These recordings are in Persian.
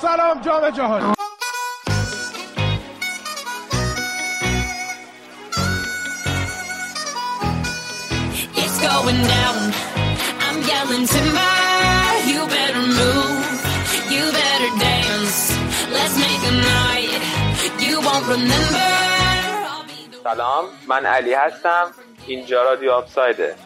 سلام جام جهانی It's going down. I'm yelling timber. You better move. You better dance. Let's make a night you won't remember. سلام من علی هستم اینجا رادیو آفسایده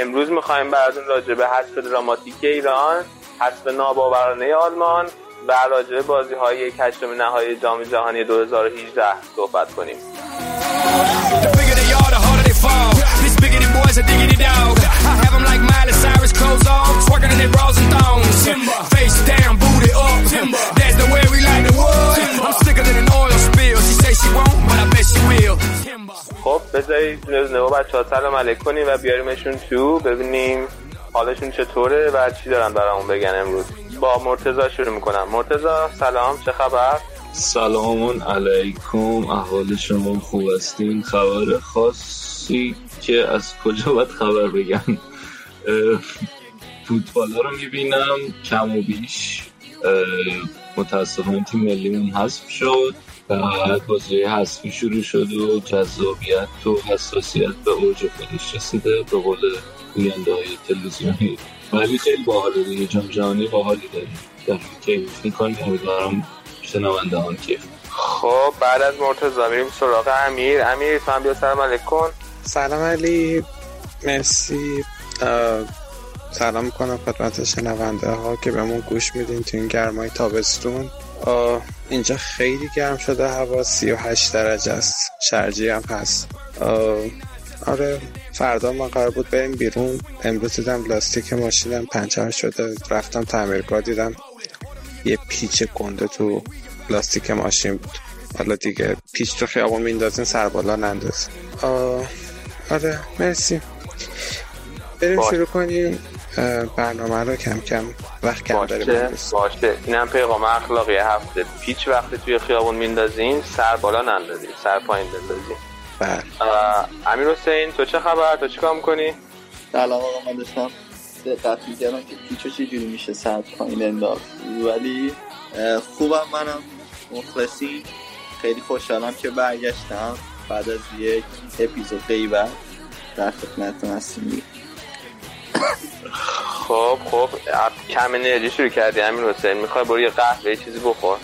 امروز می‌خوایم براتون راجع به حسب دراماتیک ایران حسب ناباورانه آلمان و راجع به بازی های کشتم نهایی جام جهانی 2018 صحبت کنیم Timber. Face down, booty up. Timber. That's the way we like the world. خب بذارید با بچه ها سلام علیک و بیاریمشون تو ببینیم حالشون چطوره و چی دارن برامون بگن امروز. با مرتزا شروع می‌کنم. مرتزا سلام چه خبر؟ سلام علیکم احوال شما خوب هستین؟ خبر خاصی که از کجا باید خبر بگم؟ فوتبال رو می‌بینم کم و بیش متاسفانه تیم ملیمون حذف شد. بعد بازی حذفی شروع شد و جذابیت و حساسیت به اوج خودش رسیده به قول گوینده های تلویزیونی. ولی خیلی باحاله دیگه جام جهانی باحالی داریم. در کیف می‌کنیم امیدوارم شنونده هم کیف خب بعد از مرتزا میریم سراغ امیر. امیر تو هم بیا سلام علیک کن سلام علی. مرسی. سلام می‌کنم خدمت شنونده ها که بهمون گوش میدین تو این گرمای تابستون. اینجا خیلی گرم شده هوا 38 درجه است. شرجی هم هست. آره فردا ما قرار بود بریم بیرون. امروز دیدم لاستیک ماشینم پنچر شده. رفتم تعمیرگاه دیدم یه پیچ گنده تو لاستیک ماشین بود. حالا دیگه پیچ تو خیابون میندازین سر بالا نندازین آه، آره مرسی. بریم. شروع کنیم. برنامه رو کم کم وقت کم داریم باشه امروز. باشه. اینم پیغام اخلاقی هفته پیچ وقتی توی خیابون میندازین سر بالا نندازین سر پایین بندازین بله. امیر حسین تو چه خبر؟ تو چیکار می‌کنی؟ سلام آقا من داشتم دقت می‌کردم که پیچو چجوری میشه سر پایین انداخت ولی خوبم منم مخلصی خیلی خوشحالم که برگشتم. بعد از یک اپیزود غیبت در خدمتتون هستیم خب خب کم انرژی شروع کردی امیر حسین. می‌خوای برو یه قهوه چیزی بخور.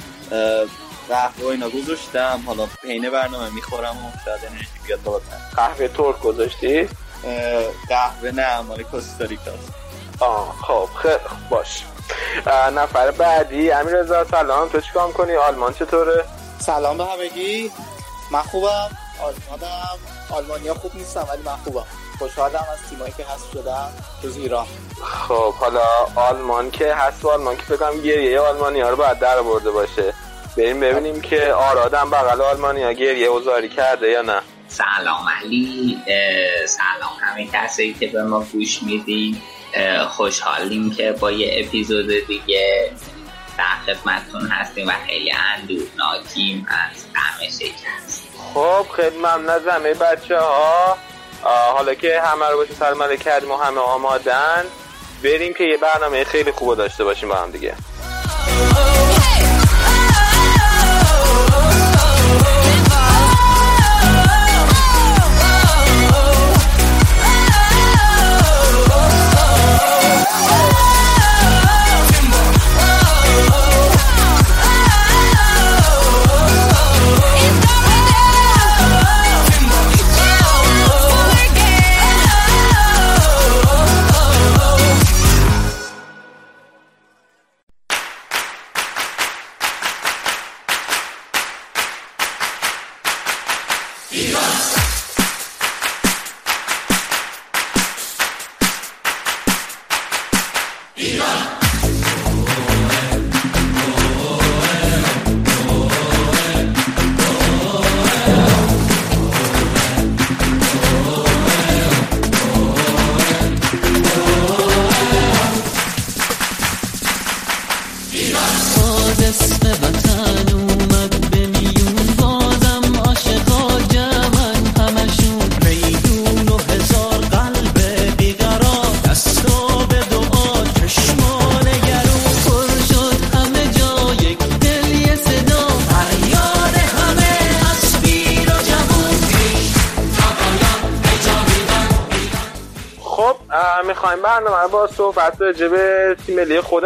قهوه و اینا گذاشتم. حالا پینه برنامه می‌خورم و شاید انرژی بیاد بالاتر قهوه ترک گذاشتی؟ قهوه نه مال کوستاریکاست آه خب خیلی خوب، باش. نفر بعدی امیر رضا سلام. تو چیکار می‌کنی؟ آلمان چطوره؟ سلام به همگی. من خوبم. آلمانم. آلمانیا خوب نیستم ولی من خوبم. خوشحالم از تیمایی که هست شدم جز ایران خب حالا آلمان که هست و آلمان که کنم گریه آلمانی ها رو باید در برده باشه. بریم ببینیم که آرادم بغل آلمانی ها گریه اوزاری کرده یا نه. سلام علی سلام همه کسایی که به ما گوش میدین. خوشحالیم که با یه اپیزود دیگه در خدمتتون هستیم و خیلی اندوهناکیم از غم شکست. خب خیلی ممنون از همه بچه ها حالا که همه رو باشه سلام علیک کردیم و همه آمادن بریم که یه برنامه خیلی خوب داشته باشیم با هم دیگه.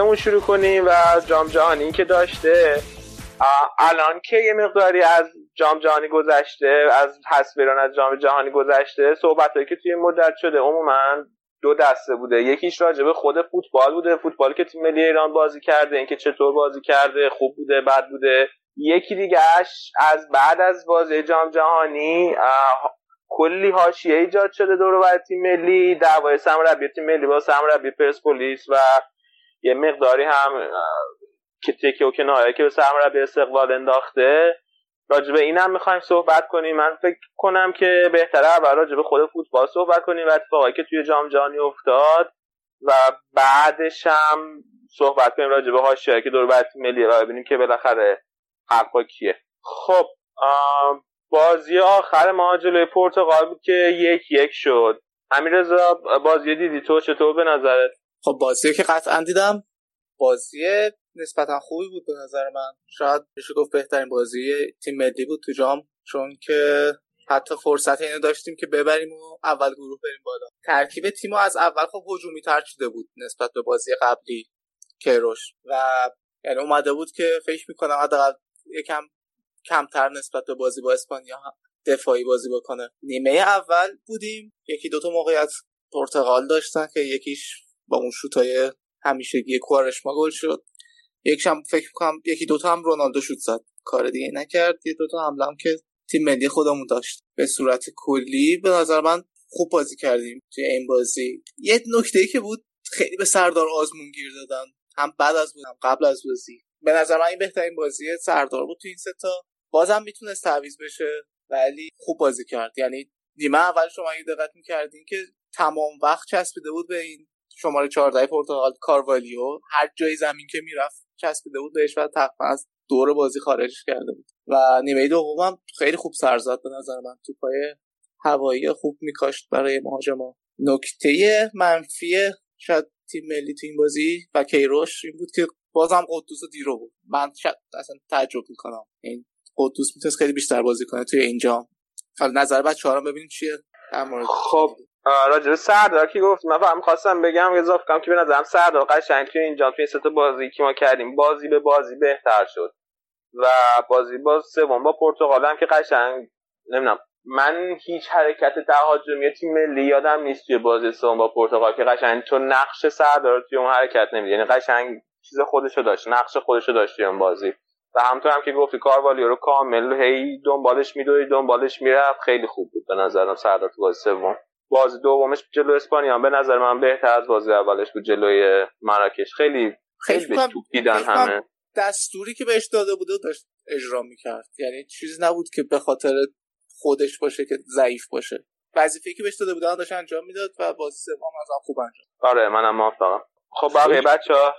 خودمون شروع کنیم و جام جهانی که داشته الان که یه مقداری از جام جهانی گذشته از تصویران از جام جهانی گذشته صحبت که توی مدت شده عموما دو دسته بوده. یکیش راجع به خود فوتبال بوده فوتبال که تیم ملی ایران بازی کرده اینکه چطور بازی کرده خوب بوده بد بوده. یکی دیگهش از بعد از بازی جام جهانی کلی حاشیه ایجاد شده دور بر تیم ملی دعوای سمربی تیم ملی با سمربی پرسپولیس و یه مقداری هم که تکه و کنایه که به سمربی استقبال انداخته. راجبه این هم می‌خوایم صحبت کنیم. من فکر کنم که بهتره اول راجبه خود فوتبال صحبت کنیم و اتفاقی که توی جام جهانی افتاد و بعدش هم صحبت کنیم راجبه حاشیه که دور تیم ملی و ببینیم که بالاخره حرفا کیه. خب بازی آخر ما جلوی پرتغال بود که یک یک شد. رضا بازی دیدی؟ تو چطور به نظرت؟ خب بازی که قطعا دیدم. بازی نسبتا خوبی بود به نظر من. شاید بشه گفت بهترین بازی تیم ملی بود تو جام چون که حتی فرصت اینو داشتیم که ببریم و اول گروه بریم بالا. ترکیب تیم از اول خب هجومی تر شده بود نسبت به بازی قبلی کیروش. و یعنی اومده بود که فکر می‌کنم حداقل یکم کمتر نسبت به بازی با اسپانیا دفاعی بازی بکنه. نیمه اول بودیم. یکی دوتا موقعیت پرتغال داشتن که یکیش با اون شوتای همیشگی کوارشما گل شد. یکشم فکر کنم یکی دوتا هم رونالدو شوت زد. کار دیگه نکرد. یه دوتا حمله هم که تیم ملی خودمون داشت. به صورت کلی به نظر من خوب بازی کردیم توی این بازی. یه نکته ای که بود خیلی به سردار آزمون گیر دادن. هم بعد از بود قبل از بازی. به نظر من این بهترین بازی سردار بود تو این ستا بازم می‌تونست تعویض بشه ولی خوب بازی کرد. یعنی نیمه اول شما اگه دقت می‌کردین که تمام وقت چسبیده بود به این شماره 14 پرتغال کاروالیو. هر جای زمین که می‌رفت چسبیده بود بهش و تقریبا از دور بازی خارجش کرده بود. و نیمه دوم خیلی خوب سر زد به نظر من. توپای هوایی خوب میکاشت برای مهاجما. نکته منفی شاید تیم ملی تو این بازی و کیروش این بود که بازم قدوس دیرو بود من شاید اصلا تعجب می‌کنم. این قدوس می‌تونست خیلی بیشتر بازی کنه توی اینجا حالا نظر بچه ها ببینیم چیه. خب راجع سردار که گفت؟ من فهم خواستم بگم اضافه کنم که به نظرم سردار قشنگ توی اینجا توی ست بازی که ما کردیم بازی به بازی بهتر شد. و بازی با سوم با پرتغال هم که قشنگ نمی‌دونم من هیچ حرکت تهاجمی تیم ملی یادم نیست توی بازی سوم با پرتغال که قشنگ تو نقش سردار توی اون حرکت نمیدی یعنی قشنگ چیز خودشو داشت نقش خودشو داشت توی اون بازی. و همطور هم که گفتی کاروالیو رو کامل هی دنبالش میدوی دنبالش می‌رفت. خیلی خوب بود به نظرم سردار تو بازی سوم. بازی دومش جلو اسپانیا. به نظر من بهتر از بازی اولش بود جلوی مراکش. خیلی خیلی به توپ دیدن همه. دستوری که بهش داده بوده داشت اجرا می‌کرد. یعنی چیزی نبود که به خاطر خودش باشه که ضعیف باشه. وظیفه‌ای که بهش داده بودن داشت انجام می‌داد و بازی سوم از خوب انجام آره منم موافقم. خب بقیه بچه‌ها؟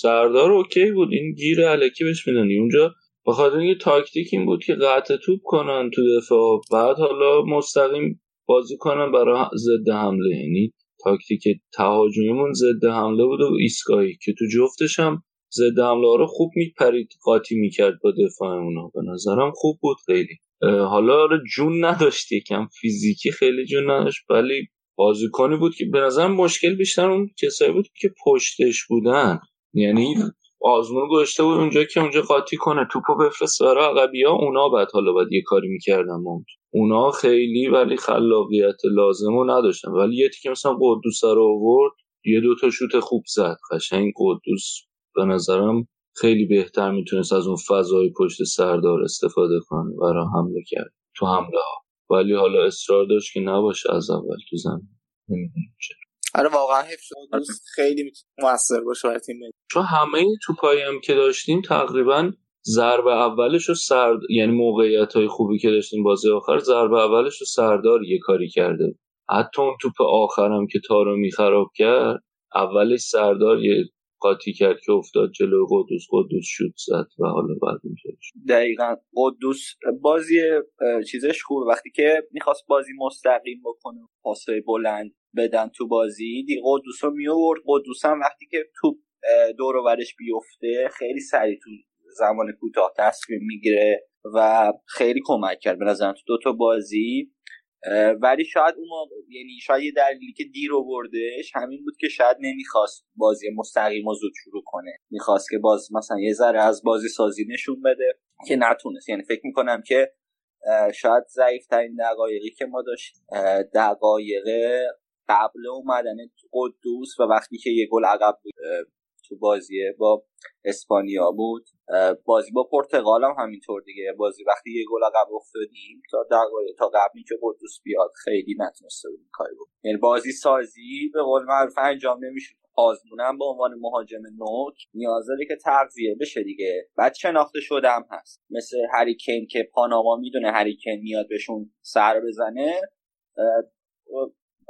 سردار OK بود. این گیر الکی بهش میدن اونجا بخاطر اینکه تاکتیک این بود که قطع توپ کنن تو دفاع. بعد حالا مستقیم بازی کنن برای ضد حمله. یعنی تاکتیک تهاجمیمون ضد حمله بود و ایستگاهی که تو جفتش هم ضد حمله رو خوب میپرید قاطی می‌کرد با دفاع اونا به نظرم خوب بود خیلی. حالا آره جون نداشت یکم فیزیکی خیلی جون نداشت ولی بازیکنی بود که به نظرم مشکل بیشتر اون کسایی بود که پشتش بودن. یعنی آزمون گذاشته بود اونجا که اونجا قاطی کنه توپو بفرست برای عقبی ها اونا بعد حالا باید یه کاری می‌کردن مونت اونا خیلی ولی خلاقیت لازم رو نداشتن. ولی یه که مثلا قدوس رو آورد یه دوتا شوت خوب زد. قشنگ قدوس به نظرم خیلی بهتر می‌تونست از اون فضای پشت سردار استفاده کنه برای حمله کرد. تو حمله ها ولی حالا اصرار داشت که نباشه از اول تو زمین. نمی‌دونم چرا. آره واقعا حیف شد. خیلی موثر باشه برای تیم چون همه توپایی هم که داشتیم تقریبا ضربه اولش رو سرد یعنی موقعیت های خوبی که داشتیم بازی آخر ضربه اولش رو سردار یه کاری کرده. حتی اون توپ آخرم که تارو میخراب کرد اولش سردار یه قاطی کرد که افتاد جلو قدوس قدوس شد زد و حالا بعد میشه دقیقا. قدوس بازی چیزش خوب وقتی که می‌خواست بازی مستقیم بکنه پاسای بلند بدن تو بازی. دی قدوس رو میورد قدوس هم وقتی که توپ دور و برش بیفته خیلی سریع تو زمان کوتاه تصمیم می‌گیره و خیلی کمک کرد به نظرم تو دو تا بازی. ولی شاید اون یعنی شاید یه دلیلی که دیر آوردش همین بود که شاید نمی‌خواست بازی مستقیم و زود شروع کنه. می‌خواست که باز مثلا یه ذره از بازی سازی نشون بده که نتونست. یعنی فکر می‌کنم که شاید ضعیف ترین دقایقی که ما داشت اه، دقایق قبل اومدن قدوس و وقتی که یه گل عقب بود تو بازی با اسپانیا بود بازی با پرتغال هم همینطور دیگه. بازی وقتی یه گل عقب افتادیم تا تا قبلی که قدوس بیاد خیلی نتونسته بودیم کاری بود یعنی بازی سازی به قول معروف انجام نمیشه آزمونم به عنوان مهاجم نوک نیاز داره که تغذیه بشه دیگه. بعد شناخته شده هم هست. مثل هری کین که پاناما می‌دونه هری کین میاد بهشون سر بزنه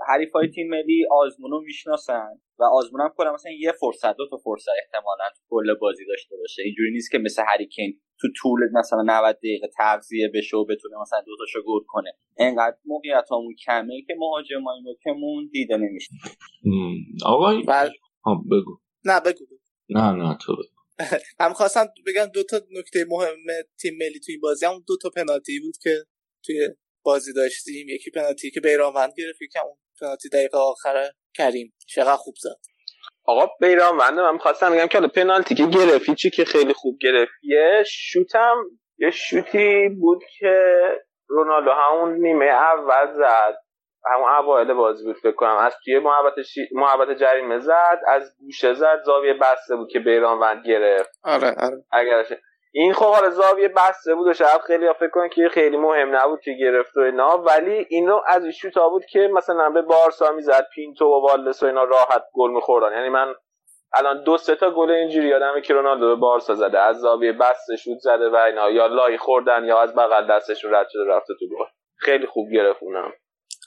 حریفای تیم ملی آزمون رو می‌شناسن و آزمون هم کنم مثلا یه فرصت دو تا فرصت احتمالا تو کل بازی داشته باشه. اینجوری نیست که مثل هریکین تو طول مثلا 90 دقیقه تغذیه بشه و بتونه مثلا دو تاشو گل کنه. انقدر موقعیت همون کمه که مهاجمای نوکمون دیده نمیشه. آقا. ها، بگو. نه بگو. نه نه تو بگو. هم خواستم بگم دو تا نکته مهم تیم ملی توی این بازی. هم دو تا پنالتی بود که توی بازی داشتیم. یکی پنالتی که بیرانوند گرفت یکی اون پنالتی دقیقه آخر کریم. چقدر خوب زد. آقا بیرانونده من خواستم بگم که پنالتی که گرفتی چی که خیلی خوب گرفت یه شوتم یه شوتی بود که رونالدو همون نیمه اول زد. همون اوایل بازی بود فکر کنم. از توی محبت, شی... محبت جریمه زد از گوشه زد زاویه بسته بود که بیرانوند گرفت. آره آره. اگرش این خب حالا زاویه بسته بود و شاید خیلی ها فکر کنن که خیلی مهم نبود که گرفت و اینا ولی این رو از این شوتا بود که مثلا به بارسا می‌زد پینتو و والدس و اینا راحت گل میخوردن. یعنی من الان دو سه تا گل اینجوری یادمه که رونالدو به بارسا زده. از زاویه بسته شوت زده و اینا یا لای خوردن یا از بغل دستشون رد شده رفته تو گل. خیلی خوب گرفت اونم.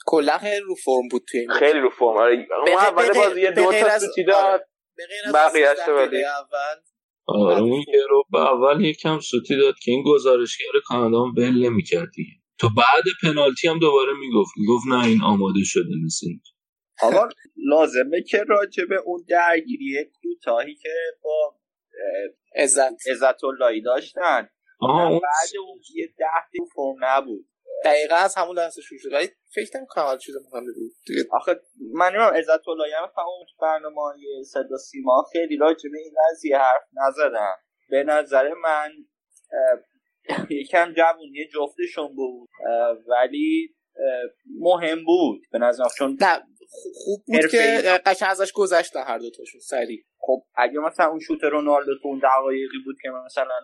کلا خیلی رو فرم بود توی بازی. خیلی رو فرم. آره اون اول بازی دو تا سوتی آره. داد از بقیه‌اش 13 ولی- اول. آره. اون یه رو به اول یکم سوتی داد که این گزارشگر کانادا هم ول نمی‌کرد دیگه. تو بعد پنالتی هم دوباره می‌گفت. می‌گفت نه این آماده شده مثل. آقا لازمه که راجع به اون درگیری کوتاهی که با عزت عزت. اللهی داشتن. آها اون بعد اون یه ده فرم نبود. دقیقا از همون لحظه شروع شد. ولی فکر نمی‌کنم حالا چیز مهمی بود دیگه آخه من نمی‌دونم عزت اللهی هم تمام برنامه صدا سیما خیلی راجع به این قضیه حرف نزدن. به نظر من یکم جوونی جفتشون بود. ولی مهم بود به نظرم چون خوب بود. که قشنگ ازش گذشتن هر دوتاشون سریع. خب اگه مثلا اون شوت رونالدو تو اون دقایقی بود که مثلا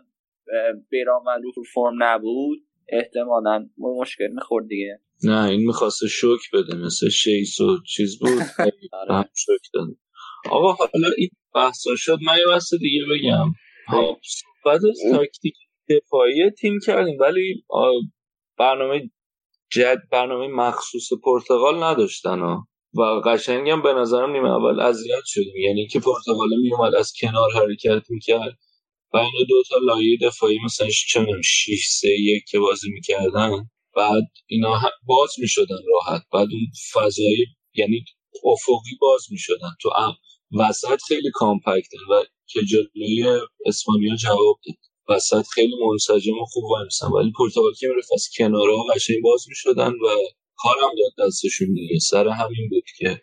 اه، بیرام و تو فرم نبود احتمالا. مشکل می‌خورد دیگه. نه این می‌خواسته شوک بده مثل شیس و چیز بود. هم شوک داد. آقا حالا این بحثا شد. من یه بحث دیگه بگم. خب، بعد از تاکتیک دفاعی تیم کردیم ولی برنامه جد برنامه مخصوص پرتغال نداشتن ها. و قشنگم به نظرم نیمه اول اذیت شدیم. یعنی که پرتغال میومد از کنار حرکت می‌کرد. و اینا دو تا لایه دفاعی مثلا می‌دونم 6 3 1 که بازی می‌کردن. بعد اینا باز می‌شدن راحت. بعد اون فضایی یعنی افقی باز می‌شدن. تو وسط خیلی کامپکتن و که جلوی اسپانیا جواب داد. وسط خیلی منسجم و خوب وایسن ولی پرتغال که می‌رفت از کنارها قشنگ باز می‌شدن و کارم داد دستشون دیگه. سر همین بود که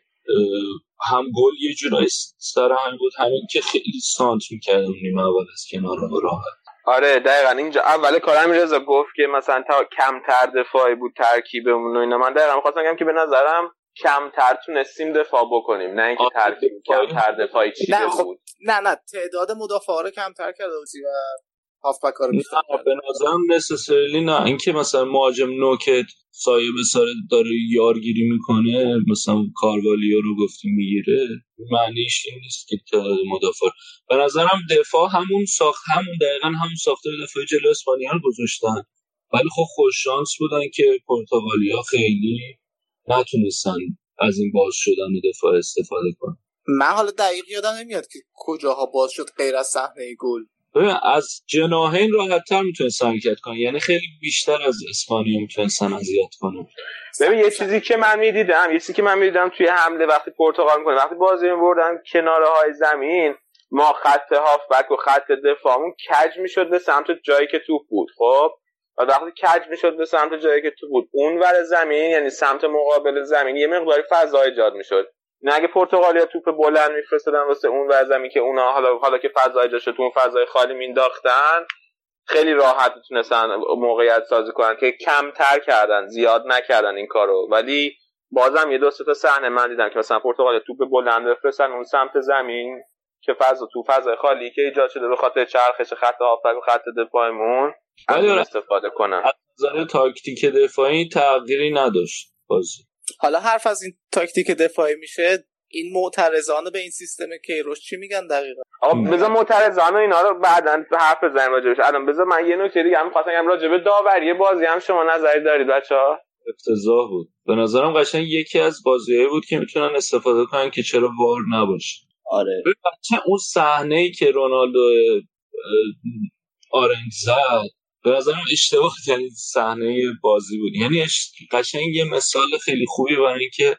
هم گل یه جورایی سر همین بود. همین که خیلی سانت می‌کردن نیمه اول از کنارها راحت. آره دقیقا. اینجا اول کار همین رضا گفت که مثلا تا کمتر دفاعی بود ترکیبمون و اینا. من دقیقا می‌خواستم بگم که به نظرم کمتر تونستیم دفاع بکنیم. نه اینکه آره، ترکیب دفاعی- کمتر. دفاعی چیده نه، خب، بود. نه نه. تعداد مدافعا رو کمتر کرده بودی و هافبک ها رو بیشتر نه. به نظرم نسسرلی نه. اینکه مثلا مهاجم نوکت سایه به سایه داره یارگیری می‌کنه مثلا کاروالیو رو گفتیم می‌گیره معنیش این نیست که تعداد مدافع. به نظرم دفاع همون ساخت همون دقیقا همون ساختار دفاع جلو اسپانیا رو گذاشتن. ولی خب خوش شانس بودن که پرتغالیا خیلی نتونستن از این باز شدن دفاع استفاده کنن. من حالا دقیق یادم نمیاد که کجاها باز شد غیر از صحنه گل. ببین از جناهین راحتتر می‌تونستن حرکت کنن یعنی خیلی بیشتر از اسپانیا می‌تونستن اذیت کنن ببین یه چیزی که من می‌دیدم یه چیزی که من می‌دیدم توی حمله وقتی پرتغال می‌کنه وقتی بازی میبردن کناره های زمین ما خط هافبک و خط دفاعمون کج می‌شد به سمت جایی که توپ بود خب؟ و وقتی کج می‌شد به سمت جایی که تو بود اون ور زمین یعنی سمت مقابل زمین یه مقداری فضا ایجاد می‌شد. نه اگه پرتغالیا توپ بلند میفرستادن واسه اون ور زمین که اونا حالا حالا که فضا ایجاد شد تو اون فضای خالی مینداختن خیلی راحت می‌تونستن موقعیت سازی کنن که کمتر کردن زیاد نکردن این کارو. ولی بازم یه دو تا صحنه من دیدم که مثلا پرتغال توپ بلند بفرستن اون سمت زمین که فضا تو فضای خالی که ایجاد شده به خاطر چرخش خط هافبک و خط دفاعمون آره. استفاده کنن. از نظر تاکتیک دفاعی تغییری نداشت بازی. حالا حرف از این تاکتیک دفاعی میشه این معترضانه به این سیستم کیروش چی میگن دقیقا؟ آقا بذار معترضان اینا رو بعدا حرف بزنیم راجبش الان بذار من یه نکته دیگه هم خواستم راجب داوری بازی هم شما نظری دارید بچه‌ها؟ افتضاح بود. به نظرم قشنگ یکی از بازیهایی بود که می‌تونن استفاده کنن که چرا وار نباشه. آره. بچه اون صحنه ای که رونالدو آرنج زد به نظرم اشتباه یعنی صحنه بازی بود. یعنی اش- قشنگ یه مثال خیلی خوبی برای اینکه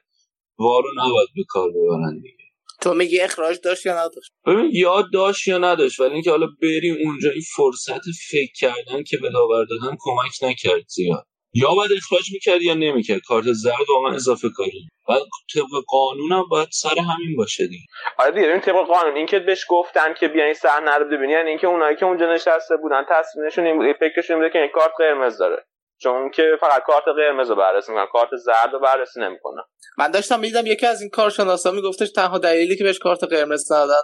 وارو نباید به کار ببرن دیگه. تو میگی اخراج داشت یا نداشت؟ ببین یاد داشت یا نداشت ولی اینکه حالا بریم اونجا این فرصت فکر کردن که به داور دادن کمک نکرد زیاد. یا باید اخراج می‌کرد یا نمی‌کرد. کارت زرد واقعا اضافه کاری. و طبق قانونم باید سر همین باشه دیگه. آره دیگه این طبق قانون این که بهش گفتن که بیا این صحنه رو ببینی یعنی اینکه اونایی که اونجا نشسته بودن تصمیمشون این فکرشون بوده که این کارت قرمز داره. چون که فقط کارت قرمز رو بررسی می‌کنن کارت زرد رو بررسی نمی‌کنن. من داشتم می‌دیدم یکی از این کارشناسا میگفتش تنها دلیلی که بهش کارت قرمز ندادن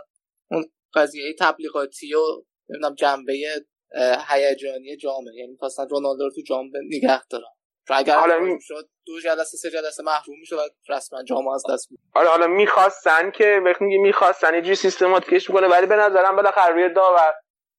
اون قضیه تبلیغاتی و نمی‌دونم جنبه هیجانی جامعه یعنی خواستن رونالدو رو تو جام نگه دارن. چون اگر حالا می- می‌شد دو جلسه سه جلسه محروم می‌شد و رسما جام از دست بود آره حالا می‌خواستن که وقتی میگی می‌خواستن یه جوری سیستماتیکش می‌کنه ولی به نظرم بالاخره روی داور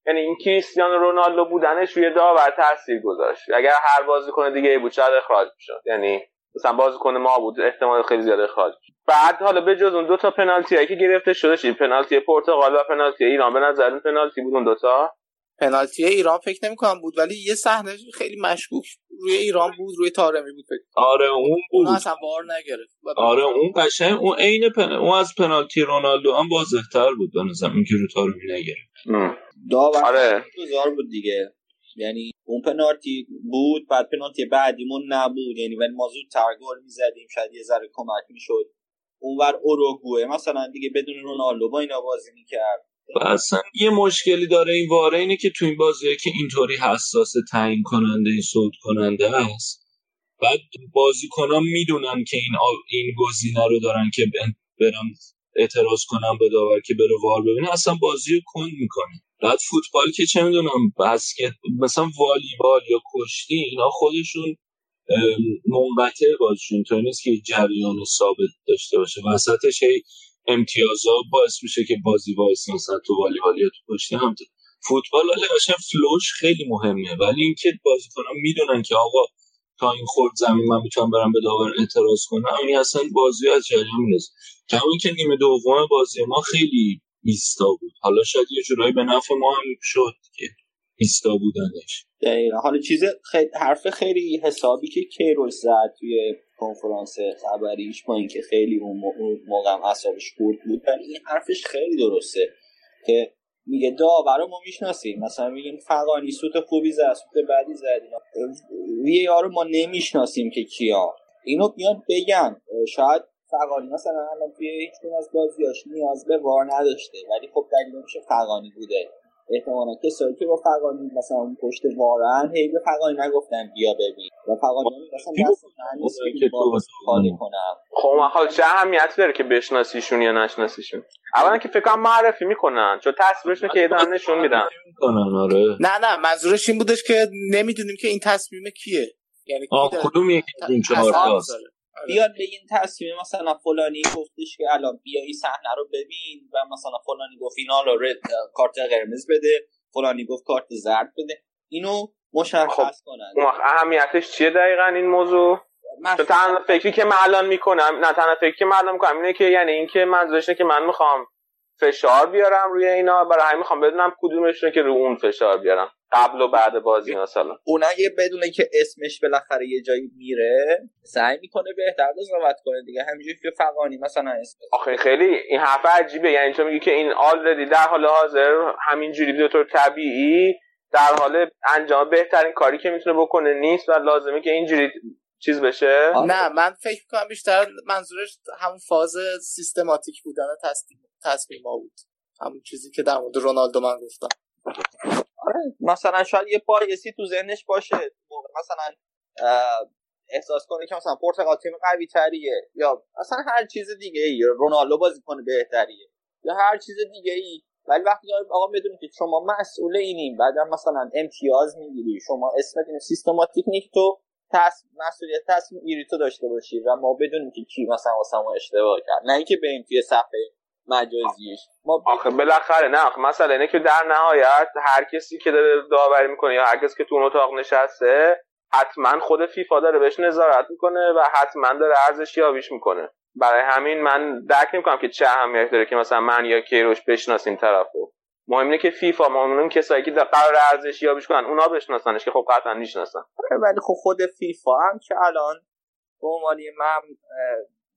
یعنی این کریستیانو رونالدو بودنش روی داور تاثیر گذاشت. اگر هر بازیکن دیگه ای بود شاید اخراج می‌شد. یعنی مثلا بازیکن ما بود احتمال خیلی زیاد اخراج. بعد حالا به جز اون دو تا پنالتی هایی که گرفته شده پنالتی پرتغال و پنالتی ایران. به نظر اون پنالتی بود اون دوتا پنالتی ایران فکر نمی‌کنم بود ولی یه صحنه خیلی مشکوک روی ایران بود روی تارمی بود فکر آره اون بود. اون اصلا وار نگرفت. آره اون قشنگ اون عین پن... اون از پنالتی رونالدو هم واضح‌تر بود به نظرم اینکه رو تارو نگرفت. داور آره. بود دیگه. یعنی اون پنالتی بود بعد پنالتی بعدیمون نبود. یعنی ولی ما زودتر گل می‌زدیم شاید یه ذره کمک می‌شد. اونور اوروگوئه مثلا دیگه بدون رونالدو با اینا بازی می‌کرد. و اصلا یه مشکلی داره این واره اینه که تو این بازیه که اینطوری حساس تعیین کننده صوت کننده است بعد بازیکنان می‌دونن که این آ- این گزینه رو دارن که ب- برن اعتراض کنن به داور که بره VAR ببینه. اصلا بازی رو کند می‌کنه. بعد فوتبال که چه می‌دونم بسکت مثلا والیبال یا کشتی اینا خودشون منقطع بازشون اینطور نیست که جریان ثابت داشته باشه. وسطش هی امتیازها باعث میشه که بازی وایسه مثلا تو والیبال یا تو کشتی هم فوتبال ولی قشنگ flow ش خیلی مهمه. ولی اینکه بازیکنان می‌دونن که آقا تا این خورد زمین من می‌تونم برم به داور اعتراض کنم این اصلا بازی از جریان می‌رسه کما اینکه نیمه دوم بازی ما خیلی ایستا بود. حالا شاید یه جورایی به نفع ما هم شد که ایستا بودنش. دقیقا. حالا چیز خیلی حرف خیلی حسابی که کیروش زد توی کنفرانس خبریش با اینکه خیلی اون مو- اون موقع اعصابش خورد بود ولی این حرفش خیلی درسته که میگه داور رو ما می‌شناسیم مثلا میگیم فقانی سوت خوبی زد سوت بعدی زد. وی یارو ما نمی‌شناسیم که کیا. اینو بیان بگن. شاید فقانی مثلا الان توی هیچ از بازیاش نیاز به وار نداشته ولی خب دلیل میشه فقانی بوده. احتمالا کسایی که با فقانی مثلا اون پشت وارن هی به فقانی نگفتن بیا ببین. و فقانی مثلا دست من نیست اونایی که خالی کنم. خب من حالا چه اهمیتی داره که بشناسیشون یا نشناسیشون؟ اولا که فکر کنم معرفی می‌کنن چون تصویرشون که دارن نشون میدن. کنن آره. نه نه منظورش این بودش که نمی‌دونیم که این تصمیم کیه. یعنی کدوم یکی از این چهار تاست؟ آره. بیاد بگین تصمیم مثلا فلانی گفتش که الان بیا این صحنه رو ببین و مثلا فلانی گفت اینا رو رد کارت قرمز بده فلانی گفت کارت زرد بده. اینو مشخص کنن. وقت اهمیتش چیه دقیقا این موضوع؟ چون تنها فکری که من الان می‌کنم نه تنها فکری که من الان می‌کنم اینه که یعنی اینکه منظورش که من می‌خوام فشار بیارم روی اینا. برای همین می‌خوام بدونم کدومشونه که رو اون فشار بیارم. قبل و بعد بازی مثلا. اون اگه بدونه که اسمش بالاخره یه جایی میره سعی می‌کنه بهتر قضاوت کنه دیگه. همینجوری که فقانی مثلا اسم آخه خیلی این حرف عجیبه. یعنی تو میگی که این آلردی در حال حاضر همینجوری به طور طبیعی در حال انجام بهترین کاری که می‌تونه بکنه نیست و لازمه که اینجوری چیز بشه. نه من فکر می‌کنم بیشتر منظورش همون فاز سیستماتیک بودن تصمیم تصمیم بود. همون چیزی که در مورد رونالدو من گفتم. آره مثلا شاید یه بایسی تو ذهنش باشه. مثلا احساس کنه که مثلا پرتغال تیم قوی تریه یا مثلا هر چیز دیگه ای رونالدو بازی کنه بهتریه. یا هر چیز دیگه ای ولی وقتی آقا بدونید که شما مسئول اینیم. بعدا مثلا امتیاز می‌گیری. شما اسم این سیستماتیک نیست تو تص... مسئولیت تصمیم گیری داشته باشی. و ما بدونیم که کی مثلا واسه ما اشتباه کرد. نه اینکه بریم توی صفحه مجازیش. ما آخه بالاخره نه آخه مثلا اینه که در نهایت هر کسی که داره داوری می‌کنه یا هر کسی که تو اون اتاق نشسته حتما خود فیفا داره بهش نظارت می‌کنه و حتما داره ارزش یابیش می‌کنه. برای همین من درک نمی‌کنم که چه اهمیت داره که مثلا من یا کیروش بشناسیم طرفو مهم اینه که فیفا مهم کسایی که قرار ارزش یابیش کنن اونا بشناسنش که خب قطعا می‌شناسن آره، ولی خب خود فیفا هم که الان به عنوان من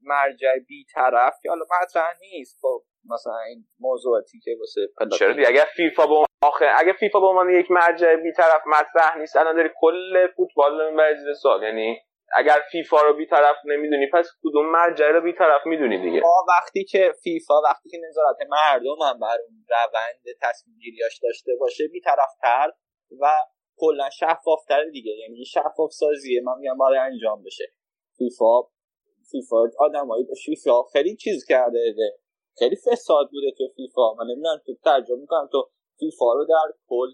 مرجع بی طرف که حالا مطرح نیست خب مثلا این موضوعاتی که واسه چرا دیگه؟ اگر فیفا با آخه اگه فیفا به عنوان یک مرجع بی طرف مطرح نیست الان داری کل فوتبال رو می‌بری سوال. یعنی اگر فیفا رو بیطرف نمی‌دونی پس کدوم مرجع رو بیطرف می‌دونی دیگه؟ وقتی که فیفا وقتی که نظارت مردم هم بر اون روند تصمیم گیریاش داشته باشه بیطرفتر و کلا شفافتر دیگه. یعنی شفاف سازیه من میگم باید انجام بشه. فیفا فیفا آدمایی به فیفا خیلی چیز کرده خیلی فساد بوده تو فیفا. من نمی‌دونم تو ترجمه می‌کنم تو فیفا رو در کل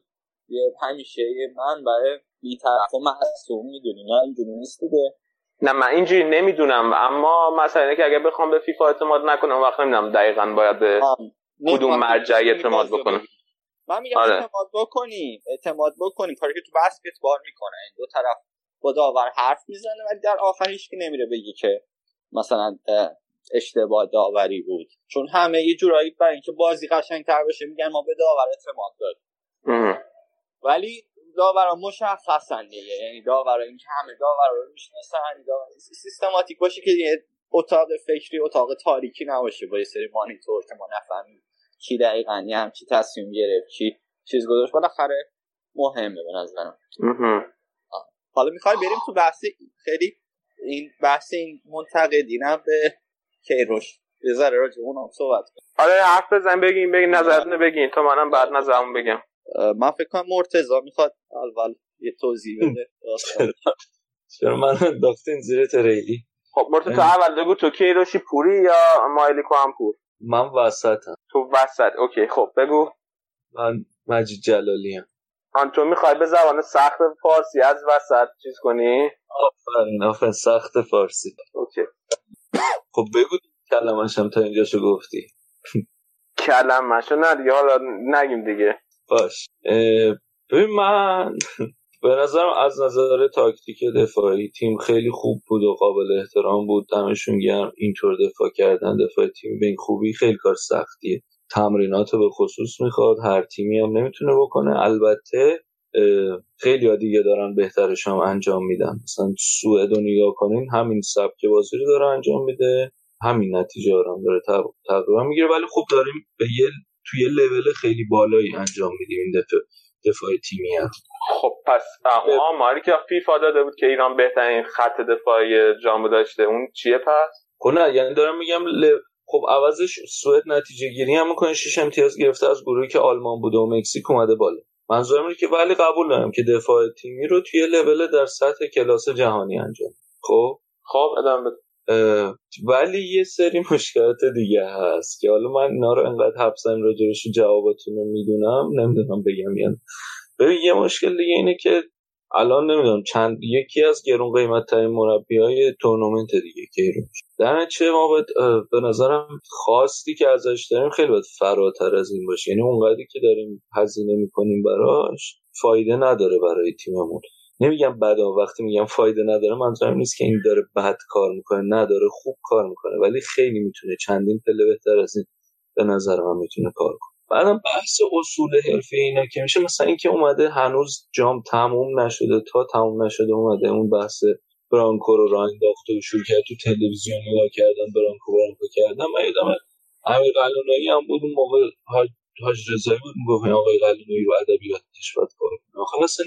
یه همیشه من برای بیطرف و معصوم می‌دونی. نه اینجوری نیست دیگه. نه من اینجوری نمی‌دونم. اما مثلا که اگه بخوام به فیفا اعتماد نکنم وقت نمی‌دونم دقیقا باید به کدوم مرجعی اعتماد بکنم. من میگم آره. اعتماد بکنی. اعتماد بکنی. کاری که تو بسکتبال می‌کنه. این دو طرف با داور حرف می‌زنه ولی در آخرش که نمیره بگی که مثلا اشتباه داوری بود. چون همه یه جورایی برای اینکه بازی قشنگتر بشه میگن ما به داور اعتماد داریم. ولی داورا مشخصن دیگه. یعنی داورا این که همه داورا رو می‌شناسن سیستماتیک باشه که یه اتاق فکری اتاق تاریکی نباشه با یه سری مانیتور که ما نفهمیم کی دقیقا یه همچی تصمیم گرفت کی چیز گذاشت. بالاخره مهمه به نظرم. حالا می‌خوای بریم تو بحث خیلی این بحث این منتقدینم به کیروش. یه ذره راجع اونم صحبت آره حرف بزن بگین بگین نظرتون بگین. تا منم بعد نظرمو بگم. من فکر کنم مرتضی می‌خواد اول یه توضیح بده. چرا؟ من انداختین زیر تریلی؟ خب مرتضی تو اول بگو تو کیروشی پوری یا مایلیکو هم پور؟ من وسطم. تو وسط. اوکی خب بگو. من مجید جلالی هم آن تو می‌خوای به زبان سخت فارسی از وسط چیز کنی؟ آفرین آفرین سخت فارسی. اوکی. خب بگو کلمشم تا اینجاشو گفتی. کلمشو نه دیگه حالا نگیم دیگه. باش. ببین من به نظرم از نظر تاکتیک دفاعی تیم خیلی خوب بود و قابل احترام بود. دمشون گرم. اینطور دفاع کردن دفاع تیم به این خوبی خیلی کار سختیه. تمرینات به خصوص می‌خواد هر تیمی هم نمی‌تونه بکنه. البته خیلی دیگه دارن بهترش هم انجام میدن. مثلا سوئد رو نگاه کنین همین سبک بازی رو داره انجام میده. همین نتیجه هم داره تقریبا می‌گیره. ولی خب داریم به یه توی یه لول خیلی بالایی انجام میدیم این دفاع دفاع تیمی هم. خب پس آماری که فیفا داده بود که ایران بهترین خط دفاعی جامو داشته اون چیه پس؟ خب نه یعنی دارم میگم. خب عوضش سوئد نتیجه گیری هم می‌کنه. شش امتیاز گرفته از گروهی که آلمان بوده و مکزیک اومده بالا. منظورم اینه که ولی قبول دارم که دفاع تیمی رو توی لول در سطح کلاس جهانی انجام خب؟ خب ادامه بده. ولی یه سری مشکلات دیگه هست که حالا من اینا رو انقدر حبسن راجبش جواباتون رو می‌دونم. نمی‌دونم بگم یعنی ببین یه مشکل دیگه اینه که الان نمی‌دونم چند یکی از گرون قیمت ترین مربی های تورنمنت دیگه کیروش. در چه ما باید به نظرم خواستی که ازش داریم خیلی باید فراتر از این باشه. یعنی اونقدری که داریم هزینه می‌کنیم براش فایده نداره برای تیممون. نمیگم بدا وقتی میگم فایده نداره منظورم نیست که این داره بد کار می‌کنه نداره خوب کار می‌کنه ولی خیلی می‌تونه چندین پله بهتر از این به نظر من می‌تونه کار کنه. بعدم بحث اصول حرفه اینا که میشه مثلا اینکه اومده هنوز جام تموم نشده تا تموم نشده اومده اون بحث برانکو رو راه انداخته و شروع کرد تو تلویزیون نگاه کردن برانکو برانکو کردن. من یادم امیر قلونایی هم بود اون موقع حاج رضایی بود می‌گفت آقای قلعه‌نویی رو ادبیاتش باید کار کنه. آخه اصلا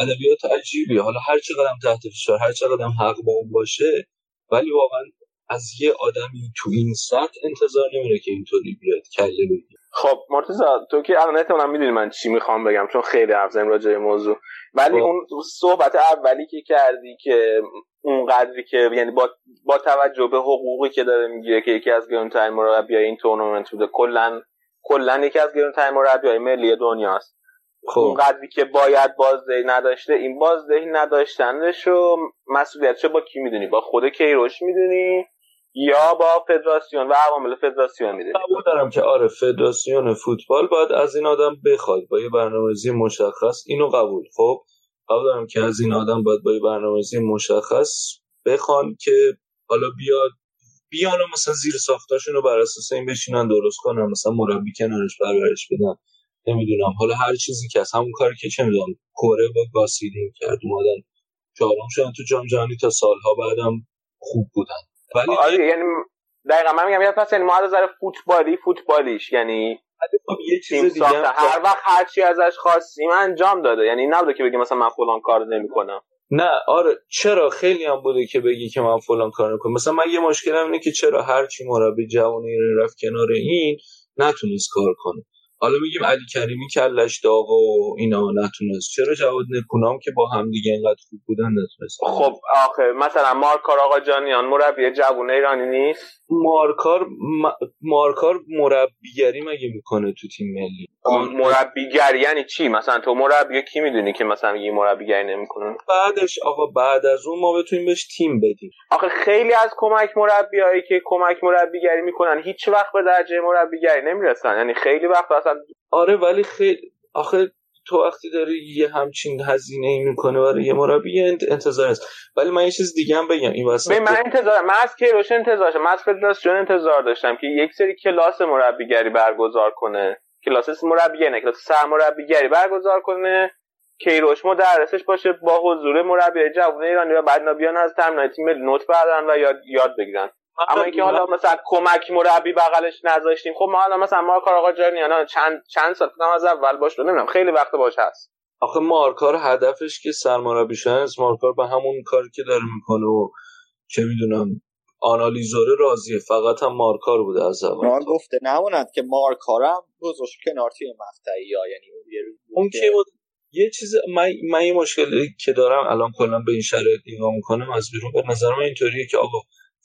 ادبیات عجیبیه حالا هر چقدر تحت فشار هر چقدر حق با اون باشه ولی واقعا از یه آدمی تو این سطح انتظار نمیره که اینطوری بیاد کله بگیره. خب مرتضی تو که الان احتمالاً می‌دونی من چی می‌خوام بگم چون خیلی حرف زدیم راجع موضوع. ولی خب. اون صحبت اولی که کردی که اون قدری که یعنی با, با توجه به حقوقی که داره می‌گیره که یکی از گرونترین مربیای این تورنمنت بوده کلا کلا یکی از گرونترین مربیای ملی دنیاست. اون خب. قدری که باید بازدهی نداشته این بازدهی نداشتنش رو مسئولیتش با کی می‌دونی؟ با خود کیروش می‌دونی؟ یا با فدراسیون و عوامل فدراسیون می‌دونی. قبول دارم که آره فدراسیون فوتبال باید از این آدم بخواد با یه برنامه‌ریزی مشخص اینو قبول. خب قبول دارم که از این آدم باید با یه برنامه‌ریزی مشخص بخوان که حالا بیاد بیان مثلا زیر ساختاشون رو بر اساس این بشینن درست کنن مثلا مربی کنارش پرورش بدن. نمی‌دونم. حالا هر چیزی که از همون کاری که چه می‌دونم کره با گاسیدین کرد اومدن چهارم شدن تو جام جهانی تا سالها بعدم خوب بودن. ولی آره یعنی دقیقا من میگم یعنی پس یعنی ما از نظر فوتبالی فوتبالیش یعنی خب یه چیز دیگه هم- هر وقت هر چی ازش خواستیم انجام داده. یعنی نبوده که بگیم مثلا من فلان کار نمی‌کنم. نه آره چرا؟ خیلی هم بوده که بگی که من فلان کار نکنم مثلا من یه مشکلم اینه که چرا هر چی مربی جوانی رفت کنار این نتونست کار کنه. حالا میگیم علی کریمی کلش داغ و اینا نتونست. چرا جواد نکونام که با هم دیگه اینقدر خوب بودن نتونست؟ خب آخه مثلا مارکار آقا جانیان مربی جوون ایرانی نیست؟ مارکار م- مارکار مربیگری مگه می‌کنه تو تیم ملی؟ مربیگری یعنی چی؟ مثلا تو مربی کی می‌دونی که مثلا میگی مربیگری نمی‌کنه؟ بعدش آقا بعد از اون ما بتونیم بهش تیم بدیم. آخه خیلی از کمک مربیایی که کمک مربیگری می‌کنن هیچ وقت به درجه مربیگری نمی‌رسن. یعنی خیلی وقت آره ولی خیلی آخه تو وقتی داری یه همچین هزینه ای می‌کنه برای یه مربی انتظار است ولی من یه چیز دیگه هم بگم این وسط ببین من انتظار من از کیروش انتظار داشتم. من از فدراسیون انتظار داشتم که یک سری کلاس مربیگری برگزار کنه. کلاس مربیگری نه کلاس سرمربیگری برگزار کنه. کیروش مدرسش باشه با حضور مربی جوان ایرانی و بعد بیان از تمرینای تیم ملی. نوت بردارن و یاد یاد بگیرن. اما اینکه حالا مثلا کمک مربی بغلش نذاشتیم خب ما حالا مثلا ما کار آقا جانیان چند چند سال از اول باش رو نمی‌دونم خیلی وقت باش هست. آخه مارکار هدفش که سرمربی شدن است. مارکار به همون کاری که داره می‌کنه و چه می‌دونم آنالیزوره راضیه. فقط هم مارکار بوده از اول. من گفته نماند که مارکارم گذاشت کنار تیم مقطعی ها. یعنی اون یه روز بود اون که- که بود؟ یه چیز من, من یه مشکلی که دارم الان کلا به این شرایط نگاه می‌کنم از بیرون به نظر من اینطوریه که آقا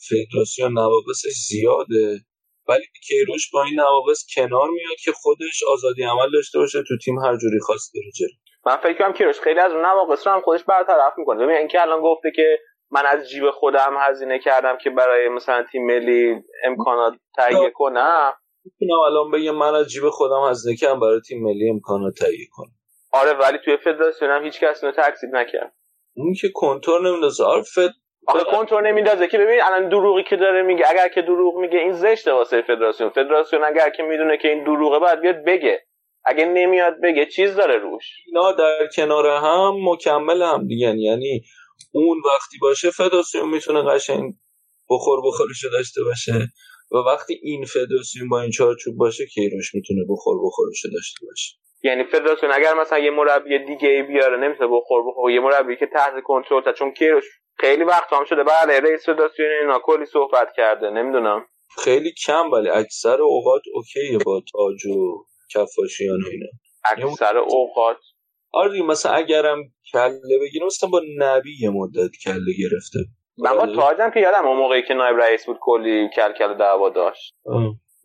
فدراسیون نواقصش زیاده. ولی کیروش با این نواقص کنار میاد که خودش آزادی عمل داشته باشه تو تیم هر جوری خواست بره من فکر کنم کیروش خیلی از اون نواقص رو هم خودش برطرف می‌کنه. ببین اینکه الان گفته که من از جیب خودم هزینه کردم که برای مثلا تیم ملی امکانات تهیه کنم. می‌تونم الان بگم من از جیب خودم هزینه کردم برای تیم ملی امکانات تهیه کنم. آره ولی توی فدراسیون هم هیچ کس اینو تکذیب نکرد. اون که کنتور نمیندازه آره فد آخه کنترل نمیندازه که ببین الان دروغی که داره میگه. اگر که دروغ میگه این زشته واسه فدراسیون. فدراسیون اگر که می‌دونه که این دروغه باید بیاد بگه. اگه نمیاد بگه چیز داره روش. اینا در کنار هم مکمل هم دیگه. یعنی اون وقتی باشه فدراسیون می‌تونه قشنگ بخور بخورشو داشته باشه. و وقتی این فدراسیون با این چارچوب باشه کیروش می‌تونه بخور بخورشو داشته باشه. یعنی فدراسیون اگر مثلا یه مربی دیگه ای بیاره نمی‌تونه بخور بخور. یه مربی که تحت کنترل تا چون کیروش خیلی وقت هم شده. بله رئیس فدراسیون اینا کلی صحبت کرده. نمی‌دونم. خیلی کم ولی اکثر اوقات اوکیه با تاج و کفاشیان و اینا. اکثر اوقات. آره مثلا اگرم کله بگیره مثلا با نبی یه مدت کله گرفته. من با تاجم که یادم اون موقعی که نایب رئیس بود کلی کل کل دعوا داشت.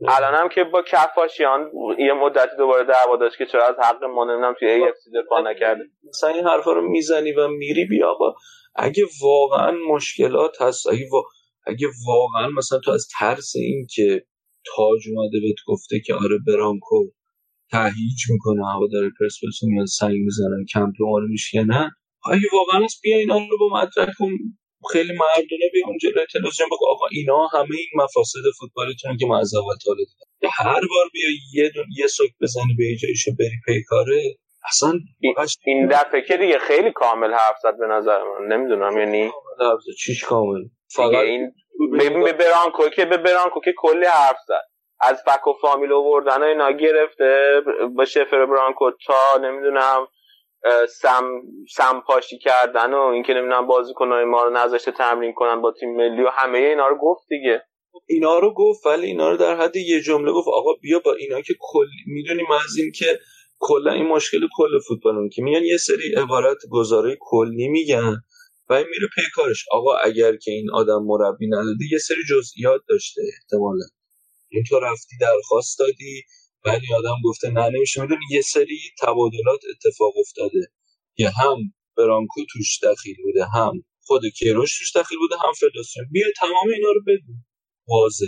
الان هم که با کفاشیان یه مدتی دوباره دعوا داشت که چرا از حق ما نمی‌دونم توی سی دفاع نکرده. مثلا این حرفا رو می‌زنی و میری بیا آقا. اگه واقعا مشکلات هست اگه, وا... اگه واقعا مثلا تو از ترس این که تاج اومده بهت گفته که آره برانکو تهییج می‌کنه هوا داره پرسپولیس میاد سنگ می‌زنن کمپ ما رو میشکنن اگه واقعا هست بیا اینا رو با مدرک کن خیلی مردونه بیا اون جلوی تلویزیون بگو آقا اینا همه این مفاسد فوتبالتون که من از اول هر بار بیا یه دون یه سوک بزنی به جایشو بری پیکاره اصلا این- این دفعه که دیگه خیلی کامل حرف زد به نظر من. نمی‌دونم یعنی چیش کامل؟ فقط این ببین به برانکو که به برانکو که کلی حرف زد. از فک و فامیل آوردن اینا گرفته. با شفر برانکو تا نمی‌دونم سم سم پاشی کردن و اینکه نمی‌دونم بازیکنای ما رو نذاشته تمرین کنن با تیم ملی و همه اینا رو گفت دیگه. اینا رو گفت ولی اینا رو در حد یه جمله گفت آقا بیا با اینا که کل می‌دونیم از این که کلا این مشکل کل فوتبال که میان یه سری عبارت گزاره کلی میگن و این میره پی کارش. آقا اگر که این آدم مربی نداده یه سری جزئیات داشته احتمالا. این تو رفتی درخواست دادی ولی آدم گفته نه نمیشه. می‌دونی یه سری تبادلات اتفاق افتاده که هم برانکو توش دخیل بوده هم خود کیروش توش دخیل بوده هم فدراسیون بیا تمام اینا رو بدون. واضح.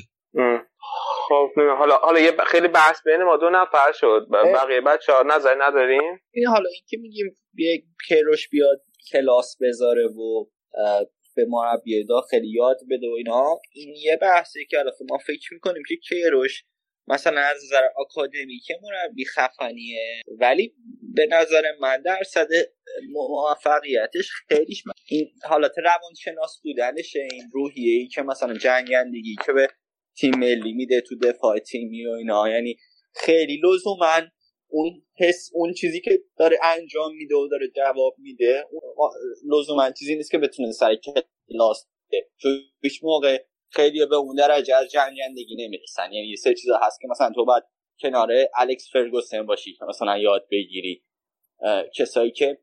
خب حالا حالا یه خیلی بحث بین ما دو نفر شد. بقیه بچه ها نظر نداریم؟ این حالا این که میگیم یه کیروش بیاد کلاس بذاره و به مربی خیلی یاد بده و اینا این یه بحثی که البته ما فکر می‌کنیم که کیروش مثلا از نظر که مربی خفنیه ولی به نظر من درصد موفقیتش خیلیش من. این حالت روانشناس بودنشه این روحیه ای که مثلا جنگندگی که به تیم ملی میده تو دفاع تیمی و اینا. یعنی خیلی من اون حس اون چیزی که داره انجام میده و داره جواب میده من چیزی نیست که بتونه سر کلاس بده. چون هیچ موقع خیلی به اون درجه از جنگندگی نمی‌رسن. یعنی یه سه چیزا هست که مثلا تو باید کنار الکس فرگوسن باشی که مثلا یاد بگیری. کسایی که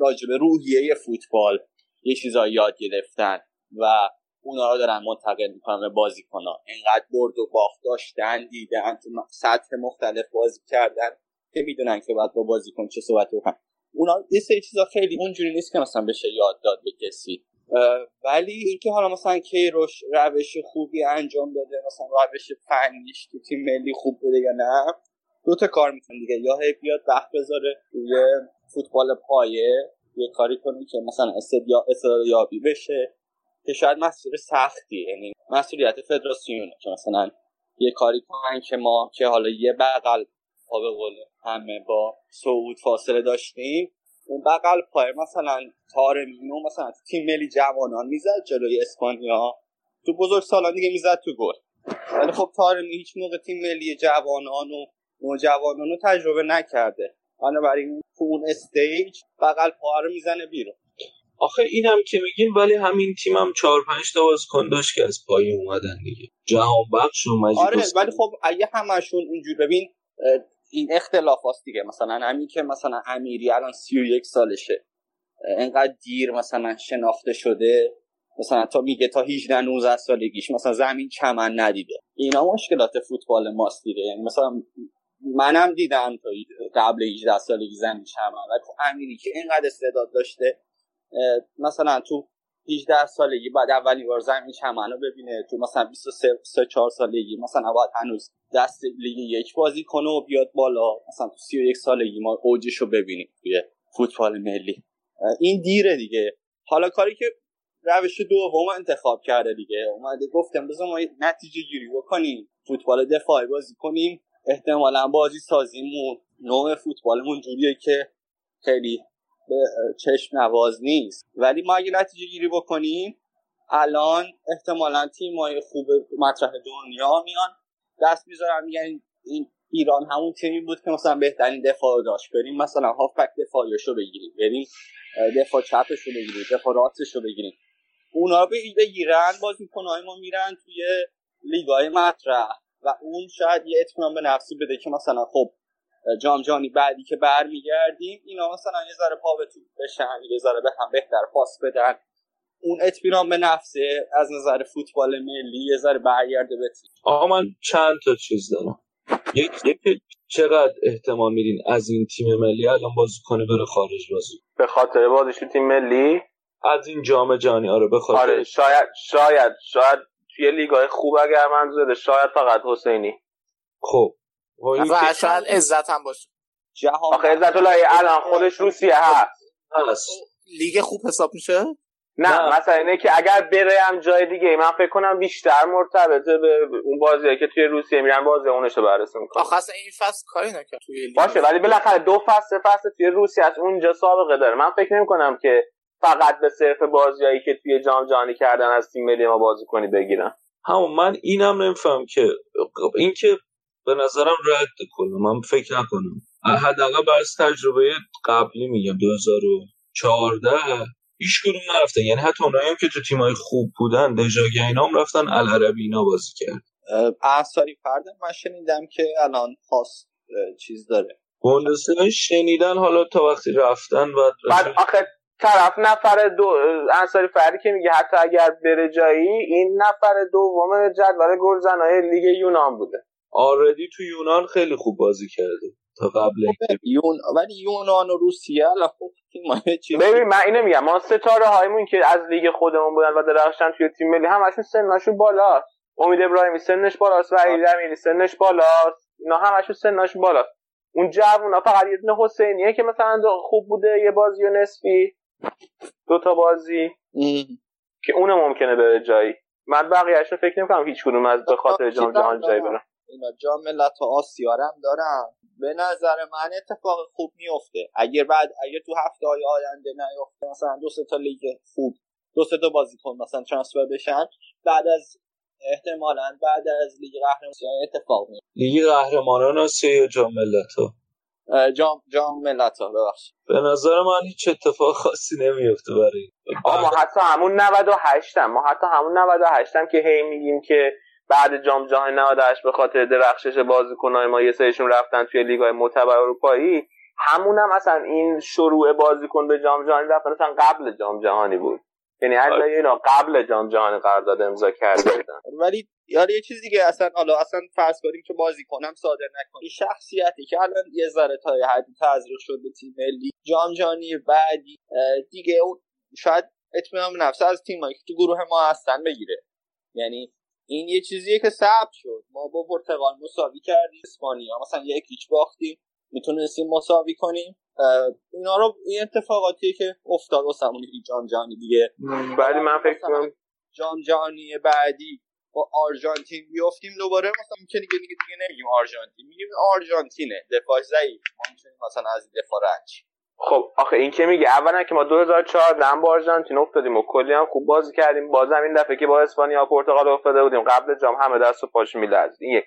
راجب روحیه فوتبال یه چیزا یاد گرفتن و اونا رو دارن منتقل می‌کنن به بازی کنن اینقدر برد و باخت داشتن دیدن تو سطح مختلف بازی کردن که می‌دونن که باید با بازیکن چه صحبت بکنن. اونا یه سری چیزا خیلی اونجوری نیست که مثلا بشه یاد داد به کسی. ولی اینکه حالا مثلا کیروش روش خوبی انجام داده مثلا روش فنیش تو تیم ملی خوب بوده یا نه دو تا کار می‌کنه دیگه. یا هی بیاد وقت بذاره روی فوتبال پایه یه کاری کنه که مثلا یابی بشه. که شاید مسئول سختی یعنی مسئولیت فدراسیونه که مثلا یه کاری کنن که ما که حالا یه بغل پا به قول همه با صعود فاصله داشتیم. اون بغل پای مثلا تارمینو مثلا تیم ملی جوانان می‌زد جلوی اسپانیا. تو بزرگ سالان دیگه می‌زد تو گل. ولی خب تارمی هیچ موقع تیم ملی جوانان و نوجوانان رو تجربه نکرده. بنابراین تو اون استیج بغل پا رو می‌زنه بیرون. آخه این هم که میگیم ولی همین تیم هم چهار پنج تا بازیکن داشت که از پای اومدن دیگه. جهان بخش و آره ولی خب اگه همشون اینجور ببین این اختلاف هست دیگه. مثلا همین که مثلا امیری الان 31 سالشه. انقدر دیر مثلا شناخته شده. مثلا تا میگه تا 18 19 سالگیش مثلا زمین چمن ندیده. اینا مشکلات فوتبال ماست دیگه. یعنی مثلا منم دیدم تا قبل 18 سالگی زمین چمن. ولی خب امیری که اینقدر استعداد داشته. مثلا تو 18 سالگی بعد اولین بار زمین چمن رو ببینه. تو مثلا 23 4 سالگی مثلا باید هنوز دست لیگ یک بازی کنه و بیاد بالا. مثلا تو 31 سالگی ما اوجش رو ببینیم توی فوتبال ملی. این دیره دیگه. حالا کاری که روش دوم انتخاب کرده دیگه. اومده گفتم بذار ما نتیجه گیری بکنیم. فوتبال دفاعی بازی کنیم. احتمالا بازی سازیمون نوع فوتبالمون جوریه که خیلی به چشم نواز نیست. ولی ما اگه نتیجه گیری بکنیم الان احتمالا تیم های خوب مطرح دنیا میان. دست می‌ذارن میگن این ایران همون تیمی بود که مثلا بهترین دفاع داشت. بریم مثلا هافبک دفاعیش رو بگیریم بریم دفاع چپش رو بگیریم دفاع راستش رو بگیریم. اونا به بگیرن بازیکنهای ما میرن توی لیگای مطرح. و اون شاید یه اطمینان به نفسی بده که مثلا خب جام جانی بعدی که برمیگردیم اینا مثلا یه ذره پا به توپ بشن یه ذره به هم بهتر پاس بدن. اون اطمینان به نفسه از نظر فوتبال ملی یه ذره برگرده به تیم. آقا من چند تا چیز دارم. یک چقدر احتمال میدین از این تیم ملی الان بازی کنه بره خارج بازی؟ به خاطر بازیش تیم ملی؟ از این جام جهانی آره به خاطر آره شاید شاید شاید توی لیگای خوب اگر منظوره شاید فقط حسینی. خب و شاید عزت هم باشه. جهان آخه عزت الله الان خودش روسیه هست. لیگ خوب حساب میشه؟ نه, نه. مثلا اینه که اگر برم جای دیگه من فکر کنم بیشتر مرتبطه به اون بازی که توی روسیه میرن بازی اونش رو بررسی می‌کنن. آخه این فصل کاری نکرد توی باشه ولی بالاخره دو فصل فصل توی روسیه از اونجا سابقه داره. من فکر نمی کنم که فقط به صرف بازیایی که توی جام جهانی کردن از تیم ملی ما بازی کنی بگیرن. همون من اینم نمیفهم که این که به نظرم رد کنه من فکر نکنم. حداقل بر تجربه قبلی میگم 2014 هیچ کدوم نرفتن یعنی حتی اونایی هم که تو تیمای خوب بودن دژاگه اینا هم رفتن العربی اینا بازی کرد. انصاری فرد من شنیدم که الان خاص چیز داره. بوندسلیگا شنیدن حالا تا وقتی رفتن و بعد آخه طرف نفر دو انصاری فردی که میگه حتی اگر بره جایی این نفر دوم جدول گلزنای لیگ یونان بوده. آردی تو یونان خیلی خوب بازی کرده تا قبل یون ولی یونان و روسیه خب ببین من اینو میگم ما ستاره هایمون که از لیگ خودمون بودن و درخشیدن توی تیم ملی همشون سنشون بالاست. امید ابراهیمی سنش بالاست و امیری سنش بالاست. اینا همشون سنشون بالاست. اون جوونا فقط یه دونه حسینیه که مثلا خوب بوده یه بازی و نصفی. دو تا بازی. که اون ممکنه بره جایی. من بقیه‌اشو فکر نمی‌کنم هیچ کدوم از به خاطر جام جهانی جایی برن. اینا جام ملت آسیا هم دارن. به نظر من اتفاق خوب میفته اگر بعد اگر تو هفته های آینده نیفته مثلا دو تا لیگ خوب دو تا بازیکن مثلا ترانسفر بشن بعد از احتمالا بعد از لیگ قهرمانان اتفاق میفته لیگ قهرمانان آسیا یا جام ملت‌ها جام جام ملت‌ها ببخشید. به نظر من هیچ اتفاق خاصی نمیفته برای ما حتی همون 98 هم. ما حتی همون 98 هم که هی میگیم که بعد جام جهانی 98 به خاطر درخشش بازیکن‌های ما یه سریشون رفتن توی لیگ‌های معتبر اروپایی همون هم اصلا این شروع بازیکن به جام جهانی رفتن اصلا قبل جام جهانی بود. یعنی اگه اینا قبل جام جهانی قرارداد امضا کرده بودن. ولی یعنی یه چیز دیگه اصلا حالا اصلا فرض کنیم که بازی کنم صادر نکنی شخصیتی که الان یه ذره تا حدی تزریق شد به تیم ملی جام جهانی بعدی دیگه شاید اطمینان نفس از تیمایی که تو گروه ما هستن بگیره. یعنی این یه چیزیه که ثبت شد. ما با پرتغال مساوی کردیم اسپانیا مثلا یک هیچ باختیم می‌تونستیم مساوی کنیم. اینا رو این اتفاقاتی که افتاد واسمون جام جهانی دیگه. بعدی من فکر کنم جام جهانی بعدی با آرژانتین بیافتیم دوباره. مثلا میگه دیگه دیگه, دیگه نمیگیم آرژانتین میگیم آرژانتینه. دفاع ضعیف. ما می‌تونیم مثلا از دفاع رد خب آخه این که میگه اولا که ما 2014 هم با آرژانتین افتادیم و کلی هم خوب بازی کردیم. بازم این دفعه که با اسپانیا و پرتغال افتاده بودیم قبل جام همه دست و پاش میلرزید. این یک.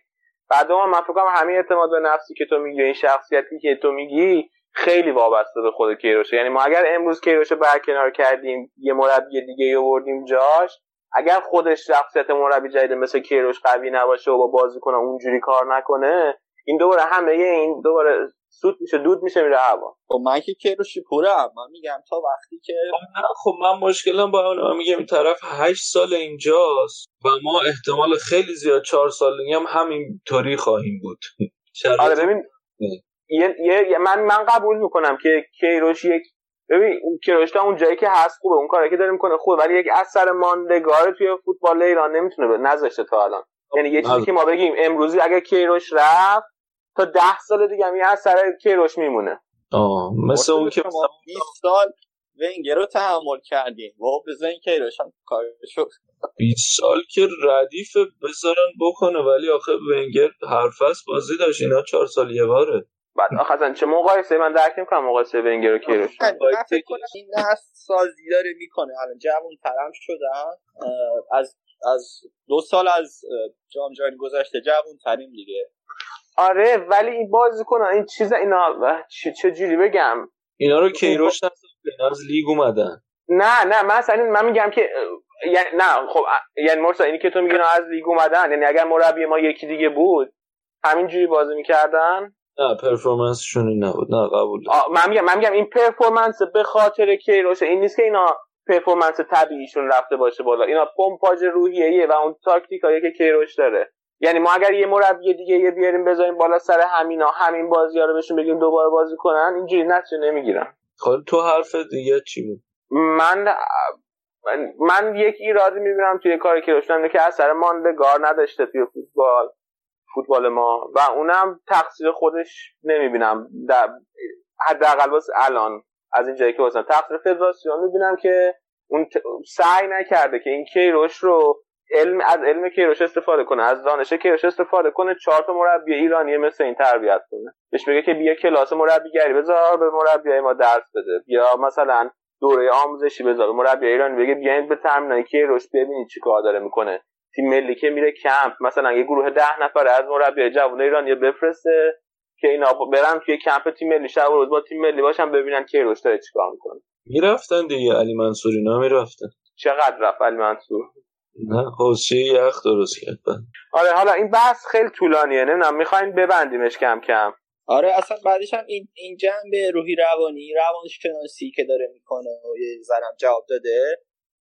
بعد من فکر کنم همین اعتماد به نفسی که تو میگی این شخصیتی که تو میگی خیلی وابسته به خود کیروشه یعنی ما اگر امروز کیروش برکنار کردیم یه مربی دیگه آوردیم جاش اگر خودش شخصیت مربی جدید مثل کیروش قوی نباشه و با بازیکن اونجوری کار نکنه این دوباره همه این دوباره سود میشه دود میشه میره هوا. خب من که کیروشی پورم من میگم تا وقتی که خب من مشکلم با اون میگم این طرف هشت سال اینجاست و ما احتمال خیلی زیاد چهار سال دیگه هم همینطوری خواهیم بود. آره ببین یه،, یه،, من من قبول می‌کنم که کیروش یک ببین اون کیروش اون جایی که هست خوبه اون کاری که داره می‌کنه خوبه ولی یک اثر ماندگار توی فوتبال ایران نمی‌تونه نذاشته تا الان. یعنی یه چیزی که ما بگیم امروزی اگه کیروش رفت تا ده سال دیگه هم یه اثر کیروش میمونه. آه مثل اون که 20 سال ونگر رو تحمل کردیم و بزنین کیروش هم کارشو 20 سال که ردیف بذارن بکنه ولی آخه ونگر حرف بازی داشت اینا 4 سال یه باره. بعد آخه چه مقایسه؟ من درک نمی‌کنم مقایسه ونگر و کیروش. این نسل سازی داره می‌کنه. الان جوان ترم شدن از از دو سال از جام جهانی گذشته جوان ترین دیگه. آره ولی این بازی کنن این چیز اینا چه, چه جوری بگم؟ اینا رو کیروش از لیگ اومدن. نه نه مثلا من میگم که یعنی نه خب یعنی مرسا اینی که تو میگی از لیگ اومدن یعنی اگر مربی ما یکی دیگه بود همین جوری بازی می‌کردن؟ نه performance شون این نبود. نه قبول من میگم من میگم این performance به خاطر کیروش این نیست که اینا performance طبیعیشون رفته باشه بالا. اینا پمپاژ روحیه و اون تاکتیکایی که کیروش داره. یعنی ما اگر یه مربی دیگه یه بیاریم بذاریم بالا سر همینا همین بازی ها رو بهشون بگیم دوباره بازی کنن اینجوری نتیجه نمی‌گیرن. خب تو حرف دیگه چی بود؟ من من, یک ایرادی می‌بینم توی کاری که داشتم که اثر ماندگار نداشته توی فوتبال فوتبال ما. و اونم تقصیر خودش نمی‌بینم. حداقل واسه الان از این جایی که واسه تقصیر فدراسیون می‌بینم که اون سعی نکرده که این کیروش رو علم از علم کیروش استفاده کنه از دانش کیروش استفاده کنه چهار تا مربی ایرانی مثل این تربیت کنه. بهش بگه که بیا کلاس مربیگری بذار به مربی ما درس بده. بیا مثلا دوره آموزشی بذار. مربی ایرانی بگه بیاین به تمرینای کیروش ببینید چی کار داره می‌کنه. تیم ملی که میره کمپ. مثلا یه گروه ده نفر از مربی جوان ایرانی بفرسته که اینا برن توی کمپ تیم ملی شب روز با تیم ملی باشن ببینن که روش داره چیکار می‌کنه. می‌رفتن دیگه. علی منصوری نه می‌رفتن چقدر رفت علی منصور؟ نه حوزچه یخ درست کرد بعد. آره حالا این بحث خیلی طولانیه نمی‌دونم می‌خواین ببندیمش کم کم. آره اصلا بعدش هم این, این جنبه روحی روانی روانشناسی که داره می‌کنه و یه ذرم جواب داده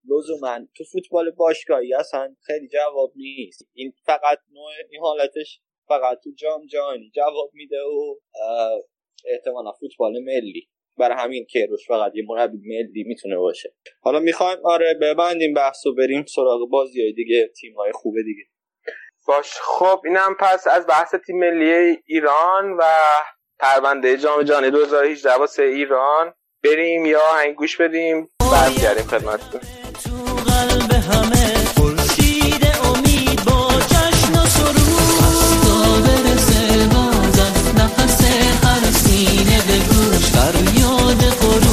لزوما تو فوتبال باشگاهی اصلا خیلی جواب نیست. این فقط نوع این حالتش فقط تو جام جهانی جواب میده و اه، احتمالا فوتبال ملی. برای همین که روش فقط یه مربی ملی می‌تونه باشه. حالا می‌خوایم آره ببندیم بحث و بریم سراغ بازی های دیگه تیم های خوبه دیگه. باش خب اینم پس از بحث تیم ملی ایران و پرونده جام جهانی 2018 واسه ایران. بریم یا هنگ گوش بدیم برگردیم خدمتتون. por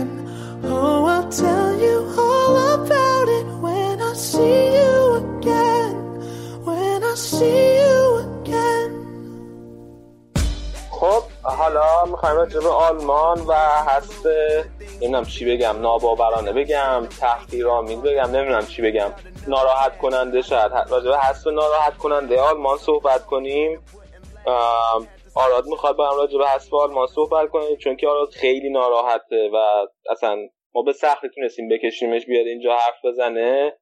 می‌خوایم راجع به آلمان و هست نمی‌دونم چی بگم ناباورانه بگم تحقیرآمیز بگم نمی‌دونم چی بگم. ناراحت کننده شاید راجع به هست ناراحت کننده. آلمان صحبت کنیم. آراد می‌خواد با هم راجع به حذف آلمان صحبت کنیم چون که آراد خیلی ناراحته و اصلا ما به سختی تونستیم بکشیمش بیاد اینجا حرف بزنه.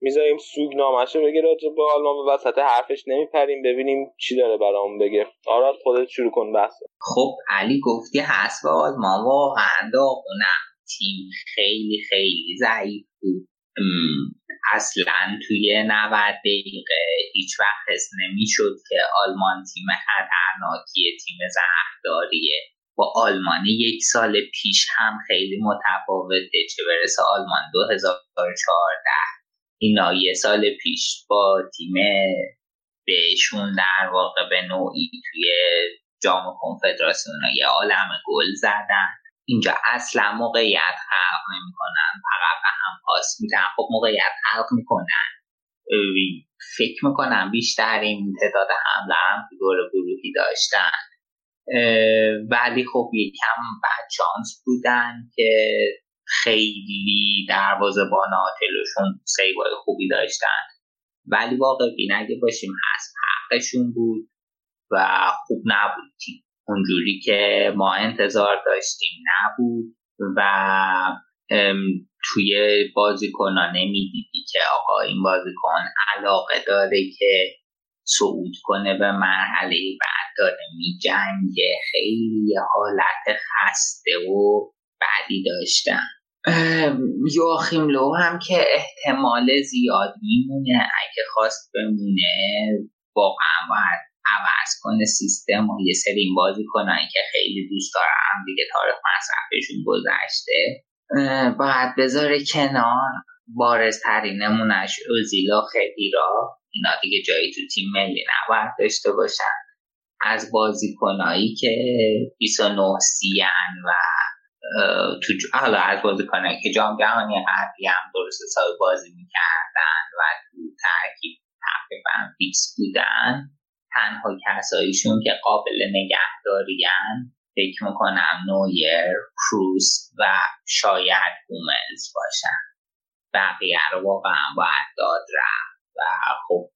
می‌ذاریم سوگ نامشه بگه راجع به آلمان به وسط حرفش نمیپریم ببینیم چی داره برامون بگه. آراد خودت شروع کن بحث. خب علی گفتی حذف آلمان واقعا داغونم. تیم خیلی خیلی ضعیف بود. اصلا توی 90 دقیقه هیچ وقت حس نمی‌شد که آلمان تیم خطرناکی تیم زهرداریه. با آلمان یک سال پیش هم خیلی متفاوته چه برسه آلمان 2014 اینا یه سال پیش با تیم بهشون در واقع به نوعی توی جام کنفدراسیون یه عالم گل زدن. اینجا اصلا موقعیت خلق نمی‌کنن فقط به هم پاس میدن. خب موقعیت خلق می‌کنن. فکر می‌کنم بیشتر این تعداد حمله هم دور گروهی داشتن. ولی خب یکم بدشانس بودن که خیلی دروازه تلوشون سیوای خوبی داشتن. ولی واقعی نگه باشیم هست. حقشون بود و خوب نبود تیم اونجوری که ما انتظار داشتیم نبود و توی بازیکنان نمی‌دیدی که آقا این بازیکن علاقه داره که صعود کنه به مرحله بعد. داره میجنگه. خیلی حالت خسته و بعدی داشتن. یواخیم لو هم که احتمال زیاد میمونه. اگه خواست بمونه واقعا باید عوض کنه سیستم و یه سری این بازی کنن که خیلی دوست دارم دیگه تاریخ مصرفشون گذشته. باید بذاره کنار. بارزترین نمونش اوزیلا خدیرا اینا دیگه جایی تو تیم ملی نباید داشته باشن. از بازیکنایی که 29 سیان و تو حالا از بازیکنایی که جام جهانی قبلی هم درست حسابی بازی می‌کردن و تو ترکیب تقریبا فیکس بودن تنها کساییشون که قابل نگهداریان فکر می‌کنم نویر کروس و شاید هوملز باشن. بقیه رو واقعا باید داد رفت و خب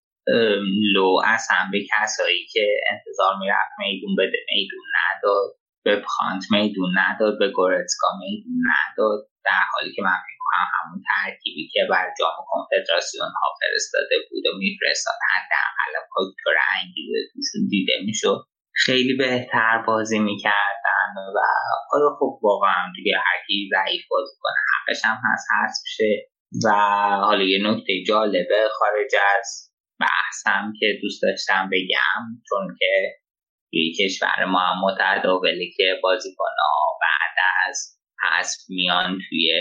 لو اصلا به کسایی که انتظار می‌رفت میدون بده میدون نداد. به پانت میدون نداد به گورتسکا میدون نداد در حالی که من فکر کنم همون ترکیبی که بر جام کنفدراسیون ها فرستاده بود و میفرستاد حداقل فاکتور انگیزه توشون دیده می‌شد خیلی بهتر بازی می‌کردن و آره خب واقعا دیگه هرکی ضعیف بازی کنه حقش هم هست هست شه. و حالا یه نکته جالبه خارج از بحثم که دوست داشتم بگم چون که توی کشور ما هم متداوله که ها بعد از حذف میان توی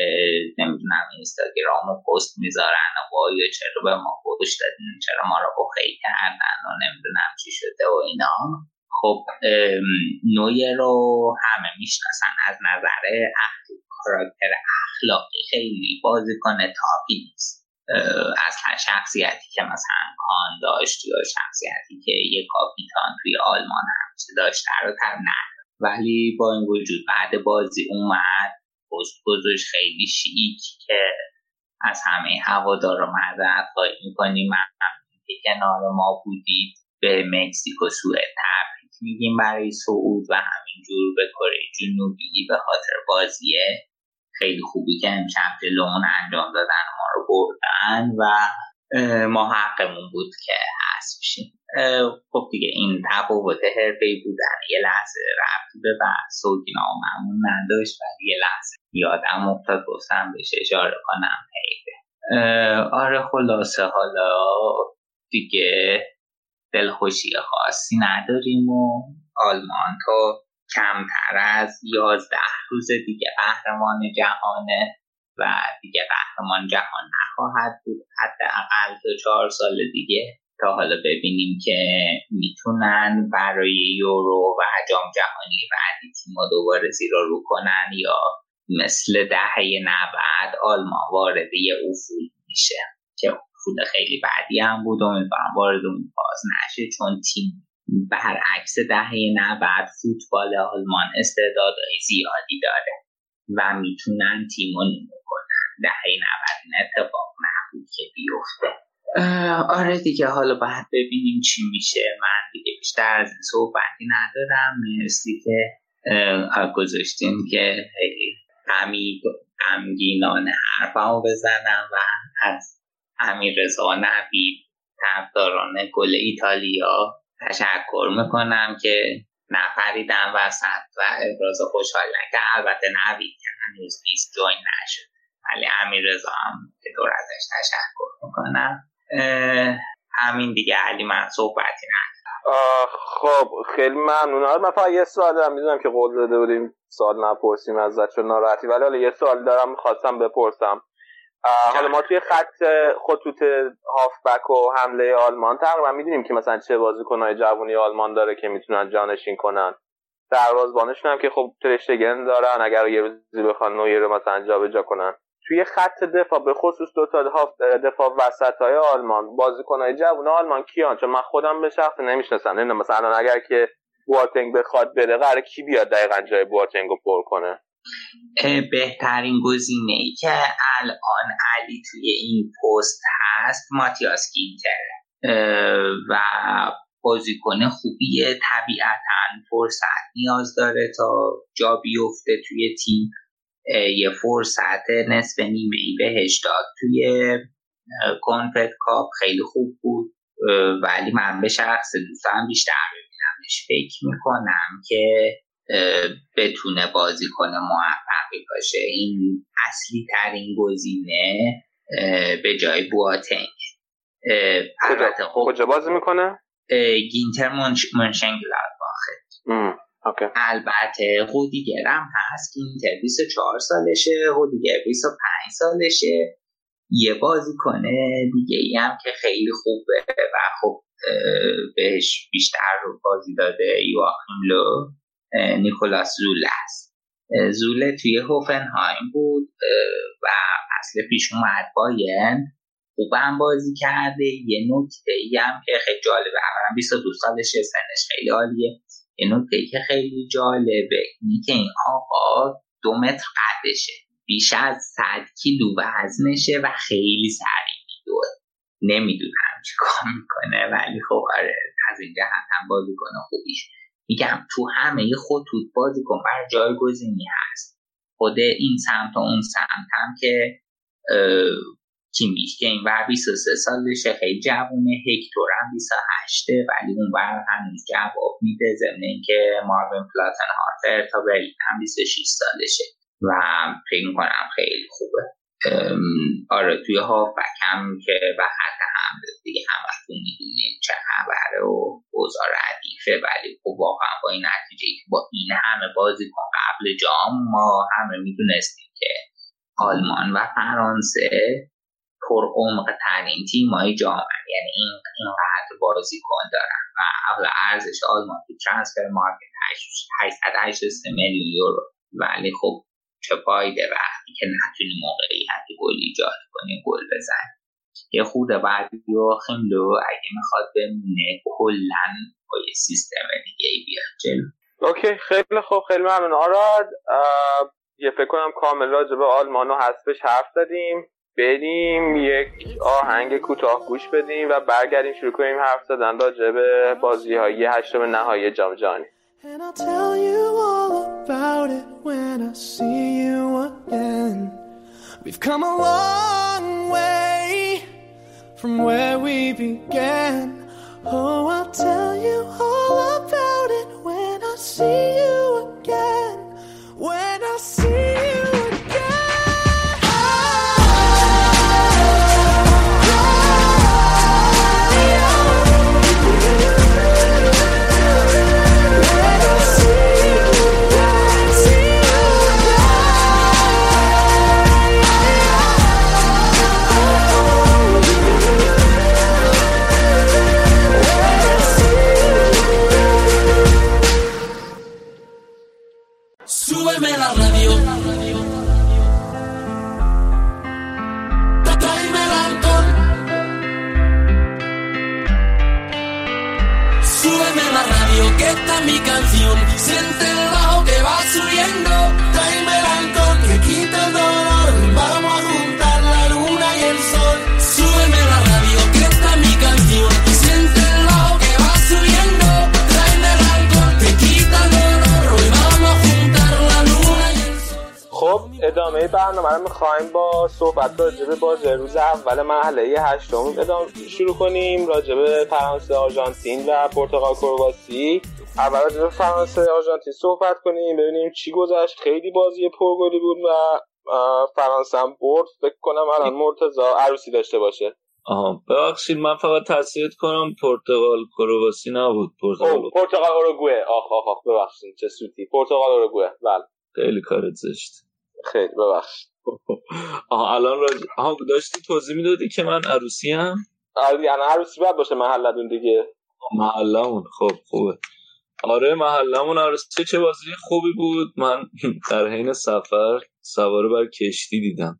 نمی‌دونم اینستاگرام و پست می‌ذارن و یا چرا به ما پوش دادین؟ چرا ما رو بخیل کردن؟ و نمی‌دونم چی شده و اینا. خب نویه رو همه می‌شناسن از نظر کاراکتر اخلاقی خیلی بازیکن تاپی نیست. اصلا شخصیتی که مثلا کان داشت یا شخصیتی که یه کاپیتان توی آلمان همیشه داشته رو تر نه. ولی با این وجود بعد بازی اومد پست گذاشت خیلی شیک که از همه هوادارا معذرت خواهی می‌کنیم. ممنون که کنار ما بودید به مکزیک و سوئد تبریک میگیم برای صعود و همینجور به کره جنوبی به خاطر بازیه. خیلی خوبی که امشب جلومون انجام دادن ما رو بردن و ما حقمون بود که حذف شیم. خب دیگه این تفاوت حرفه‌ای بودن. یه لحظه رفتی به بحث و ناممون نداشت ولی یه لحظه یادم افتاد گفتم بهش اشاره کنم. حیفه آره خلاصه حالا دیگه دلخوشی خاصی نداریم و آلمان تا کمتر از یازده روز دیگه قهرمان جهانه و دیگه قهرمان جهان نخواهد بود. حداقل دو چهار سال دیگه تا حالا ببینیم که می‌تونن برای یورو و جام جهانی بعدی تیما دوباره زیر رو کنن یا مثل دهه 90 آلمان وارد یه افول میشه که افول خیلی بعدی هم بود. امیدوارم وارد اون باز نشه چون تیم برعکس دهه 90 فوتبال آلمان استعدادهای زیادی داره و می‌تونن تیمو نیمه کنن. دهه 90 این اتفاق نبود که بیفته. آره دیگه حالا باید ببینیم چی میشه. من دیگه بیشتر از این صحبتی ندارم. مرسی که گذاشتیم که غمی غمگینان حرفمو بزنم و از امیر رضا نبید طرفداران گل ایتالیا تشکر می‌کنم که نپریدم وسط و ابراز خوشحال که البته نوید که هنوز نیست جوین نشد. ولی امیر رضا هم که دور ازش تشکر می‌کنم. همین دیگه. علی من صحبتی ندارم. خب خیلی ممنون. من فقط یه سوال دارم. می‌دونم که قول داده بودیم سوال نپرسیم ازت چون ناراحتی. ولی حالا یه سوال دارم خواستم بپرسم. حالا ما توی خط خطوط هافبک و حمله آلمان تقریبا می‌دونیم که مثلا چه بازیکنهای جوونی آلمان داره که می‌تونن جانشین کنن. دروازه‌بانشون هم که خب ترشتگن دارن اگر یه روزی بخوان نویر رو مثلا جابجا کنن. توی خط دفاع به خصوص دو تا دفاع وسط های آلمان بازیکنهای جوون آلمان کیان؟ چون من خودم به شخص نمی‌شناسم. نمی‌دونم مثلا اگر که بواتنگ بخواد بره قرار کی بیاد دقیقا جای بواتنگ رو پر کنه؟ بهترین گزینه ای که الان علی توی این پست هست ماتیاس گینتر و بازیکن خوبیه طبیعتا فرصت نیاز داره تا جا بیفته توی تیم. یه فرصت نصف نیمه ای بهش داد توی کنفت کاپ. خیلی خوب بود. ولی من به شخص دوستم بیشتر ببینمش. فکر می‌کنم که بتونه بازی کنه موفقی باشه. این اصلی ترین گزینه به جای بواتنگ. کجا, خب کجا بازی می‌کنه؟ گینتر منشنگلاد باخت البته خودیگر هم هست. گینتر 24 سالشه خودیگر 25 سالشه. یه بازی کنه دیگه ای هم که خیلی خوبه و خب بهش بیشتر رو بازی داده یواخیم لو. نیکولاس زوله است. زوله توی هوفنهایم بود و اصل پیش اومد باین خوبم بازی کرده. یه نکته ای هم که خیلی جالبه. اولا 22 سالشه سنش خیلی عالیه. یه نکته ای که خیلی جالبه اینی که این آقا دو متر قدشه. بیش از 100 کیلو وزنشه و خیلی سریع میدوه. نمی‌دونم چی کار می‌کنه ولی خب آره از این جهت هم بازی کنه خوبیش. میگم تو همه خطوط بازیکن بر جایگزینی هست. خود این سمت و اون سمت هم که کیمیش که این ور 23 سالشه خیلی جوونه هکتور هم 28 ولی اون بر هنوز جواب میده ضمن اینکه ماروین پلاتن هارتر تا برین هم 26 سالشه و فکر می‌کنم خیلی خوبه. آره توی هافبک هم که و حتی دیگه همتون می‌دونین چه خبره و اوضاع ردیفه ولی خب واقعا با این نتیجه که با این همه بازی کن قبل جام ما همه می‌دونستیم که آلمان و فرانسه پر عمق ترین تیم های جامعه یعنی این اینقدر بازی کن دارن و اول ارزش آلمان تو ترانسفر مارکت 883 میلیون یورو. ولی خب چه پایده وقتی که نتونی موقعیت گل ایجاد کنی گل بزن یه خورده بعد و خیملو اگه می‌خواد بمونه کلا با یه سیستم دیگه ای بیاد جلو. اوکی خیلی خوب خیلی ممنون. آراد یه فکر کنم کامل راجع به آلمان و حذفش حرف زدیم. بریم یک آهنگ کوتاه گوش بدیم و برگردیم شروع کنیم حرف زدن راجع به بازی های هشتم نهایی جام جهانی. And I'll tell you all about it when I see you again. We've come a long way from where we began. Oh, I'll tell you all about it when I see you again. ادامه برنامه رو می‌خوایم با صحبت راجع به بازی روز اول مرحله هشتم. ادامه شروع کنیم راجع به فرانسه آرژانتین و پرتغال کرواسی. اول راجع به فرانسه آرژانتین صحبت کنیم ببینیم چی گذشت. خیلی بازی پرگلی بود و فرانسه هم برد. فکر کنم الان مرتضا عروسی داشته باشه. آها ببخشید من فقط تصدیق کنم پرتغال کرواسی نبود. پرتغال پرتغال اوروگوئه آخ آخ آخ ببخشید چه سوتی. پرتغال اوروگوئه بله. خیلی کارت زشت. خیلی ببخشید. آها الان راج... آها داشتی توضیح می‌دادی که من عروسی هم یعنی عروسی باید باشه محلتون دیگه. محلمون خب خوبه. آره محلمون عروسی چه بازی خوبی بود. من در حین سفر سواره بر کشتی دیدم.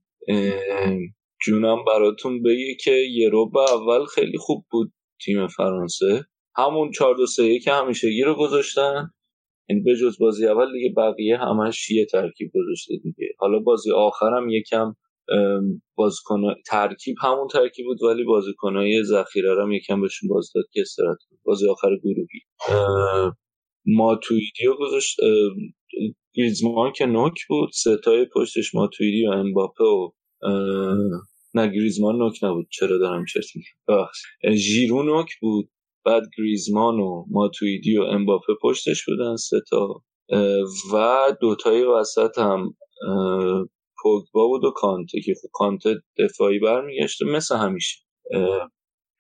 جونم براتون بگه که یه رو اول خیلی خوب بود تیم فرانسه. همون 4 2 3 که همیشگی رو گذاشتن. یعنی به جز بازی اول دیگه بقیه همش یه ترکیب گذاشته دیگه. حالا بازی آخرم یکم بازیکن ترکیب همون ترکیب بود ولی بازیکنای ذخیره رو یکم بهشون باز داد که استراحت. بازی آخر گروهی. ماتویدی رو گذاشت گریزمان که نوک بود. ستای پشتش ماتویدی و امباپه و نه گریزمان نوک نبود. چرا دارم چرت میگم؟ ژیرو نوک بود. بعد گریزمان و ماتویدی و امباپه پشتش بودن سه تا. و دوتای وسط هم پوگبا بود و کانته که خب کانته دفاعی برمیگشته مثل همیشه.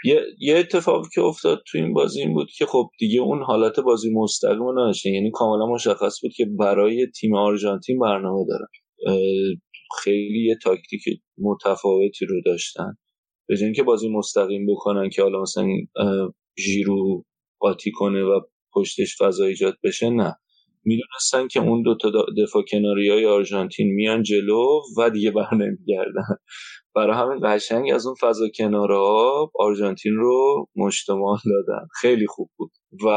یه, یه اتفاقی که افتاد تو این بازی این بود که خب دیگه اون حالت بازی مستقیم رو یعنی کاملا مشخص بود که برای تیم آرژانتین برنامه دارن. خیلی یه تاکتیک متفاوتی رو داشتن. به اینکه بازی مستقیم بکنن که حالا مثلا اه، ژیرو قاطی کنه و پشتش فضا ایجاد بشه نه. می‌دونستن که اون دو تا دفاع کناری های آرژانتین میان جلو و دیگه بر نمیگردن. برای همین قشنگ از اون فضا کنارها آرژانتین رو مشتمال دادن. خیلی خوب بود. و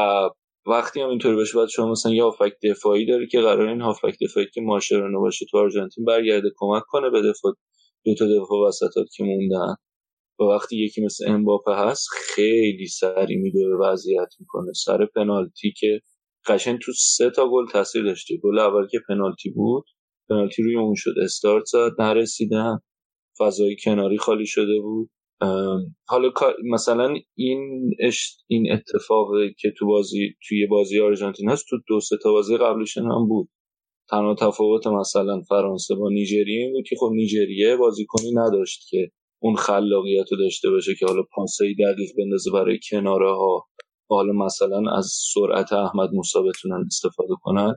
وقتی هم اینطوری بشه باید شما مثلا یه هافک دفاعی داره که قرار این هافک دفاعی که ماشرانو باشه تو آرژانتین برگرده کمک کنه به دفاع دو تا دفاع وسطات که موندن. و وقتی یکی مثل امباپه هست خیلی سری میدوه وضعیت می‌کنه. سر پنالتی که قشنگ تو سه تا گل تاثیر داشته. گل اول که پنالتی بود پنالتی روی اون شد. استارت زد نرسیدن. فضای کناری خالی شده بود. حالا مثلا این این اتفاق که تو بازی توی بازی آرژانتین هست تو دو سه تا بازی قبلش هم بود. تنها تفاوت مثلا فرانسه با نیجریه این بود که خب نیجریه بازیکنی نداشت که اون خلاقیت رو داشته باشه که حالا پاسایی دقیق بندازه برای کناره ها حالا مثلا از سرعت احمد موسی بتونن استفاده کنن.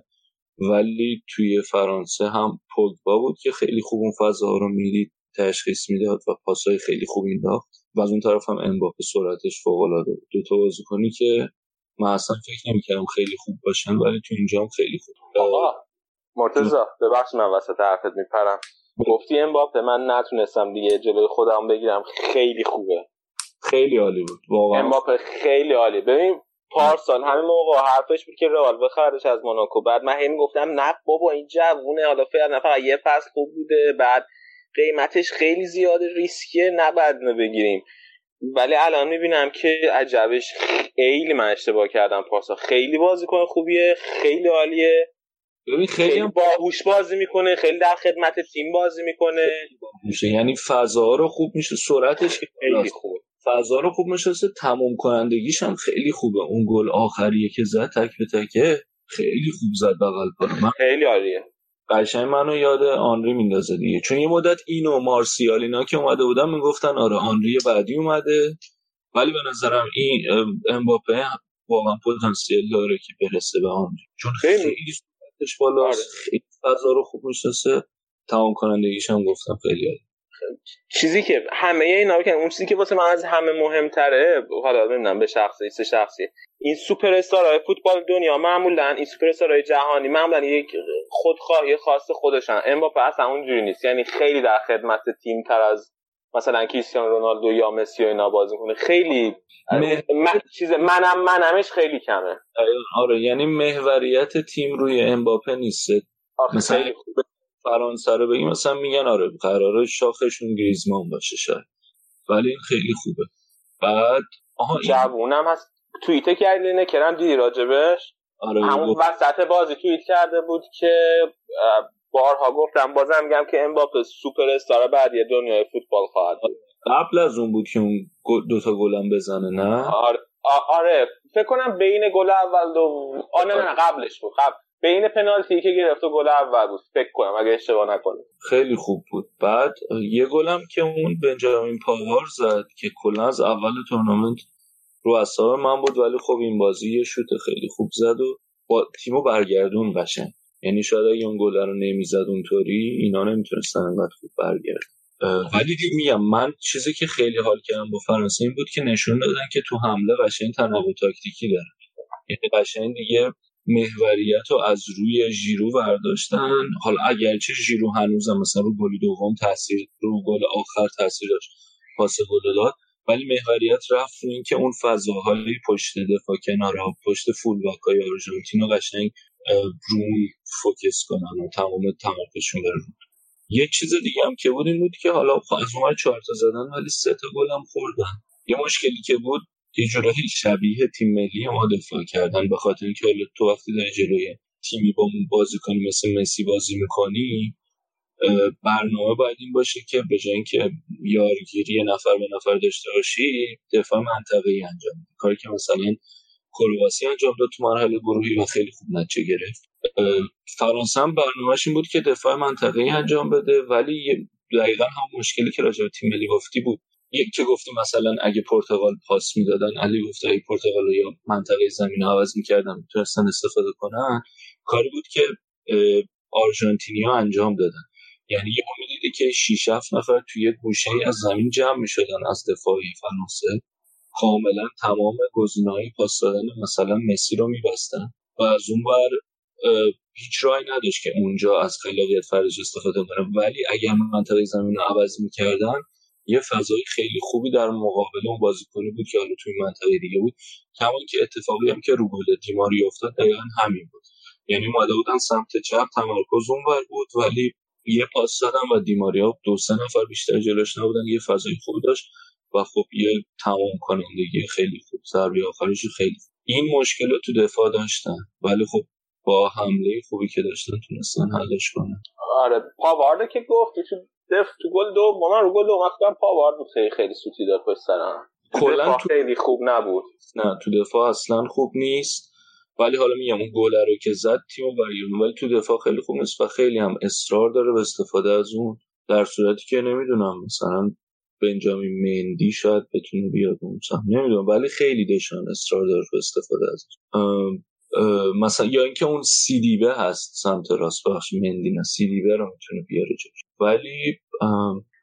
ولی توی فرانسه هم پوگبا بود که خیلی خوب اون فضاها رو می‌دید تشخیص می‌داد و پاسای خیلی خوب مینداخت و از اون طرف هم امباپه سرعتش فوق العاده بود. دو تا بازیکنی که من اصلا فکر نمی‌کردم خیلی خوب باشن ولی تو اینجا هم خیلی خوب آقا مرتضا ببخش من وسط حرفت میپرم. گفتی امباپه من نتونستم دیگه جلوی خودم بگیرم. خیلی خوبه. خیلی عالی بود واقعا. امباپه خیلی عالی. ببین پارسال همین موقع حرفش بود که رئال بخردش از موناکو. بعد من همین گفتم نه بابا این جوونه حالا فعلا فقط یه فصل خوب بوده بعد قیمتش خیلی زیاده ریسکیه نباید بگیریم. ولی الان می‌بینم که عجبش خیلی من اشتباه کردم پاسا خیلی بازیکن خوبیه خیلی عالیه. ببین خیلی, خیلی باهوش بازی می‌کنه خیلی در خدمت تیم بازی می‌کنه. میشه یعنی فضا رو خوب میشه سرعتش خیلی خوبه. فضا رو خوب میشه تموم کنندگیش هم خیلی خوبه. اون گل آخریه که زد تک به تکه خیلی خوب زد بغل کنه. خیلی عالیه. قشنگ منو یاد آنری میندازه دیگه. چون یه مدت اینو مارسیال اینا که اومده بودن می‌گفتن آره آنری بعدی اومده. ولی به نظرم این امباپه واقعا پتانسیل داره که برسه به آنری. چون خیلی خیلی بالا. آره. خیلی فضا رو خوب می‌شناسه. تمام کنندگیش هم گفتم خیلی چیزی که همه اینا که اون چیزی که واسه من از همه مهمتره حالا نمی‌دونم به شخصی سه شخصی. این سوپر استارهای فوتبال دنیا معمولا این سوپر استارهای جهانی معمولا یک خودخواهی خاص خودشن امباپه اصلا اونجوری نیست. یعنی خیلی در خدمت تیم تر از مثلا کریستیانو رونالدو یا مسی و اینا بازی کنه. خیلی من چیز منم منمش خیلی کمه. آره یعنی محوریت تیم روی امباپه نیست. مثلا فرانسه رو بگیم مثلا میگن آره قراره شاخشون گریزمان باشه شاید. ولی این خیلی خوبه. بعد آها جوونم هست. توییته کردی کرم دیدی راجبش؟ آره همون وسط بازی توییت کرده بود که بارها گفتم بازم میگم که امباپه سوپر استار بعدی دنیای فوتبال خواهد بود. قبل از اون بود که اون دوتا گلم بزنه نه؟ آره. آره. فکر کنم بین گل اول دو آره نه نه قبلش بود. قبل. بین پنالتی که گرفت و گل اول بود. فکر کنم اگه اشتباه نکنم. خیلی خوب بود. بعد یه گلم که اون بنجامین پاوار زد که کلا از اول تورنمنت رو اصاب من بود ولی خب این بازی یه شوت خیلی خوب زد و با تیمو برگردون قشنگ. یعنی شاید اگه اون گل رو نمی‌زد اونطوری اینا نمی‌تونستن انقدر خوب برگرد ولی دیگه میگم من چیزی که خیلی حال کردم با فرانسه این بود که نشون دادن که تو حمله قشنگ تنوع تاکتیکی دارن یعنی قشنگ دیگه محوریت رو از روی ژیرو برداشتن حالا اگرچه ژیرو هنوزم مثلا رو گل دوم تاثیر رو گل آخر تاثیر داشت پاس گل داد. ولی محوریت رفت رو اینکه اون فضاهای پشت دفاع کنارها پشت فول های آرژانتین رو قشنگ رو فوکس کنن و تمام تمرکزشون بره یه چیز دیگه هم که بود این بود که حالا از اون چهار تا زدن ولی سه تا گل هم خوردن. یه مشکلی که بود یه جورایی شبیه تیم ملی ما دفاع کردن به خاطر اینکه تو وقتی داری جلوی تیمی با بازی کنی مثل مسی بازی می‌کنی برنامه باید این باشه که به جای اینکه یارگیری نفر به نفر داشته باشی دفاع منطقه‌ای انجام کاری که مثلا کرواسی انجام داد تو مرحله گروهی و خیلی خوب نتیجه گرفت. فرانسه هم برنامهش این بود که دفاع منطقه‌ای انجام بده ولی دقیقا هم مشکلی که راجع به تیم ملی گفتی بود. یک که گفتیم مثلا اگه پرتغال پاس می‌دادن علی گفت اگه پرتغال یا منطقه زمین عوض می‌کردن می‌تونستن استفاده کنن. کاری بود که آرژانتینیا انجام دادن. یعنی یه می‌دیدی که 6 7 نفر توی گوشه از زمین جمع می‌شدن از دفاعی فرانسه. کاملا تمام گزینه‌های پاس دادن مثلا مسی رو میبستن و از اون بر هیچ راهی نداشت که اونجا از خلاقیت فرج استفاده کنه. ولی اگر منطقه زمین رو عوض می‌کردن یه فضای خیلی خوبی در مقابل اون بازیکنی بود که حالا توی منطقه دیگه بود. کمان که اتفاقی هم که رو گل دیماری افتاد دقیقا همین بود. یعنی اومده بودن سمت چپ تمرکز اونور بود ولی یه پاس دادن و دیماریا دو سه نفر بیشتر جلوش نبودن. یه فضای خوبی داشت. و خب یه تمام کنندگی خیلی خوب ضربه آخرش خیلی خوب. این مشکل رو تو دفاع داشتن. ولی خب با حمله خوبی که داشتن تونستن حلش کنن. آره پاوارد که گفت تو دف تو گل دو من رو گل دو وقتا پاوارد بود. خیلی خیلی سوتی داد پشت سرم. کلا تو خیلی خوب نبود. نه تو دفاع اصلا خوب نیست. ولی حالا میگم اون گل رو که زد تیم برگردون. ولی تو دفاع خیلی خوب نیست و خیلی هم اصرار داره به استفاده از اون. در صورتی که نمی‌دونم مثلا بنجامین مندی شاید بتونه بیاد اون سمت نمی‌دونم ولی خیلی دشان اصرار داره به استفاده از. مثلا یا اینکه اون سیدیبه هست سمت راست بخش مندی نه سیدیبه رو می‌تونه بیاره جلوش. ولی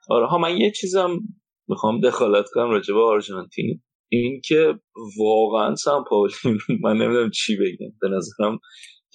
آره ها من یه چیزم می‌خوام دخالت کنم راجع به آرژانتین. این که واقعا سمپاولی من نمی‌دونم چی بگم. به نظرم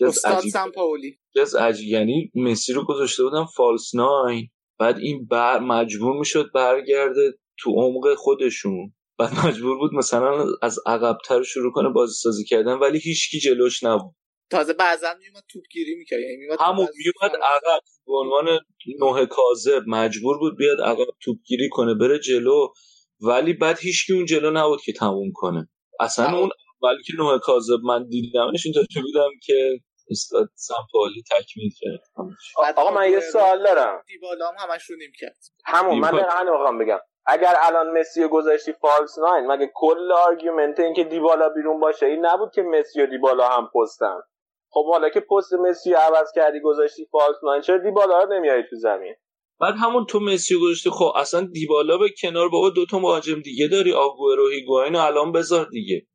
استاد عجیب سمپاولی. یکی از عجیب یعنی مسی رو گذاشته بودم فالس ناین. بعد این بر مجبور می‌شد برگرده تو عمق خودشون. بعد مجبور بود مثلا از عقبتر شروع کنه بازی سازی کردن ولی هیچکی جلوش نبود. تازه بعضا میومد توپگیری می‌کرد یعنی میومد همون میومد عقب. به عنوان نوه کاذب مجبور بود بیاد عقب توپگیری کنه بره جلو. ولی بعد هیچکی اون جلو نبود که تموم کنه. اصلا اون اولی که نه کاذب من دیدمش اینطور بودم که استاد سمپائولی تکمیل کرد. آقا من یه سوال دارم. دیبالا هم همش رو نیمکت. همون من. دقیقا بگم. اگر الان مسی رو گذاشتی false nine مگه کل argument این که دیبالا بیرون باشه این نبود که مسی و دیبالا هم پستن؟ خب حالا که پست مسی رو عوض کردی گذاشتی false nine چرا دیبالا رو نمیاری تو زمین؟ بعد همون تو مسی رو گذاشتی خب اصلا دیبالا به کنار بابا دوتا مهاجم دیگه داری آگوئرو هیگواین الان بذار دیگه.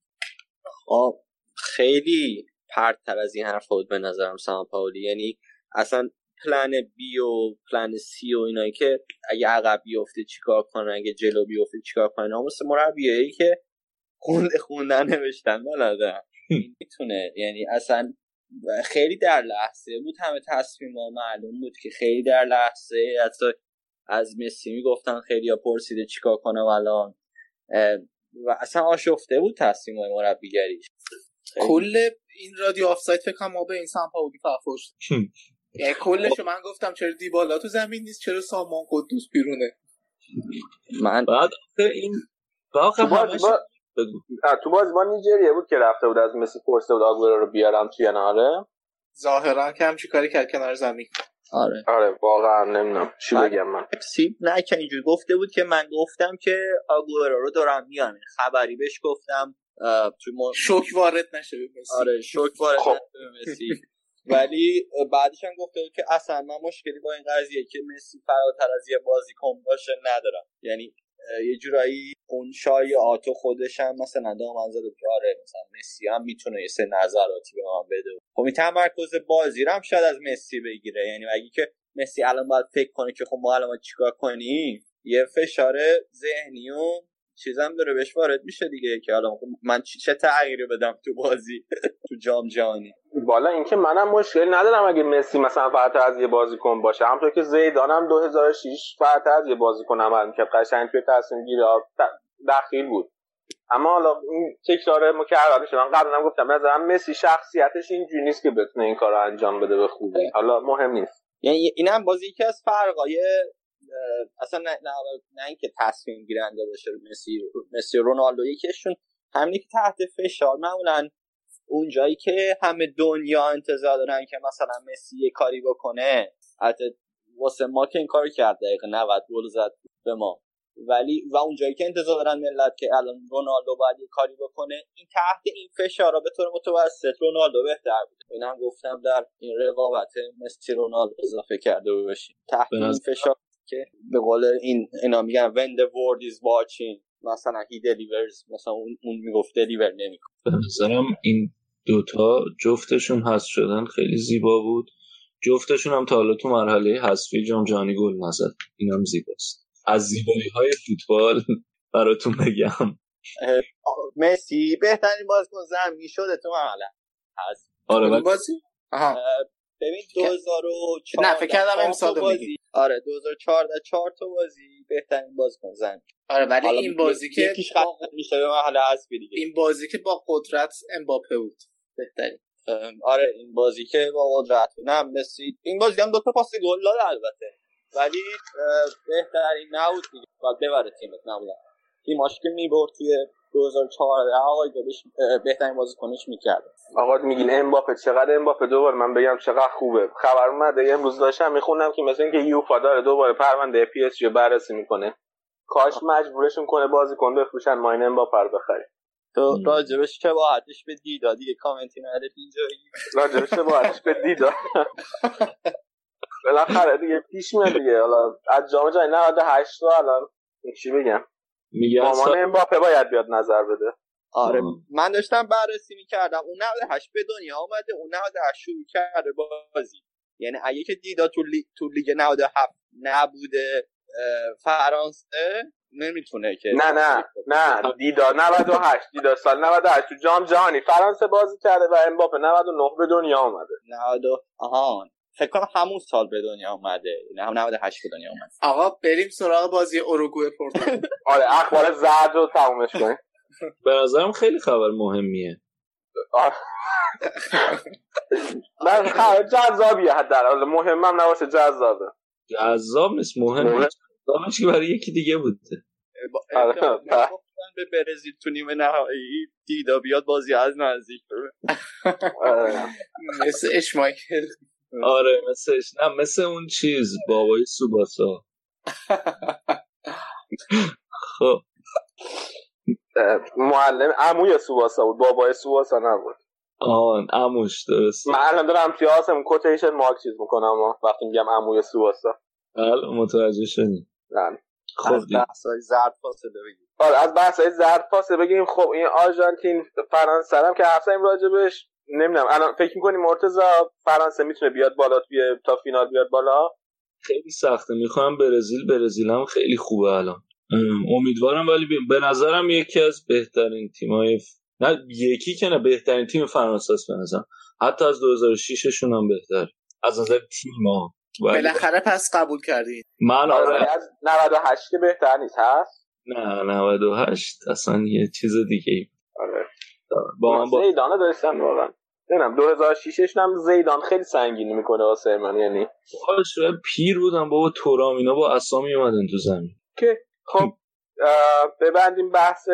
آه خیلی پرتر از این حرف بود به نظرم سامپاولی یعنی اصلا پلن بی و پلن سی و اینایی که اگه عقب بیفته چیکار کنه اگه جلو بیفته چیکار کنه مثل مربیایی که خونده خوندن نوشتن بلدن می‌تونه. یعنی اصلا خیلی در لحظه بود همه تصمیم ها معلوم بود که خیلی در لحظه حتی از مسی می‌گفتن خیلی ها پرسیده چیکار کنه الان. و اصلا آشفته بود تصمیم های مربیگریش. کل این رادیو آفساید فکر کنم ما به این سمپاولی فرفوش یعنی کلشو من گفتم چرا دیبالا تو زمین نیست چرا سامان قدوس بیرونه؟ من بعد این تو باز با... بگو. آه، تو باز با نیجریه بود که رفته بود از مسی پرسه بود آگوئرو رو بیارم توی ناره ظاهرا که همچی کاری کرد کنار زمین. آره. آره واقعا نمی‌دونم. چی بگم من؟ سی نه که اینجوری گفته بود که من گفتم که آگوئرو رو دارم میارم خبری بهش گفتم. توی ما شوک وارد نشه به مسی. آره شوک وارد خب. نشه به مسی. ولی بعدش هم گفته بود که اصلا من مشکلی با این قضیه که مسی فراتر از یه بازیکن باشه ندارم. یعنی یه جورایی اون شایعاتو خودش هم مثلا دامن زده که آره مثلا مسی هم می‌تونه یه سه نظراتی به من بده. خب این تمرکز بازی رو هم شاید از مسی بگیره. یعنی اگه که مسی الان باید فکر کنه که خب ما الان چیکار کنیم یه فشار ذهنی و چیزم داره بهش وارد میشه دیگه که حالا خب من چه تغییری بدم تو بازی تو جام جهانی؟ بالا اینکه منم مشکل ندارم اگه مسی مثلا فراتر از یه بازیکن باشه. همونطور که زیدانم 2006 فراتر از یه بازیکن عمل می‌کرد. قشنگ توی تصمیم گیری دخیل بود. اما حالا این تکرار مکرر شد من قبلا هم گفتم. نظرم مسی شخصیتش اینجوری نیست که بتونه این کار رو انجام بده به خوبی. حالا مهم نیست. یعنی اینم بازی که از فرقای اصلا نه, نه, نه اینکه تصمیم گیرنده باشه مسی مسی رونالدو یکیشون همینی که تحت فشار. معمولا اون جایی که همه دنیا انتظار دارن که مثلا مسی یه کاری بکنه حتی واسه ما که این کارو کرد دقیقه 90 گل زد به ما. ولی و اون جایی که انتظار دارن ملت که الان رونالدو باید یه کاری بکنه این تحت این فشارا به طور متوسط رونالدو بهتر بود اینم گفتم در این رقابت مسی رونالدو اضافه کرده باشیم. تحت این فشار که به قول این اینا میگن when the world is watching مثلا he delivers مثلا اون, اون می‌گفت deliver نمی‌کنه. به نظرم این دوتا جفتشون حذف شدن خیلی زیبا بود. جفتشون هم تا حالا تو مرحله حذفی جام جهانی گل نزد. اینم زیباست. از زیبایی های فوتبال براتون بگم. مسی بهترین بازیکن زمین شده تو مرحله هست آره بازی؟ ببین 2004 نه، فکر کردم امسال بازی میگی. آره 2014 چهار تا بازی بهترین بازیکن زمین. آره ولی حالا این بازی که یکیش قطعا میشه به حذفی دیگه. این بازی که با قدرت امباپه بود. بهترین. آره این بازی که با قدرت. نه مسی. این بازی هم دو تا پاس گل داد البته. ولی بهترین نبود دیگه. باید ببره تیمت نبودن. تیماش که می‌برد توی 2014 آقای گلش بهترین بازیکنش می‌کرد آقا میگین امباپه چقدر امباپه؟ دوباره من بگم چقدر خوبه. خبر اومده امروز داشتم میخوندم که مثلا اینکه یوفا داره دوباره پرونده پی اس جی بررسی می‌کنه. کاش مجبورشون کنه بازیکن بفروشن ما این امباپه رو بخریم. تو راجبش که باحتش به دیدا دیگه کامنتی نده اینجا راجبش که باحتش به دیدا بالاخره دیگه پیش میاد دیگه. حالا از جام جهانی 98 تا الان. چی بگم؟ میگن مامان امباپه باید بیاد نظر بده. آره. من داشتم بررسی می‌کردم اون 98 به دنیا آمده اون 98 شروع کرده بازی. یعنی اگه که دیدا تو, لی... تو لیگ 97 نبوده فرانسه نمی‌تونه که نه نه نه. دیدا 98 دیدا سال 98 تو جام جهانی. فرانسه بازی کرده و امباپه 99 به دنیا آمده 90 آها فکر کنم همون سال به دنیا اومده. نه هم 98 به دنیا اومده. آقا بریم سراغ بازی اوروگوئه پرتغال آره اخبار زرد رو تمومش کنیم. به نظرم خیلی خبر مهمیه. من خبر جذابیه حداقل. مهمم نباشه جذابه. جذاب نیست مهم جذابش که برای یکی دیگه بوده. به برزیل تو نیمه نهایی دیدا بیاد بازی از نزدیک مثل اشمایکل آره مثل نه مثل اون چیز بابای سوباسا. خب. معلم عموی سوباسا بود بابای سوباسا نبود. آن عموش درست من الان دارم پیاسم کوتیشن مارک چیز می‌کنم وقتی میگم عموی سوباسا. بله متوجه شدیم بله. خب از بحثای زرد فاصله بگیم آره از بحثای زرد فاصله بگیم خب این آرژانتین فرانسه هم که زدیم راجبش. نمی‌دونم. الان فکر می‌کنی مرتضی فرانسه می‌تونه بیاد بالا توی تا فینال بیاد بالا؟ خیلی سخته. می‌خوام برزیل برزیل هم خیلی خوبه الان. امیدوارم ولی به نظرم یکی از بهترین تیمای نه یکی که نه بهترین تیم فرانسه است به نظرم. حتی از 2006 شون هم بهتر. از نظر تیما بالاخره پس قبول کردین من آره از 98 که بهتر نیست هست؟ نه 98 اصلا یه چیز دیگه ای آره. با من با زیدان داشتم واقعا. نمی‌دونم 2006 هم زیدان خیلی سنگینی می‌کنه واسه من یعنی. شاید پیر بودم بابا تورام اینا با اسامی اومدن تو زمین. که خب ببندیم بحث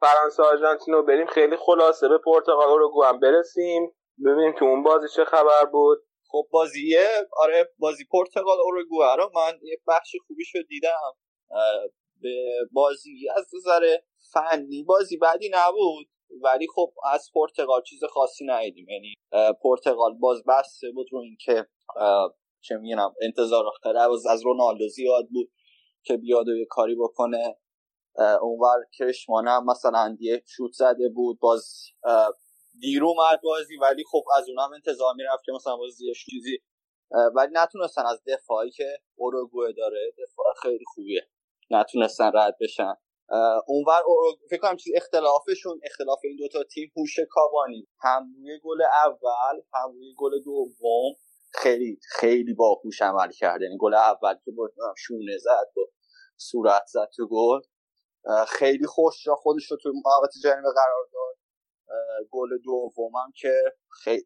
فرانسه آرژانتین رو بریم. خیلی خلاصه به پرتغال رو هم برسیم. ببینیم که اون بازی چه خبر بود. خب بازیه. آره بازی پرتغال اوروگوئه رو من یه بخش خوبی شد دیدم. به بازی از نظر فنی بازی بعدی نبود. ولی خب از پرتغال چیز خاصی ندیدیم. یعنی پرتغال باز بسته بود رو اینکه چه میگم انتظار از رونالدو زیاد بود که بیاد و یه کاری بکنه. اونور کرشمان هم مثلا یه شوت زده بود باز دیر اومد بازی ولی خب از اونم انتظار می‌رفت که مثلا بازی چیزی ولی نتونستن از دفاعی که اوروگوئه داره دفاع خیلی خوبیه. نتونستن رد بشن. اونور فکر کنم چیز اختلافشون اختلاف این دوتا تیم هوش کاوانی. هم روی گل اول هم روی گل دوم. خیلی خیلی باهوش عمل کرد. یعنی گل اول که با شونه زد و صورت زد تو گل. خیلی خوش جا خودش رو تو محوطه جریمه قرار داد. گل دومم که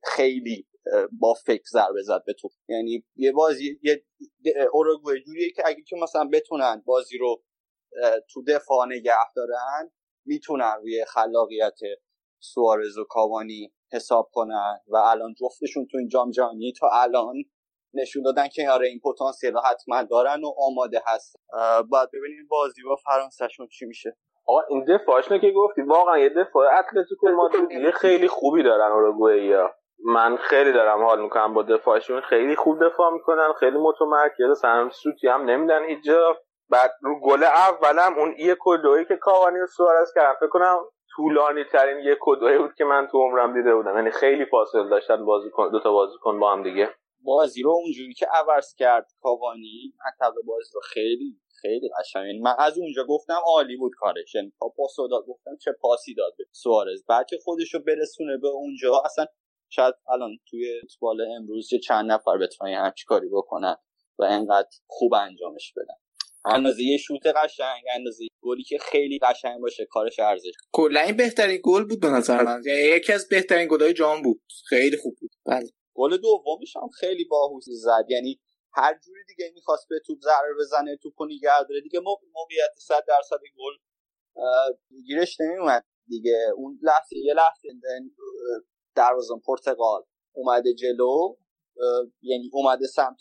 خیلی با فکر ضربه زد به توپ یعنی یه بازی یه اوروگوئه جوریه که اگه که مثلا بتونن بازی رو تو دفاع نگه دارن می‌تونن روی خلاقیت سوارز و کاوانی حساب کنن و الان جفتشون تو این جام جهانی تا الان نشون دادن که آره این پتانسیل حتما دارن و آماده هست باید ببینیم بازی با فرانسهشون چی میشه. آقا این دفاعش که گفتی واقعا یه دفاع اتلتیکو مادرید خیلی خوبی دارن اوروگوئه ها من خیلی دارم حال می‌کنم با دفاعشون خیلی خوب دفاع می‌کنن خیلی متمرکز سرم سوتی هم نمیدن هیچ جا. بعد رو گل اولم اون یه کدویی که کاوانی و سوارز کردن. فکر کنم طولانی ترین یه کدویی بود که من تو عمرم دیده بودم. یعنی خیلی فاصله داشتن بازیکن دو تا بازیکن با هم دیگه. بازی رو اونجوری که عوض کرد کاوانی مطلب بازی رو خیلی خیلی قشنگ. یعنی من از اونجا گفتم عالی بود کارش. یعنی تا پاس داد گفتم چه پاسی داد به سوارز. بعد که خودش رو برسونه به اونجا اصلا شاید الان توی فوتبال امروز چند نفر بتونن همچی کاری بکنن و انقدر خوب انجامش بدن. اندازه یه شوت قشنگ اندازه گلی که خیلی قشنگ باشه کارش ارزش. کلا این بهترین گل بود به نظر من. یعنی یکی از بهترین گلای جام بود. خیلی خوب بود. بله. گل دومیش هم خیلی باهوش زد. یعنی هر جوری دیگه می‌خواست به توپ ضربه بزنه توپو نگه داره دیگه موقعیت 100 درصد گل گیرش نمیومد دیگه. اون لحظه یه لحظه دروازه پرتغال اومده جلو. یعنی اومده سمت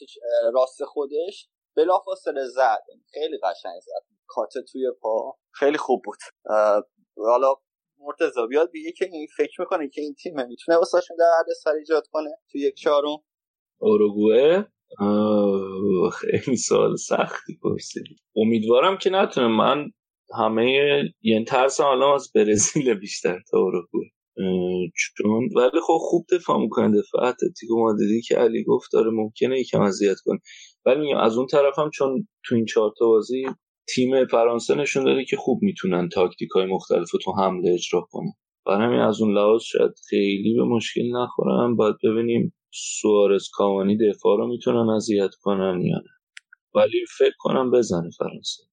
راست خودش. بلافاصله زد. خیلی قشنگ زد. کات توی پا خیلی خوب بود. حالا مرتضا بیاد بیگه که این فکر می‌کنه که این تیم می‌تونه واسهشون در سر ایجاد کنه تو یک چهارم؟ اوروگوئه؟ خیلی سال سختی پرسیدی. امیدوارم که نتونه من همه یعنی ترسم الان از برزیل بیشتر تا اوروگوئه. چون ولی خب خوب دفاع می‌کنه. دفاع اتلتیکو مادریدی که علی گفت داره ممکنه یکم اذیت کنه. ولی میگم از اون طرف هم چون تو این چهار بازی تیم فرانسه نشون داده که خوب می‌تونن تاکتیک های مختلف تو حمله اجرا کنن. برای همین از اون لحاظ شاید خیلی به مشکل نخورن. باید ببینیم سوارز کاوانی دفاع رو می‌تونن اذیت کنن یا نه. ولی فکر کنم بزنه فرانسه.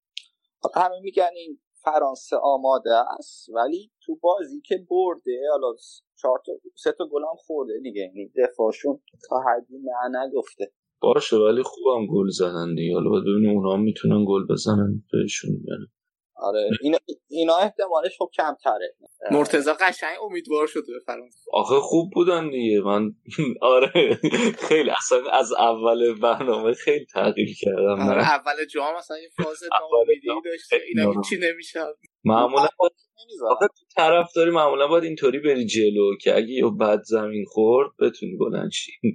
همه میگن این فرانسه آماده است ولی تو بازی که برده حالا چهار سه تا گل هم خورده دیگه. یعنی دفاعشون تا حدی نه نگفته باشه ولی خوبم گل زدن دیگه. حالا باید ببینیم اونا می‌تونن گل بزنن بهشون یعنی آره اینا, اینا احتمالش خب کمتره. مرتضی قشنگ امیدوار شده به فرانسه. آخه خوب بودن دیگه. من آره خیلی اصلا از اول برنامه خیلی تغییر کردم آره اول جام اصلا یه فاز ناامیدی داشت اینا هیچی نمیشه معمولا آخه تو طرف داری معمولا باید اینطوری بری جلو که اگه یه بد زمین خورد بتونی بلند شی.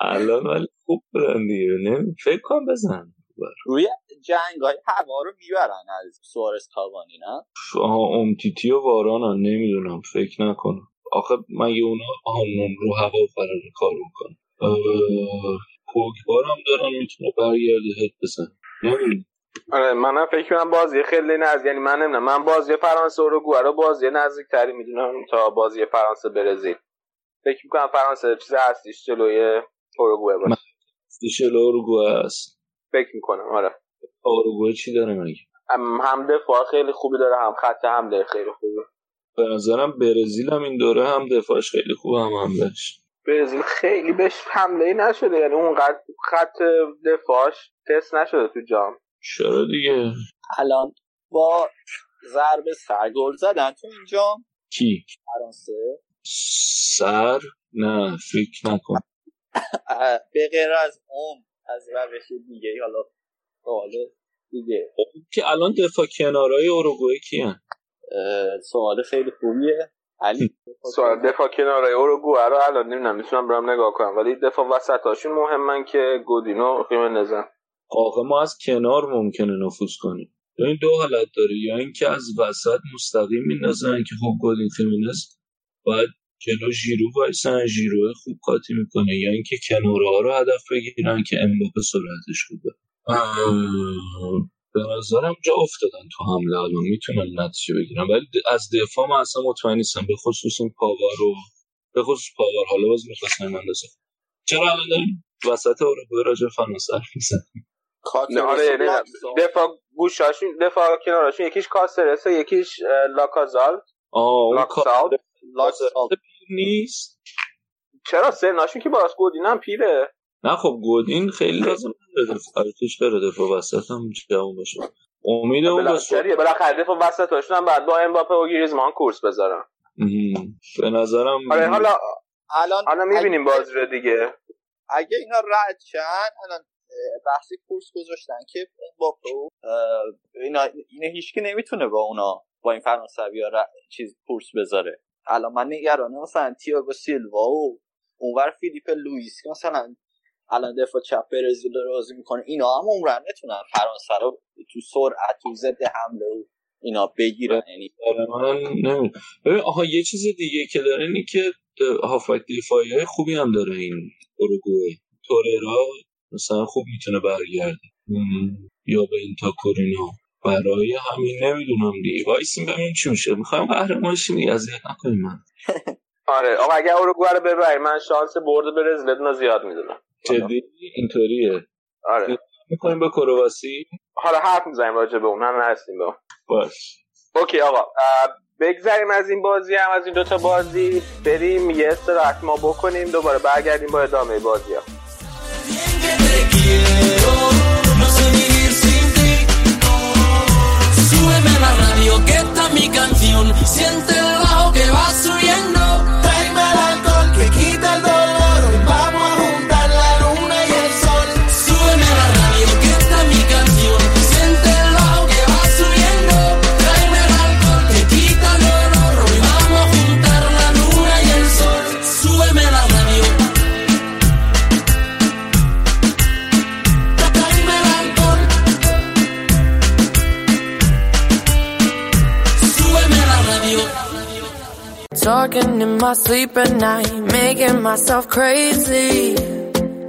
الان ولی خوب بودن دیگه. فکر کنم بزن. روی جنگ های هوا رو می‌برن از سوارس کاوانی نه؟ امتیتی و واران نمی‌دونم. فکر نکنم. آخه مگه اونا آمون رو هوا فرار کار می‌کنن؟ پوگبار هم دارن می‌تونه برگرده هد بزن نمی‌دونم. آره منم فکر کنم بازی خیلی نزدیک یعنی من نمی‌دونم. من بازی فرانسه رو رو بازی نزدیک تری می‌دونم تا بازی فرانسه برزیل. فکر می‌کنم فرانسه چیز هستیش جلوی اوروگوئه باشه. جلوی اوروگوئه است فکر می‌کنم آره. اوروگوئه چی داره مگه هم دفاع خیلی خوبی داره هم خط حمله خیلی خوبه به نظرم برزیل هم این دوره هم دفاعش خیلی خوبه هم حملهش برزیل خیلی بهش حمله ای نشده یعنی اونقدر خط دفاعش تست نشده تو جام. چرا دیگه؟ الان با ضربه سر گل زدن. تو این جام کی؟ فرانسه. سر؟ نه فکر نکن. به غیر از اون از روش دیگه حالا سوال دیگه. که الان دفاع کنارهای اوروگوئه کیان؟ سوال خیلی خوبیه. علی؟ سوال دفاع کنارهای اوروگوئه رو الان نمی‌دونم می‌تونم برام نگاه کنم ولی دفاع وسط هاشون مهمن که گودینو خیمنزن. آقا ما از کنار ممکنه نفوذ کنیم. این دو حالت داره یا اینکه از وسط مستقیم میندازن که خب گودین خیمنز باید جلو ژیرو وایسن ژیرو خوب قاطی می‌کنه. یا اینکه کنارها رو هدف بگیرن که امباپه سرعتش خوبه. به نظرم جا افتادن تو حمله. الان می‌تونن نتیجه بگیرن. ولی از دفاع من اصلا مطمئن نیستم. به خصوص این پاوار رو به خصوص پاوار. حالا باز می‌خواستم اندازه چرا الان داریم؟ وسط اروپا راجع فرانسه حرف می‌زنیم. نه آره دفاع گوشاشون دفاع کناراشون یکیش کاسرسه یکیش لاکازال. لاکسال نیست. چرا سرناشون که باز گودین هم پیره؟ نه خب گودین خیلی لازم نداره فارتش داره دفاع وسط هم جوان باشه. امید اون بالاخره بالاخره دفاع وسط هاشون هم بعد با امباپه و گریزمان کورس بذارن. به نظرم آره حالا الان حالا می‌بینیم بازی رو دیگه. اگه اینا رد شن الان بحثی کورس گذاشتن که امباپه اینا اینا هیچکی نمی‌تونه با اونا با این فرانسوی ها چیز کورس بذاره. الان من نگرانه مثلا تییاگو سیلوا و اونور فیلیپ لوئیس که مثلا الان دفاع چپ برزیل رو راضی می‌کنه اینا هم عمرن نتونن فرانسه رو تو سرعت تو ضد حمله و اینا بگیرن. یعنی من نمی ببین آها یه چیز دیگه که داره اینه که هافبک دفاعی های خوبی هم داره این اروگوئه. توررا مثلا خوب می‌تونه برگرده. یا به این تا کورینا برای همین نمی‌دونم دیگه. وایسیم ببینیم چی میشه. می‌خوایم قهرمان شیم اذیت نکنیم من. آره. آقا اگه اروگوئه رو ببری من شانس برد برزیل زیاد می‌دونم. جدی؟ اینطوریه. آره. می‌کنیم به کرواسی؟ حالا حرف می‌زنیم راجع به اون. هم نرسیم به باش. اوکی آقا. بگذریم از این بازی هم از این دوتا بازی. بریم یه استراحت ما بکنیم. دوباره برگردیم با ادامه بازی ها. Te quiero, no sé vivir sin ti. Súbeme a la radio, que está mi canción. Siéntelo. Talking in my sleep at night, making myself crazy.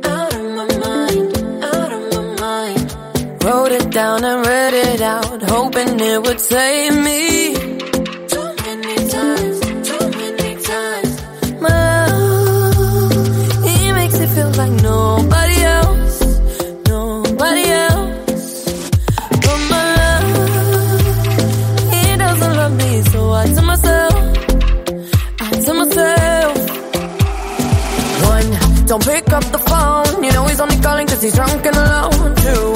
Out of my mind, out of my mind. Wrote it down and read it out, hoping it would save me. Too many times, too many times. My love, he makes it feel like nobody don't pick up the phone. You know he's only calling cause he's drunk and alone. Two,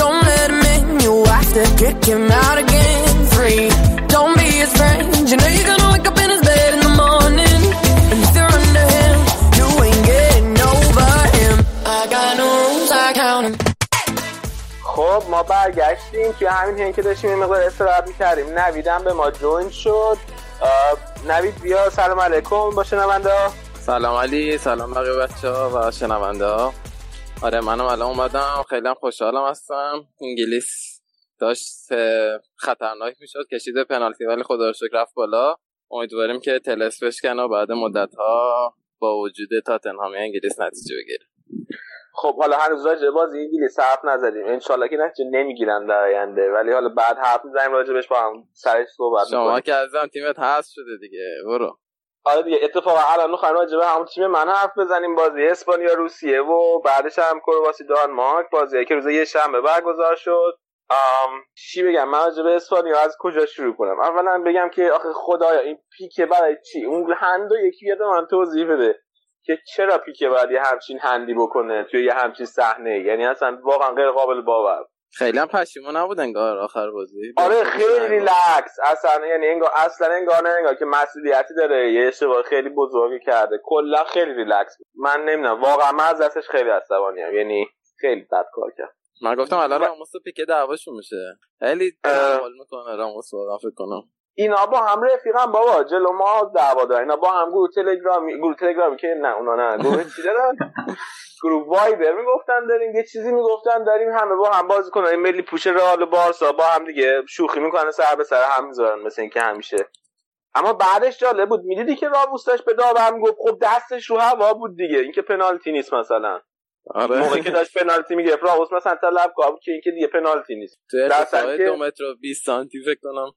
don't let him in. You have to kick him out again. Three, don't be his friend. You know you're gonna wake up in his bed in the morning. And if you're under him, you ain't getting over him. I got no rules, I count 'em. خب ما برگشتیم توی همین هنگ که داشتیم این مقدار استراحت می‌کردیم نویدم به ما جوین شد نوید بیا سلام علیکم با شنونده ها سلام علی سلام بقیه بچه ها و شنونده ها. آره منم الان اومدم. خیلی خوشحالم هستم. انگلیس داشت خطرناک می‌شد کشید پنالتی ولی خدا رو شکر رفت بالا. امیدواریم که تلس بشکنه و بعد مدت ها با وجود تاتنهامی انگلیس نتیجه بگیره. خب حالا هنوز راجع به بازی انگلیس حرف نزدیم. انشالله که نتیجه نمی‌گیرن در آینده. ولی حالا بعد حرف می‌زنیم راجع بهش با هم سرش صحبت شما. که عزیزم تیمت هست شده دیگه. برو. آره دیگه اتفاقا الان می‌خوایم راجع به همون تیم من حرف بزنیم. بازی اسپانیا روسیه و بعدش هم کرواسی دانمارک. بازی که روز یه شنبه برگزار شد. آم، چی بگم؟ من راجع به اسپانیا از کجا شروع کنم؟ اولا بگم که آخه خدایا این پیکه برای چی؟ اون هندو یکی بیاد من توضیح بده که چرا پیکه باید یه همچین هندی بکنه توی یه همچین صحنه. یعنی اصلا واقعا غیر قابل باور. خیلی هم پشیمون نبود انگار آخر بازی. آره خیلی ریلکس اصلا یعنی انگار اصلا انگار نه انگار که مسئولیتی داره. یه اشتباه خیلی بزرگی کرده. کلا خیلی ریلکس. من نمی‌دونم. واقعا من از دستش خیلی عصبانیم. یعنی خیلی بد کار کرد. من گفتم الان راموس و پیکه دعواشون میشه. خیلی حال می‌کنه راموس واقعا فکر کنم. اینا با هم رفیقم بابا جلو ما دعوا دارن. اینا با هم گروه تلگرامی گروه تلگرامی که نه اونا نه. گروه چی دارن؟ گروه وایبر می‌گفتن داریم یه چیزی می‌گفتن داریم همه با هم بازی کنن. ملی پوش رئال و بارسا با هم دیگه شوخی می‌کنن سر به سر هم می‌ذارن مثل اینکه همیشه. اما بعدش جالب بود. می‌دیدی که راموس داشت به داور می‌گفت خب دستش رو هوا بود دیگه. اینکه پنالتی نیست مثلا. آره. موقعی که داشت پنالتی می‌گرفت راموس مثلا طلب که اینکه دیگه پنالتی نیست. ارتفاع دو متر و 20 سانتی فکر کنم.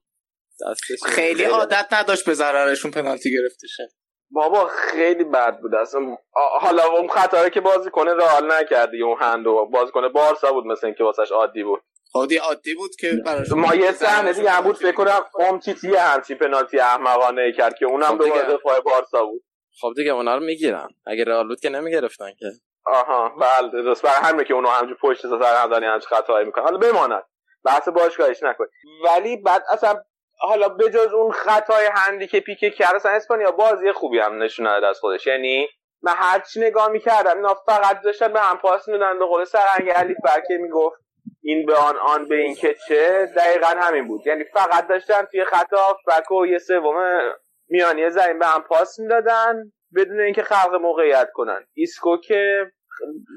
خیلی عادت نداشت به ضررشون پنالتی گرفته شه. بابا خیلی بد بود. اصلا حالا اون خطاره که بازی کنه رئال نکردی اون هندو بازی کنه. بارسا بود مثل اینکه واسش عادی بود. خودی عادی بود که براش ما یه صحنه دیگه هم بود فکر کنم امتیتی همچین پنالتی احمقانه کرد که اونم خب دیگه. دوباره دفاع بارسا بود. خب دیگه اونا رو می‌گیرن. اگه رئال بود که نمی‌گرفتن که. آها بله درست. برای همینه که اونو همجور پشت سر همدانی همچین خطایی می‌کنن. حالا بماند. بحث باشگاهیش نکن ولی بعد اصلا حالا بجز اون خطای هندی که پیکه کرد اصلا اسپانیا بازی خوبی هم نشون نداد از خودش. یعنی من هرچی نگاه می‌کردم اینا فقط داشتن به هم پاس میدن به قول سرهنگ علیفر که می‌گفت این به آن آن به این که چه دقیقا همین بود. یعنی فقط داشتن توی خط هافبک و یه سوم میانی زمین به هم پاس می‌دادن بدون اینکه خلق موقعیت کنن. ایسکو که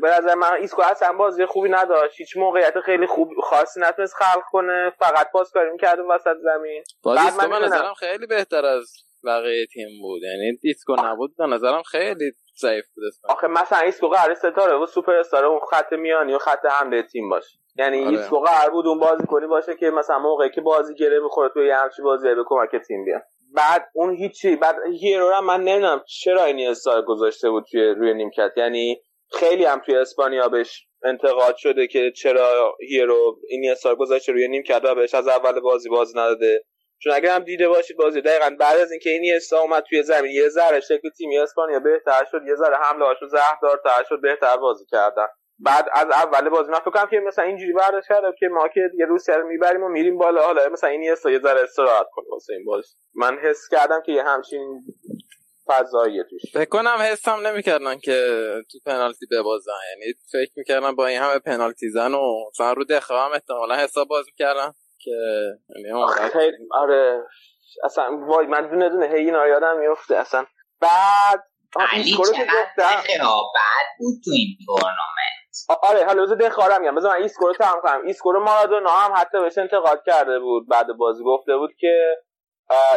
به نظر من ایسکو اصلا بازی خوبی نداشت. هیچ موقعیت خیلی خوب خاصی نتونست خلق کنه. فقط پاس کاری می‌کرد وسط زمین. بازی من. نظرم خیلی بهتر از بقیه تیم بود. یعنی ایسکو نبود. به نظرم خیلی ضعیف بود. آخه مثلا ایسکو قرار ستاره و سوپر استار اون خط میانی و خط حمله تیم باشه. یعنی آره. ایسکو قرار بود اون بازی کنی باشه که مثلا موقعی که بازی گره می‌خوره توی یه همچی بازی به کمک تیم بیاد. بعد اون هیچی. بعد هیرو من نمی‌دونم چرا اینیستا رو گذاشته بود توی روی نیمکت. یعنی خیلی هم توی اسپانیا بهش انتقاد شده که چرا هیرو اینیستا رو گذاشته روی نیمکت و بهش از اول بازی بازی نداده. چون اگر هم دیده باشید بازی دقیقا بعد از اینکه این استا اومد توی زمین یه ذره شکل تیم اسپانیا بهتر شد یه ذره حمله هاشون زهردارتر شد بهتر بازی کردن. بعد از اول بازی من فکر که مثلا اینجوری برداشت کردم که ما که دیگه روسیه رو می‌بریم و میریم بالا. حالا مثلا این یه ذره استراحت کنه واسه این بازی من حس کردم که یه همچین فضاییه توش. فکر کنم حسم نمی‌کردن که تو پنالتی ببازن. یعنی فکر می‌کردن با این همه پنالتی زن و مثلا رو دخواه هم احتمالا حساب باز می‌کردن که یعنی خیلی آره. اصلا وای من دونه دونه هی اینا رو یادم میفته اصلا بعد علی چقدر رقابت بود تو این تورنمنت. آره حالا بذار دخیا رم میگم. بذار من ایسکو رو تمام کنم. ایسکو رو مارادونا هم حتی بهش انتقاد کرده بود بعد بازی گفته بود که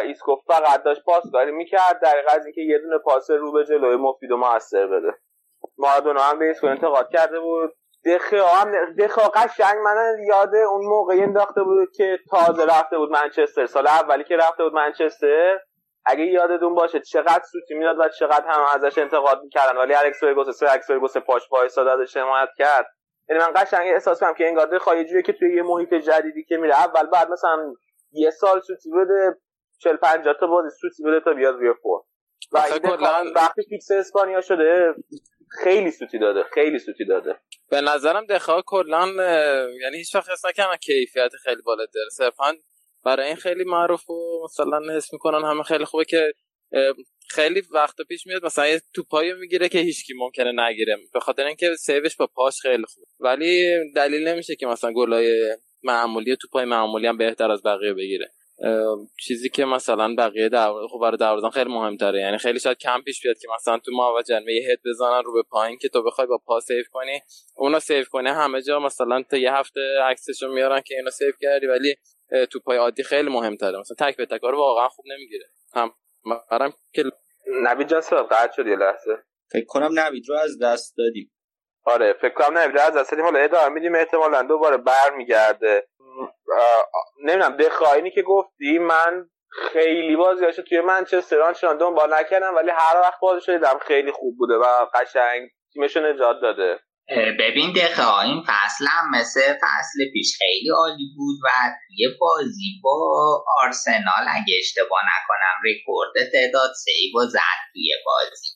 ایسکو فقط داشت پاسکاری می‌کرد. دریغ از اینکه یه دونه پاس رو به جلوی مفید و موثر بده. مارادونا هم به ایسکو انتقاد کرده بود. دخیا هم دخیا قشنگ من یاد اون موقع انداخته بود که تازه رفته بود منچستر. سال اولی که رفته بود منچستر. اگه یادتون باشه چقدر سوتی می‌داد و چقدر هم ازش انتقاد می‌کردن. ولی الکس فرگوسن سر الکس فرگوسن پاش وایساد ازش حمایت کرد. یعنی من قشنگ احساس کنم که انگار دخیا یه که توی یه محیط جدیدی که میره. اول بعد مثلا یه سال سوتی بده 40 50 تا بازی سوتی بده تا بیاد روی فرم و این وقتی فیکس اسپانیا شده خیلی سوتی داده خیلی سوتی داده. به نظرم دخیا کلا یعنی هیچ وقت حس نکنم کیفیت خیلی بالا داره. صرفا برای این خیلی معروف و مثلا حس می‌کنن همه خیلی خوبه که خیلی وقت پیش میاد مثلا یه توپایی می‌گیره که هیچکی ممکنه نگیره. به خاطر اینکه save ش با پاش خیلی خوبه. ولی دلیل نمیشه که مثلا گلای معمولی توپای معمولی هم بهتر از بقیه بگیره. چیزی که مثلا بقیه در خب برای دروازه‌بان خیلی مهمتره. یعنی خیلی شاید کم پیش بیاد که مثلا تو محوطه جریمه یه هد بزنن رو به پایین که تو بخوای با پا save کنی. اونو سیو کنی همه جا مثلا تا یه هفته عکسشو میارن که اینو سیو کردی ولی توپای عادی خیلی مهمتره. مثلا تک به تک رو واقعا خوب نمی‌گیره. هم برام که نبی جان قطع شد یه لحظه. فکر کنم نوید رو از دست دادیم. آره فکر کنم نوید رو از دست دادیم. حالا ادامه میدیم احتمالا دوباره برمیگرده. نمی‌دونم بخواینی که گفتی من خیلی بازیاشو توی منچستر آنچنان دنبال نکردم ولی هر وقت بازیشو دیدم خیلی خوب بوده و قشنگ تیمشو نجات داده. ببین دقیقا این فصل هم مثل فصل پیش خیلی عالی بود و توی بازی با آرسنال اگه اشتباه نکنم رکورد تعداد سیو و زد توی بازی.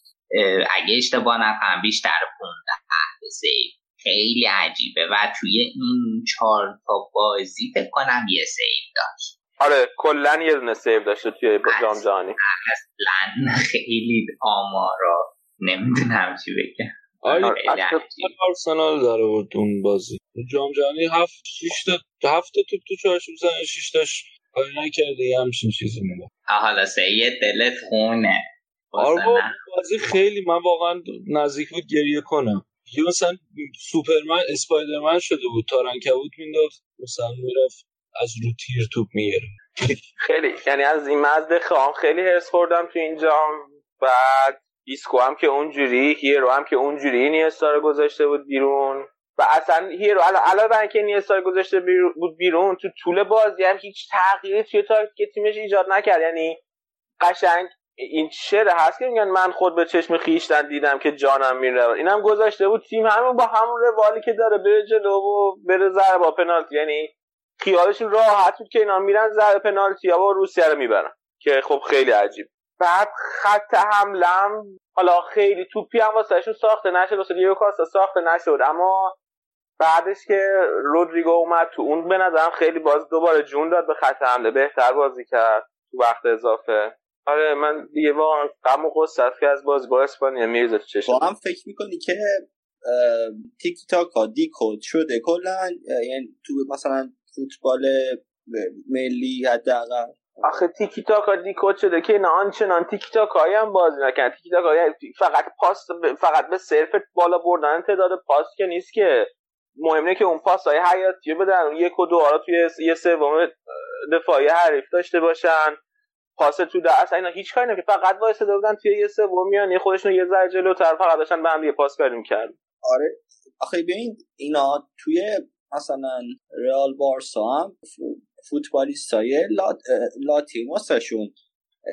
اگه اشتباه نکنم بیشتر 15 سیو. خیلی عجیبه. و توی این چهار تا بازی فکر کنم یه سیو داشت. آره کلا یه دونه سیو داشته توی جام جهانی. اصلا خیلی آمارا. نمی‌دونم چی بگم. آره آرسنال داره بود اون بازی؟ جام جهانی هفت شش تا هفت توپ تو چارچوب زنه شش تاش کاری نکرده یه همچین چیزی میده حالا سید دلت خونه. آره بازی خیلی من واقعا نزدیک بود گریه کنم. یه مثلا سوپرمن اسپایدرمن شده بود تارنکبوت مینداخت مثلا می‌رفت از رو تیر توپ می‌گیره خیلی یعنی از این مزد خام خیلی حس خوردم تو این جام. بعد ایسکو هم که اونجوری هیرو هم که اونجوری اینیستا رو گذاشته بود بیرون. و اصلا هیرو علاوه بر اینکه اینیستا رو گذاشته بود بیرون تو طول بازی هم هیچ تغییری توی که تیمش ایجاد نکرد. یعنی قشنگ این شعر هست که میگن من خود به چشم خویشتن دیدم که جانم میره. اینم گذاشته بود تیم همون با همون روالی که داره بره جلو و بره ضربه با پنالتی. یعنی خیالشون راحت بود که اینا میرن ضربه پنالتی یا با روسیه رو می‌برن که خب خیلی عجیب. بعد خط حملم حالا خیلی توپی هم واسهشون ساخته نشد واسه دیگو کاستا ساخته نشد. اما بعدش که رودریگو اومد تو اون به نظرم خیلی باز دوباره جون داد به خط حمله. بهتر بازی کرد تو وقت اضافه. آره من دیگه واقعا غم و قصت که از بازی با اسپانیا میرزه تو چشم. هم فکر می‌کنی که تیکی تاکا دیکود شده کلا یعنی تو مثلا فوتبال ملی حداقل؟ آخه تیکی تاکا دیکود شده که نه آنچنان تیکی تاکایی هم بازی نکن تیکی تاکا فقط پاس فقط به صرف بالا بردن تعداد پاس که نیست که. مهمه که اون پاس های حیاتی بدن. یک و دو آرا توی یه سوم دفاعی حریف داشته باشن. پاس تو در اینا هیچ کاری نمی‌کنه فقط وایساده بودن توی یه سوم میان یه خودشون یه ذره جلوتر فقط داشتن به هم دیگه پاس کاری می‌کردن. آره. آخه ببین اینا توی مثلا رئال بارسا هم فوتبالیستای لات لاتیموسشون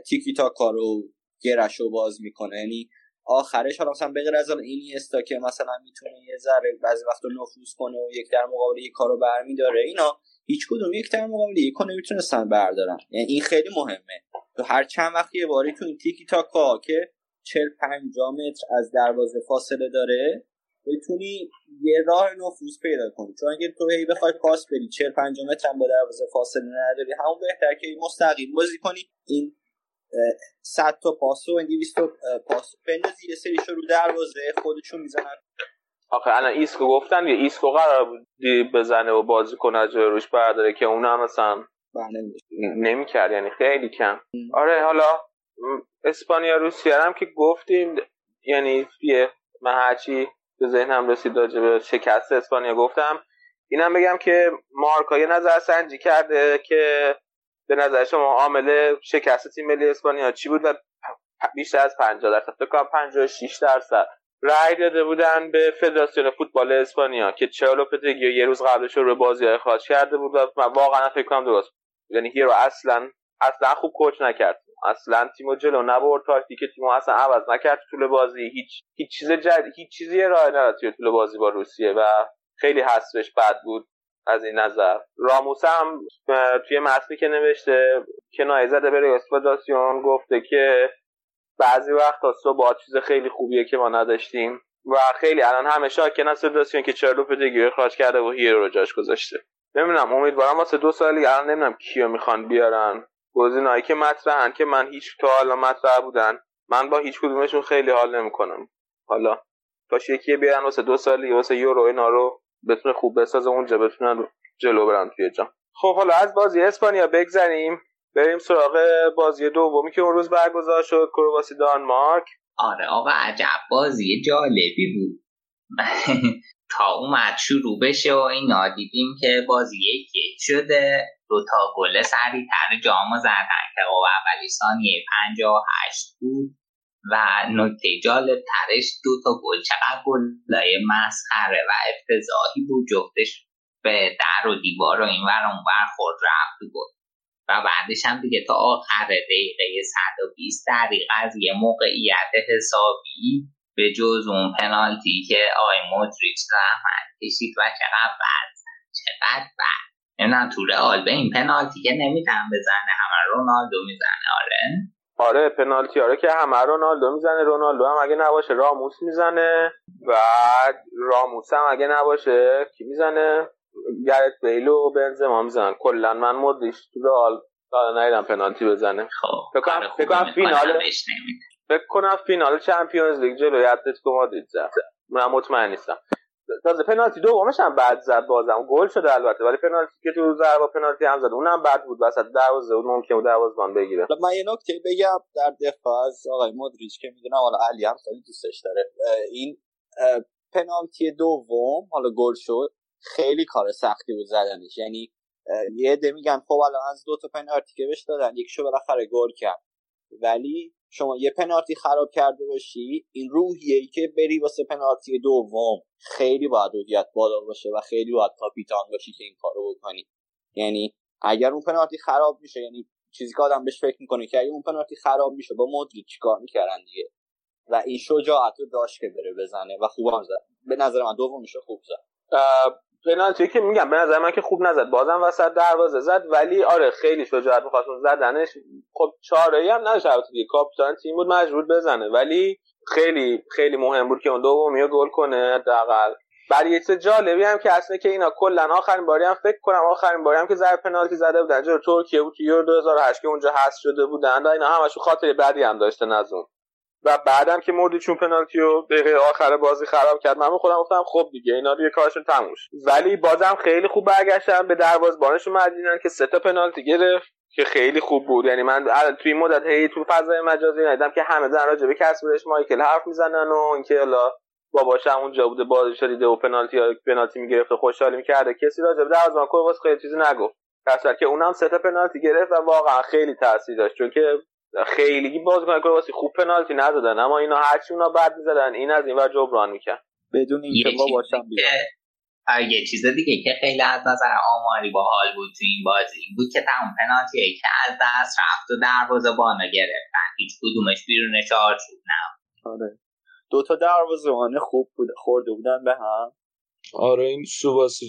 تیکی تاکا رو گرشو باز می‌کنه. یعنی آخرش حالا مثلا بغیر از اینی استا که مثلا می‌تونه یه ذره بعضی وقتا نفوذ کنه و یک در مقابل یک کارو برمیداره اینا هیچ کدوم یک در مقابل یک نمی‌تونستن بردارن. یعنی این خیلی مهمه. تو هر چند وقت یه باری تو این تیکی تاکا که 40 50 متر از دروازه فاصله داره بتونی یه راه نفوذ پیدا کنی. چون اگه تو هی بخوای پاس بدی 40 50 متر هم با دروازه فاصله نداری. همون بهتر که مستقیم بازی کنی. این 100 تا پاس و 200 تا پاس بندازی یه سریشو رو دروازه خودشون می‌زنن. آخه الان ایسکو گفتن یه ایسکو قرار بود بزنه و بازی کنه از روش برداره که اون هم مثلا نمی‌کرد یعنی خیلی کم. آره حالا اسپانیا روسیه هم که گفتیم یعنی یه من هرچی به ذهنم رسید راجع به شکست اسپانیا گفتم. اینم بگم که مارکا یه نظر سنجی کرده که به نظر شما عامل شکست تیم ملی اسپانیا چی بود و بیشتر از 50 درصد فکر کنم 56 درصد. رأی داده بودن به فدراسیون فوتبال اسپانیا که چالو پتگی یه روز قبلش رو بازی های خاص کرده بود و واقعا فکر کنم درست یعنی هیرو اصلا اصلا خوب coach نکرد. اصلا تیمو جلو نبرد. تاکتیک تیمو اصلا عوض نکرد طول بازی. هیچ هیچ چیز جدید هیچ چیزی ارائه نداد توی طول بازی با روسیه و خیلی حسرش بد بود از این نظر. راموس هم توی متنی که نوشته کنایه زده به فدراسیون گفته که بعضی وقتا صبر چیز خیلی خوبیه که ما نداشتیم و خیلی الان همه شاکن از فدراسیون که چرا لوپتگی اخراج کرده و هیرو رو جاش گذاشته. نمی‌دونم امیدوارم واسه دو سالی الان نمی‌دونم کیو می‌خوان بیارن. گزینه‌ای که مطرحن که من هیچ تا حالا مطرح بودن من با هیچ کدومشون خیلی حال نمی‌کنم. حالا باش یکی بیارن واسه دو سالی واسه یورو اینا رو بتونه خوب بسازه اونجا بتونن جلو برن توی جام. خب حالا از بازی اسپانیا بگذریم. بریم سراغ بازی دومی که اون روز برگزار شد کرواسی دانمارک. آره آقا عجب بازی جالبی بود. تا اومد شروع بشه و اینا دیدیم که بازی یک شده. دو تا گل سریعتر جامو زدن که او اولی ثانیه 58 بود و نکته جالب ترش دو تا گل چقدر گلای مسخره و افتضاحی بود. جفتش به در و دیوار و این ور اون ور خود رفت بود و بعدش هم دیگه تا آخر دقیقه 120 دقیقه از یه موقعیت حسابی به جز اون پنالتی که آی مودریچ زحمت کشید و چقدر بد چقدر بد. نمی‌دونم تو رئال به این پنالتی که نمی‌تونم بزنه همه رونالدو می‌زنه آره؟ آره پنالتی آره که همه رونالدو می‌زنه. رونالدو هم اگه نباشه راموس می‌زنه. و راموس هم اگه نباشه کی می‌زنه؟ گرت بیل و بنزما می‌زنن. کلا من مودریچ تو رئال تا ندیدم پنالتی بزنه. خب فکر کنم فکر کنم فینال فکر کنم فینال چمپیونز لیگ جلوی اتلتیکو مادرید زد. من مطمئن نیستم. تازه پنالتی دومش هم بعد زد بازم. گل شده البته ولی پنالتی که تو ضربه پنالتی هم زد اونم بد بود. وسط دروازه اون ممکن بود دروازه‌بان بگیره. من یه نکته بگم در دفاع از آقای مودریچ که می‌دونم حالا علی هم خیلی دوستش داره. این پنالتی دوم حالا گل شد. خیلی کار سختی بود زدنش. یعنی یه عده میگن خب الان از دو تا پنالتی که بهش دادن یکیشو بالاخره گل کرد. ولی شما یه پنالتی خراب کرده باشی این روحیه ای که بری واسه پنالتی دوم خیلی باید روحیت بالا باشه و خیلی باید کاپیتان باشی که این کارو بکنی. یعنی اگر اون پنالتی خراب میشه یعنی چیزی که آدم بهش فکر می‌کنه که اگر اون پنالتی خراب میشه با مودریچ چیکار می‌کردن دیگه؟ و این شجاعت رو داشت که بره بزنه و خوبم زد. به نظر من دومش خوب زد. پنالتی که میگم به نظر من که خوب نزد. بازم وسط دروازه زد ولی آره خیلی شجاعت می‌خواست زدنش. خب چاره ای هم نداشت دیگه. کاپیتان تیم بود مجبور بزنه. ولی خیلی خیلی مهم بود که اون دومی رو گل کنه حداقل. برای یه جالبی هم که اصلا که اینا کلا آخرین باری هم فکر کنم آخرین باری هم که ضربه پنالتی زده بودن. جلو ترکیه بود تو یورو 2008 که اونجا هست شده بودن. اینا همشون خاطر بعدی هم داشتن از و بعدم که موردی چون پنالتی رو دقیقه آخر بازی خراب کرد من خودم گفتم خب دیگه اینا دیگه کارشون تموم ولی بازم خیلی خوب برگشتن به دروازه‌بانشون مدینن که سه تا پنالتی گرفت که خیلی خوب بود. یعنی من توی مدت هی تو فضای مجازی ندیدم که همه دارن راجع به کسبرش مایکل حرف می‌زنن و اینکه حالا باباش هم اونجا بوده بازی شدیده و پنالتی پنالتی می‌گرفت و خوشحالی می‌کرده. کسی راجع به دروازه‌بان واسه خیلی چیزی نگفت. در که اونم سه تا پنالتی گرفت و واقعا خیلی تاثیر داشت. چون که خیلی بازیکن کرواسی خوب پنالتی ندادن. اما اینا هرچی اونا بد می‌زدن این از این ور جبران میکن بدون اینکه ما باشم یه چیز دیگه که خیلی از نظر آماری با حال بود تو این بازی این بود که تمام پنالتی که از دست رفت و دروازه بانا گرفتن. هیچ کدومش بیرون چارچوب نه. آره. دو تا دروازه خوب بود خورده بودن به هم. آره این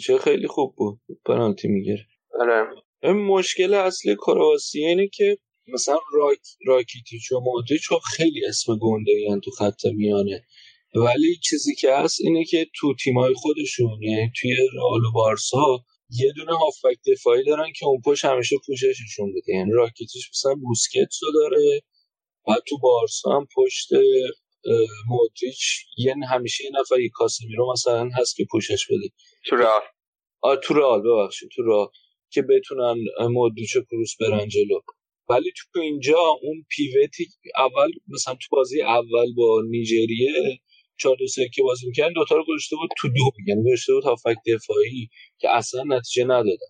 چه خیلی خوب بود. پنالتی می‌گیره. آره. مشکل اصلی کرواسی اینه که مثلا راک، راکیتیچ و مودریچ خیلی اسم گنده تو خط میانه. ولی چیزی که هست اینه که تو تیمای خودشون یعنی توی رئال و بارسا یه دونه هافبک دفاعی دارن که اون پشت همیشه پوشششون بوده. یعنی راکیتیش مثلا بوسکتسو داره و تو بارسا هم پشت مودریچ. یه همیشه یه نفر کاسمیرو مثلا هست که پوشش بده. تو رئال. تو رئال ببخشید تو رئال. که بتونن مودریچ و کروس برن جلو. ولی تو اینجا اون پیوتی اول مثلا تو بازی اول با نیجریه چهار دو سه که بازی می‌کردن دوتا رو گذاشته بود تو دو یعنی گذاشته بود هافک دفاعی که اصلا نتیجه ندادن.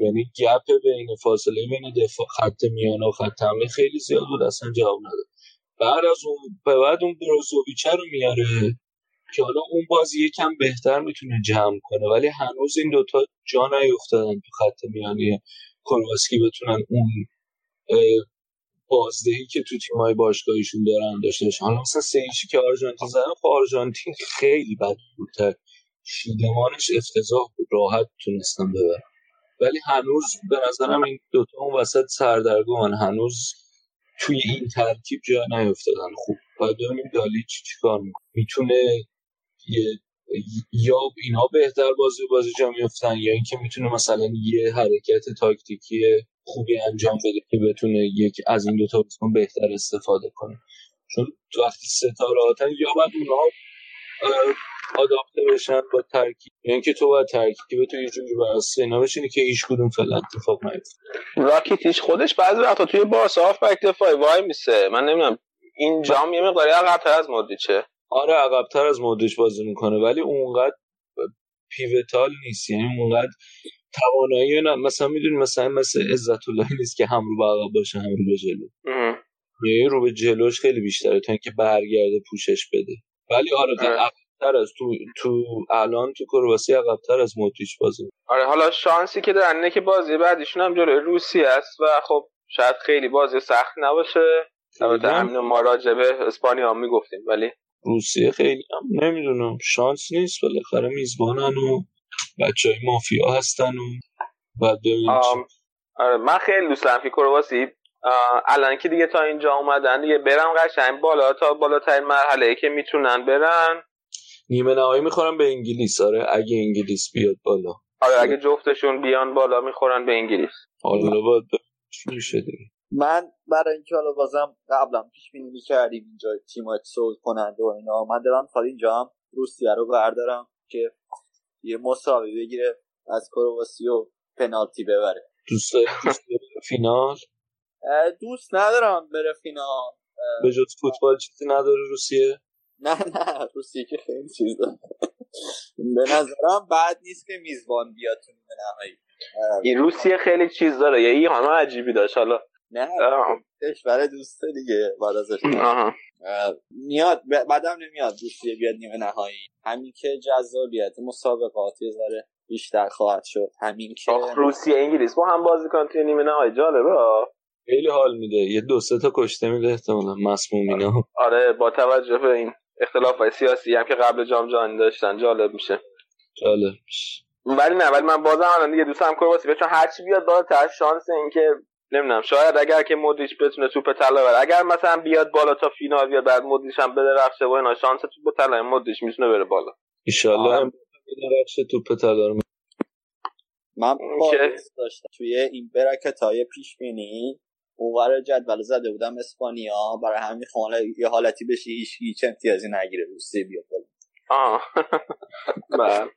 یعنی گپ بین فاصله بین دفاع خط میانه و خط حمله خیلی زیاد بود اصلا جواب نداد. بعد از اون به بعد اون بروزوویچه رو میاره که حالا اون بازی یکم بهتر می‌تونه جمع کنه ولی هنوز این دوتا جا نیفتادن تو خط میانی کرواسکی بتونن اون بازدهی که تو تیمای باشگاهیشون دارن داشته باشن حالا مثلا سیشی که آرژانتین زدن خب آرژانتین خیلی بد بود. شیدمانش افتضاح بود راحت تونستن ببرن. ولی هنوز به نظرم این دوتا اون وسط سردرگم هنوز توی این ترکیب جا نیفتادن. خوب باید ببینیم دالیچ چیکار می‌تونه یا اینا بهتر بازی بازی جا میفتن یا اینکه می‌تونه مثلا یه حرکت تاکتیکی خوبی انجام بده که بتونه یک از این دو تا بهتر استفاده کنه. چون وقتی ستاره هاتن یا باید اونها آداپته بشن با ترکیب. یعنی که تو باید ترکیب تو یه جوری بر اینا بشینی که هیچ کدوم فعلا اتفاق نیفته. راکیتیش خودش بعضی وقتا توی بارسا هاف بک دفاعی وای میسه. من نمی‌دونم این جام یه مقداری عقب‌تر از مودریچه آره عقب‌تر از مودریچ بازی می‌کنه ولی اونقدر پیوتال نیست یعنی اونقدر توانایی نه مثلا می‌دونی مثلا مثل عزت الله نیست که هم رو به عقب باشه هم رو به جلو. یعنی رو به جلوش خیلی بیشتره تا اینکه برگرده پوشش بده. ولی آره, آره. عقبتر از تو تو الان تو کرواسی عقبتر از موتیش بازی آره حالا شانسی که دارن اینه که بازی بعدیشون هم جلوی روسی است و خب شاید خیلی بازی سخت نباشه. البته همین ما راجع به اسپانیا هم می‌گفتیم ولی روسیه خیلی هم نمی‌دونم. شانس نیست. بالاخره میزبانن و بچه های مافیا هستن و بعد آره من خیلی دوست دارم که کرواسی الان که دیگه تا اینجا اومدن دیگه برم قشنگ بالا تا بالاترین مرحله که می‌تونن برن. نیمه نهایی می‌خورن به انگلیس. آره اگه انگلیس بیاد بالا. آره اگه جفتشون بیان بالا می‌خورن به انگلیس. حالا باید میشه دیگه. من برای اینکه حالا بازم قبلا پیش بینی می‌کردیم اینجا تیم صلح کنند و اینا من دارم خواهد اینجا هم روسیه رو بردارم که یه مساوی بگیره از کرواسی و پنالتی ببره. دوست فینال؟ دوست ندارم بره فینال. به جز فوتبال چیزی نداره روسیه؟ نه نه روسیه که خیلی چیز به نظرم بعد نیست که میزبان بیاد تو نهایی. این روسیه خیلی چیز داره. یه ای همه عجیبی داشت. حالا نه کشور دوسته دیگه بعد ازش میاد بعدم نمیاد روسیه بیاد نیمه نهایی. همین که جذابیت مسابقات یه ذره بیشتر خواهد شد. همین که روسیه انگلیس. با هم بازی کنن توی نیمه نهایی. جالبه. خیلی حال میده. یه دو سه تا کشته میده احتمالا. مسموم اینا. آره. با توجه به این اختلاف های سیاسی هم که قبل جام جهانی داشتن جالب میشه. جالب ولی نه ولی من بازم الان دیگه دوستم کرواسی چون هر چی بیاد بالاتر شانس این که نمی‌دونم. شاید اگر که مودریچ بتونه توپ طلا بره اگر مثلا بیاد بالا تا فینال بیاد بعد مودریچ هم بده رفشه و اینا شانس توپ طلا. مودریچ می‌تونه بره بالا. ان شاء الله توپ طلا رو. من داشتم. توی این برکت های پیش بینی اونور جدول زده بودم اسپانیا. برای همین خواهد یه حالتی بشه هیچ هیچ امتیازی نگیره. روسیه بیاد آه. بله.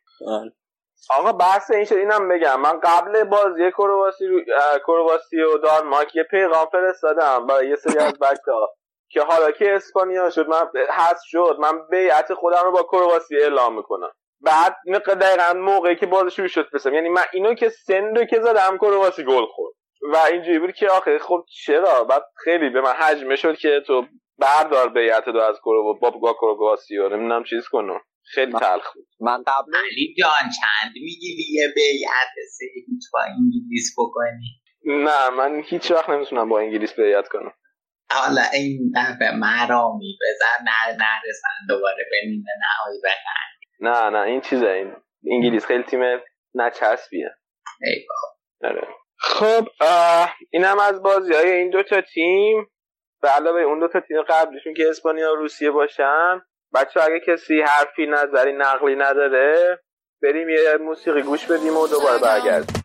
آقا بحث این شد اینم بگم. من قبل بازی کرواسی رو... کرواسی و دانمارک یه پیغام فرستادم برای یه سری از بچه ها که حالا که اسپانیا شد من هست شد. من بیعت خودم رو با کرواسی اعلام می‌کنم. بعد دقیقا موقعی که بازی شروع شد بسم یعنی من اینو که سندو که زدم کرواسی گل خورد. و اینجوری بود که آخه خب چرا؟ بعد خیلی به من حجمه شد که تو بردار بیعت دو از کرو با کرواسی و نمی‌دونم چیز کنم. خیلی تلخ بود. من قبل علی جان چند می‌گیری؟ یه بیعت سه هیچ با انگلیس بکنی؟ نه من هیچ وقت نمی‌تونم با انگلیس بیعت کنم. حالا این دفعه مرامی بزن نه نرسن دوباره به نیمه نهایی بخند نه نه این چیزه این انگلیس خیلی تیم نچسبیه. ای آره. خب اینم از بازی های این دوتا تیم. به علاوه اون دوتا تیم قبلشون که اسپانیا و روسیه باشن بچه اگه کسی حرفی نظری نقلی نداره بریم یه موسیقی گوش بدیم و دوباره برگردیم.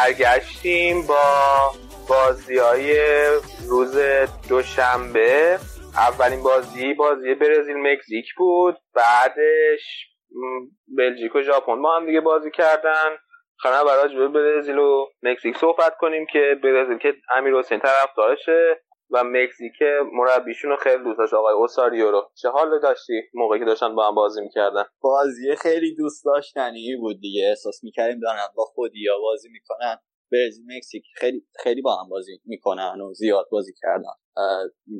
برگشتیم با بازی های روز دوشنبه. اولین بازی بازی برزیل مکزیک بود. بعدش بلژیک و ژاپن با هم دیگه بازی کردن. خانه برای راجع به برزیل و مکزیک صحبت کنیم که برزیل که امیر حسین طرفدارشه. و مکزیک مربیشون رو خیلی دوست داشت آقای اوساریو رو. چه حال داشتی؟ موقعی که داشتن با هم بازی می‌کردن. بازی خیلی دوست داشتنی بود دیگه. احساس می‌کردیم دارن با خودی بازی می‌کنن. برزیل مکزیک خیلی خیلی با هم بازی می‌کنن و زیاد بازی کردن.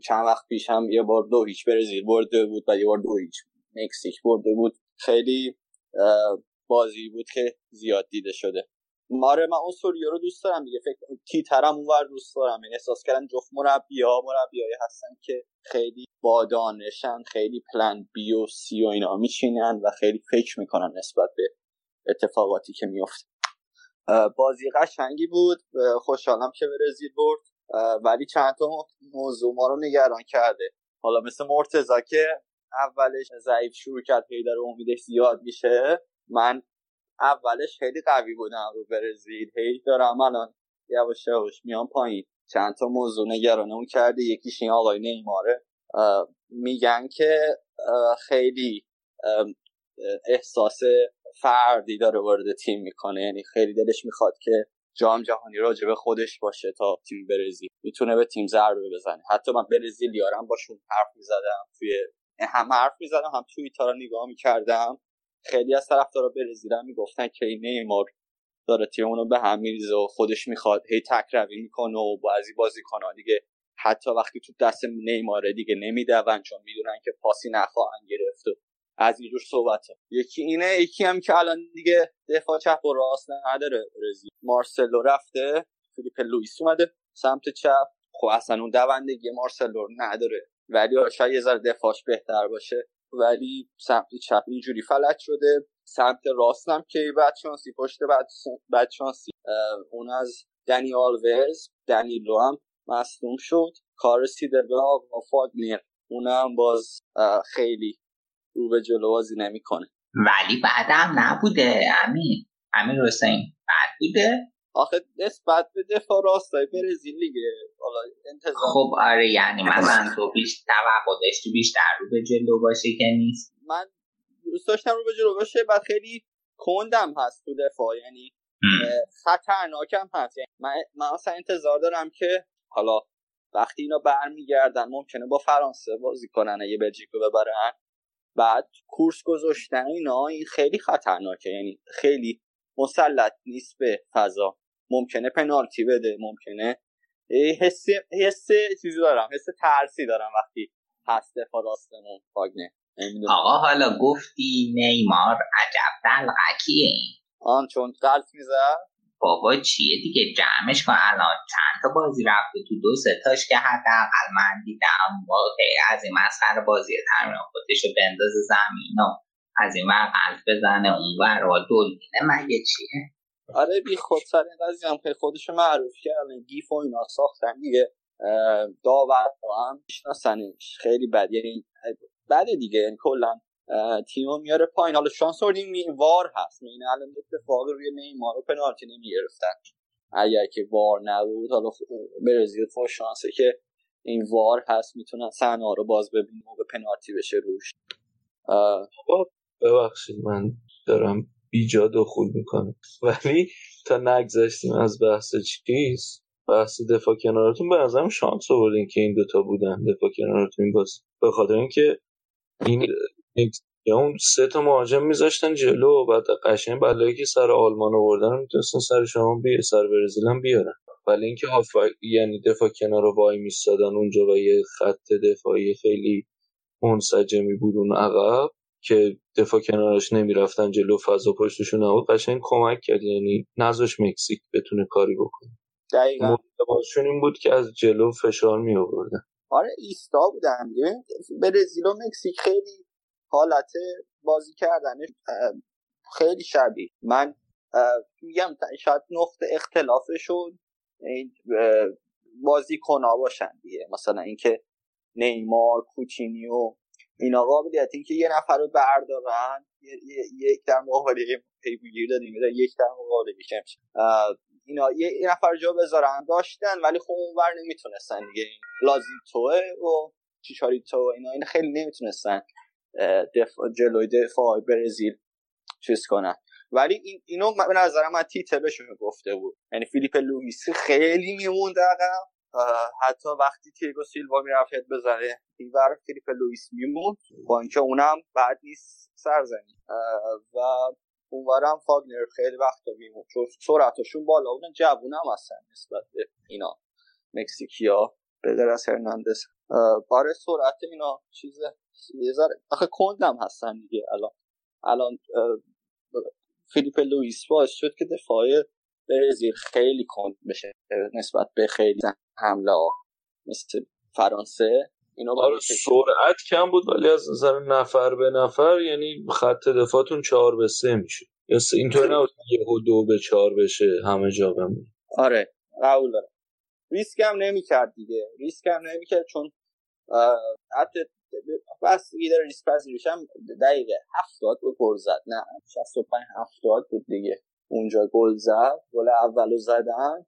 چند وقت پیش هم یه بار دو هیچ برزیل برده بود و یه بار دو هیچ مکزیک برده بود. خیلی بازی بود که زیاد دیده شده. ماره من اون سوریو رو دوست دارم دیگه. فکر تیترم اونور دوست دارم. یعنی احساس کردم جفت مربی ها مربیایی هستن که خیلی با دانشن خیلی پلن بی و سی و اینا میچینن و خیلی فکر می‌کنن نسبت به اتفاقاتی که میفته بازی قشنگی بود. خوشحالم که برزیل برد. ولی چند تا موضوع ما رو نگران کرده. حالا مثل مرتزا که اولش ضعیف شروع کرد هی داره امیدش زیاد میشه. من اولش خیلی قوی بودم رو برزیل. هی دارم الان یواش یواش میام پایین. چند تا موضوع نگرانمون کرده. یکیش این آقای نیماره. میگن که خیلی احساس فردی داره وارد تیم می‌کنه. یعنی خیلی دلش می‌خواد که جام جهانی راجع به خودش باشه تا تیم برزیل می‌تونه به تیم ضربه بزنه. حتی من برزیل یارم باشون حرف می‌زدم توی هم حرف می‌زدم هم توییتر رو نگاه می‌کردم. خیلی از طرفدارا برزیل هم می‌گفتن که این نیمار داره تیمونو رو به هم میریزه و خودش می‌خواد هی تکروی می‌کنه و بعضی بازیکن‌ها دیگه حتی وقتی تو دست نیماره دیگه نمیدون چون می‌دونن که پاسی نخواهند گرفت و از اینجور صحبت ها. یکی اینه یکی هم که الان دیگه دفاع چپ و راست نداره برزیل مارسلو رفته فیلیپ لوئیس اومده سمت چپ. خب اصلا اون دوندگی مارسلو نداره. ولی شاید یه ذره دفاعش بهتر باشه. ولی سمت چپ اینجوری فلج شده. سمت راست هم که بعد شانسی پشت بعد بعد شانسی. اه، اون از دنی آلوز دنیلو هم مصدوم شد. کار رسیده به آقا اونم باز خیلی رو به جلو بازی نمی‌کنه. ولی بعدم نبوده. امین. امین حسین. بعد بوده. آخه نسبت به دفاع راستای برزیل دیگه. حالا انتظار خب آره یعنی مثلا تو بیش توقع داشتی بیشتر رو به جلو باشه که نیست. من دوست داشتم رو به جلو باشه بعد خیلی کندم هست تو دفاع. یعنی خطرناکم هست. یعنی من, من اصلا انتظار دارم که حالا وقتی اینا برمیگردن ممکنه با فرانسه بازی کنن اگه بلژیک رو ببرن. بعد کورس گذاشتن اینا این خیلی خطرناکه. یعنی خیلی مسلط نیست به فضا. ممکنه پنالتی بده ممکنه. حس حس چیزی دارم حس ترسی دارم وقتی هست دفاع راستمون فاگنه. آقا حالا گفتی نیمار عجب دلغکیه این آن چون قلب می‌زد؟ بابا چیه دیگه؟ جمعش کن. الان چند تا بازی رفته؟ تو دو سه تاش که حداقل من دیدم. واقعی از این مسخره بازی تمرین خودشو بندازه زمین. و از این ور قلب بزنه اون ور و دلمینه مگه چیه؟ آره بی خود سر این قضیه هم خیلی خودشو معروف کردن. گیف و اینا ساختن دیگه. داور هم میشناسنش. خیلی بد. یعنی بده دیگه. یعنی کلا تیمو میاره پایین. حالا شانس آوردیم می- وار هست. این الان اتفاق روی نیمار و پنالتی نمی‌گرفتن. اگر که وار نبود حالا خ- برزیل فور شانسه که این وار هست می‌تونن صحنه رو باز ببینیم و به پنالتی بشه روش. خب ببخشید من دارم بیجا دخول می‌کنم ولی تا نگذشتیم از بحث چیز بحث دفاع کنارتون به نظرم شانس آوردین که این دوتا بودن دفاع کنارتون این باز به خاطر اینکه این یا اون سه تا مهاجم میذاشتن جلو و بعد قشنگ بلایی که سر آلمان آوردن رو می‌تونستن سر شما بیه سر برزیل هم بیارن. ولی اینکه هافبک یعنی دفاع کنار وای میستادن اونجا و یه خط دفاعی خیلی منسجمی بود اون عقب. که دفاع کنارش نمی‌رفتن جلو فضا پشتشون نبود قشنگ کمک کرد. یعنی نذاش مکزیک بتونه کاری بکنه. دقیقا. این بود که از جلو فشار می آوردن آره ایستا بودن برزیل و مکزیک خیلی حالت بازی کردنش خیلی شبیه. من میگم شاید نقطه اختلافشون این اه، بازیکن‌ها باشن دیگه. مثلا اینکه نیمار کوچینیو اینا قابلیت اینکه یه نفر رو بردارن یک در مقابل پیگیر دادیم یک در مقابل اه، اینا یه, نفر جا بذارن داشتن ولی خب اونور نمی‌تونستن دیگه. این لازیتوه و چیچاریتو و اینا این خیلی نمی‌تونستن دفاع جلوی دفاع برزیل چیز کنن. ولی این اینو به نظر من تیته بهشون گفته بود. یعنی فیلیپ لوئیس خیلی میموند عقب. حتی وقتی تیگو سیلوا می‌رفت هد بزنه اینور فیلیپ لوئیس میموند. با اینکه اونم بعد نیست سرزنی اه، و اونورم فاگنر خیلی وقت میموند. چون سرعتشون بالا بودن جوون هم هستن نسبت به اینا. مکزیکیا به غیر از هرناندز. آره سرعت اینا چیزه. یه ذره. آخه کندم هستن دیگه. الان الان فیلیپ لوئیس باعث شد که دفاع برزیل خیلی کند بشه نسبت به خیلی حمله ها مثل فرانسه. اینو آره. سرعت کم بود ولی از نظر نفر به نفر یعنی خط دفاعتون چهار به سه میشه. یا سه- اینطوری نبود یهو دو به چهار بشه همه جا بمونه. آره قبول دارم. ریسک هم نمی‌کرد دیگه. ریسک هم نمی‌کرد چون حتی بس دیگه ریسک پذیریش هم دقیقه هفتاد به گل زد نه 65 هفتاد بود دیگه. اونجا گل زد گل اولو زدن.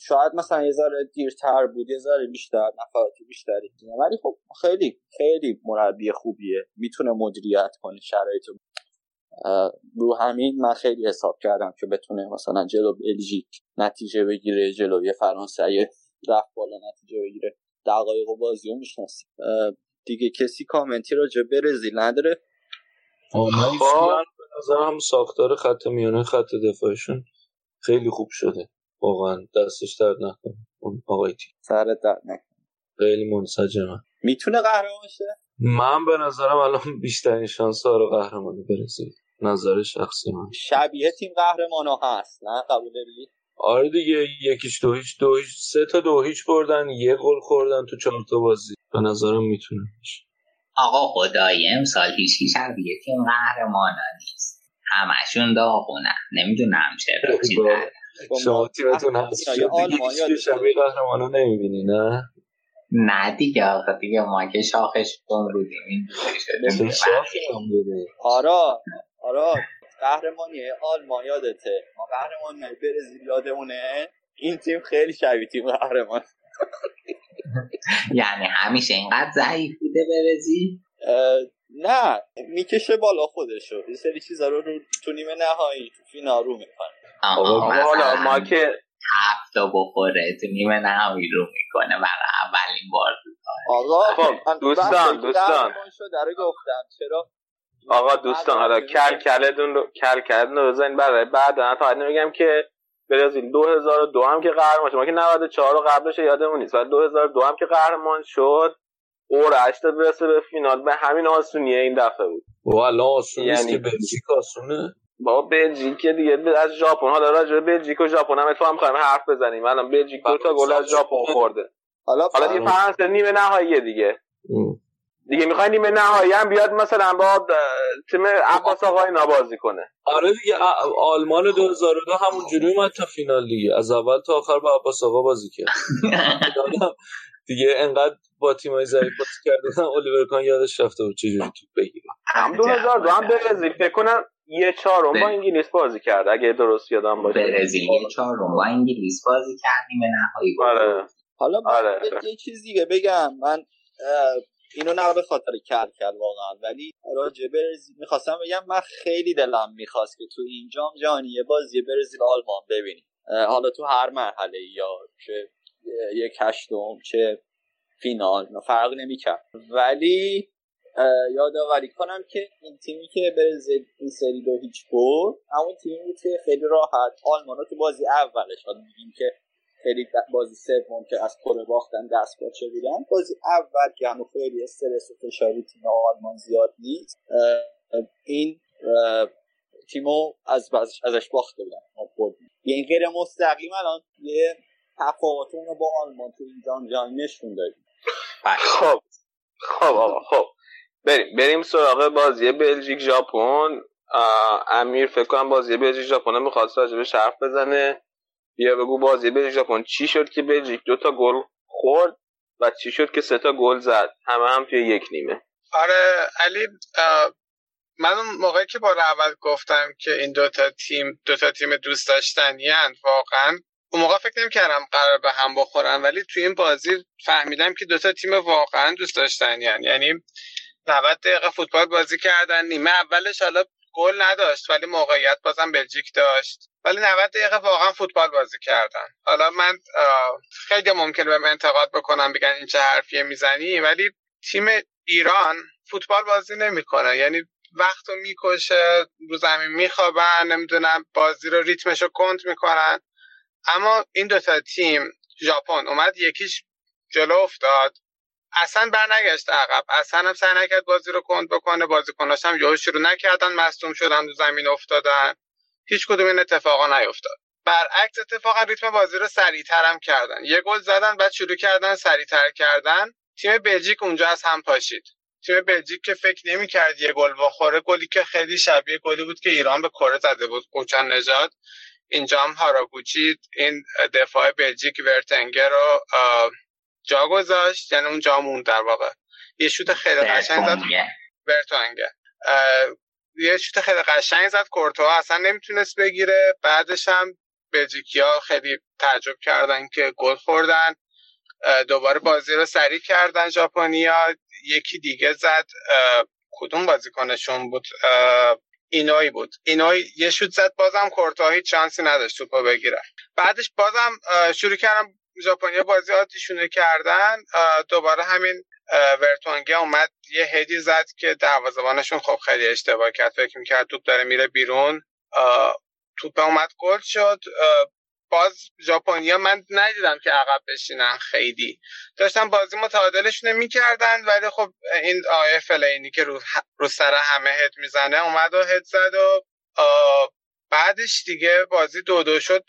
شاید مثلا یه ذره دیرتر بود یه ذره بیشتر نفرات بیشتری. ولی خب خیلی خیلی مربی خوبیه. می‌تونه مدیریت کنه شرایط رو. همین من خیلی حساب کردم که بتونه مثلا جلو بلژیک نتیجه بگیره جلوی فرانسه رفت بالا نتیجه بگیره. دقایق و بازی رو می‌شناسی دیگه کسی کامنتی راجع برزیل نداره؟ خب. نظرم ساختار خط میانه خط دفاعشون خیلی خوب شده. واقعا دستش درد نکنه. اون آقای تی سر در نکنه. خیلی منسجمه. می‌تونه قهرمان شه من به نظرم الان بیشترین شانس ها رو قهرمان برزیل نظر شخصی من. شبیه تیم قهرمان ها هست نه؟ قبول داری؟ آره دیگه یکیش دو هیچ دو هیچ سه تا دو هیچ بردن یه گل خوردن تو چهار تا بازی. به نظرم می‌تونه آقا خدای امسال هیچ کی شبیه تیم قهرمانا نیست. همشون داغونه نمی‌دونم چرا. چی داره. شما تیمتون هست اینا یه شد دیگه آلمان هیچ یادته. که شبیه قهرمانا نمی‌بینی نه؟ نه دیگه آقا دیگه ما که شاخش شده هم بوده. آرا آرا قهرمانی آلمان یادته. ما قهرمانی برزیل یادمونه. این تیم خیلی شبیه تیم قهرمان. یعنی همیشه اینقدر ضعیف بوده برزیل اه، نه می‌کشه بالا خودشو. یه سری چیزا رو رو- تو نیمه نهایی تو فینال رو می‌کنه. حالا ما که هفتا بخوره تو نیمه نهایی رو می‌کنه برای اولین بار آقا دوستان، دوستان. گفتم. چرا؟ آقا دوستان حالا کل کلتون رو کل کلتون رو بزنین. برای بعد من فقط نمیگم که برزیل 2002 هم که قهرمان شد ما که 94 رو قبلش یادمون نیست. ولی 2002 هم که قهرمان شد اورش تا برسه به فینال. به همین آسونیه این دفعه بود. و الان آسون یعنی- که بلژیک آسونه؟ با بلژیک دیگه از ژاپن. حالا راجع به بلژیک و ژاپن هم اتفاقا می‌خوایم حرف بزنیم. الان بلژیک دو تا گل از ژاپن خورده. حالا حالا دیگه فرانسه. نیمه نهاییه دیگه. ام. دیگه می‌خوای نیمه نهایی هم بیاد مثلا با تیم عباس آقای نبازی کنه. آره دیگه آلمان 2002 همون جوری اومد تا فینال دیگه. از اول تا آخر با عباس آقا بازی کرد. دیگه انقدر با تیمای ضعیف بازی کردن اولیور کان یادش رفته بود چجوری توپ بگیره. هم 2002 هم برزیل. فکر کنم یه چهارم با انگلیس بازی کرد. اگه درست یادم باشه. برزیل یه چهارم با انگلیس بازی کرد نیمه نهایی. آره. حالا من آره. یه- چیز دیگه بگم. من اینو نه به خاطر کل کل واقعا ولی راجع برزیل می‌خواستم بگم من خیلی دلم می‌خواست که تو این جام جهانی یه بازی برزیل آلمان ببینیم حالا تو هر مرحله یا چه یک هشتم چه فینال فرق نمی‌کرد. ولی یادآوری کنم که این تیمی که برزیل این سری دو هیچ برد همون تیمی بود که خیلی راحت آلمان تو بازی اولش میگیم که خیلی بازی سوم که از کره باختن دست باچه بودن بازی اول که همون خیلی استرس و فشاری تیم آلمان زیاد نیست. این تیمو از ازش باخته بودن یعنی غیر مستقیم الان یه تفاوت رو با آلمان تو این جام جهانی نشون دادیم خب. خب آقا خب. بریم. بریم سراغ بازی بلژیک ژاپن امیر فکر کنم بازی بلژیک ژاپن می‌خواد به حرف بزنه. بیا بگو بازی بلژیک ژاپن. چی شد که بلژیک دو تا گل خورد و چی شد که سه تا گل زد؟ همه هم توی یک نیمه. آره علی من اون موقعی که بار اول گفتم که این دوتا تیم دوتا تیم دوست داشتنی واقعا اون موقع فکر نمی کردم قرار به هم بخورن ولی توی این بازی فهمیدم که دوتا تیم واقعا دوست داشتنی یعنی 90 دقیقه فوتبال بازی کردن نیمه اولش حالا گل نداشت ولی موقعیت بازم بلژیک داشت. ولی 90 دقیقه واقعا فوتبال بازی کردن. حالا من خیلی ممکنه بهم انتقاد بکنم بگن این چه حرفیه می‌زنی ولی تیم ایران فوتبال بازی نمی‌کنه. یعنی وقت رو می‌کشه رو زمین میخوابن نمی‌دونم بازی رو ریتمش رو کند می‌کنن. اما این دوتا تیم ژاپن اومد یکیش جلو افتاد. اصلا برنگشت عقب. اصلا هم سعی نکرد بازی رو کند بکنه. بازیکناش هم یهو شروع نکردن مصدوم شدن رو زمین افتادن. هیچ کدوم این اتفاقا نیفتاد. برعکس اتفاقا ریتم بازی رو سریعتر هم کردن. یه گل زدن بعد شروع کردن سریعتر کردن. تیم بلژیک اونجا از هم پاشید. تیم بلژیک که فکر نمی‌کرد یه گل بخوره گلی که خیلی شبیه گلی بود که ایران به کره زده بود. قوچن نژاد. اینجا هم هاراگوچی این دفاع بلژیک ورتنگر رو جا گذاشت یعنی اون جا موند در واقع. یه شوت خیلی قشنگ زد. ورتونگه یه شوت خیلی قشنگ زد. کورتوا اصلا نمی‌تونست بگیره. بعدش هم بلژیکیا خیلی تعجب کردن که گل خوردن. دوباره بازی رو سریع کردن ژاپنیا یکی دیگه زد. کدوم بازیکنشون بود؟ اینایی بود. اینایی یه شوت زد. بازم کورتوا هیچ شانسی نداشت توپو بگیره. بعدش بازم شروع کردم ژاپنیا بازی عادیشونه کردن دوباره همین ورتونگه اومد یه هدی زد که دروازه‌بانشون خب خیلی اشتباه کرد. فکر می‌کرد توپ داره میره بیرون. توپ اومد گل شد. باز ژاپنیا من ندیدم که عقب بشینن خیلی. داشتن بازی متعادلشون می‌کردن ولی خب این آیه فلینی که رو, رو سر همه هد می‌زنه اومد و هد زد و بعدش دیگه بازی دو دو شد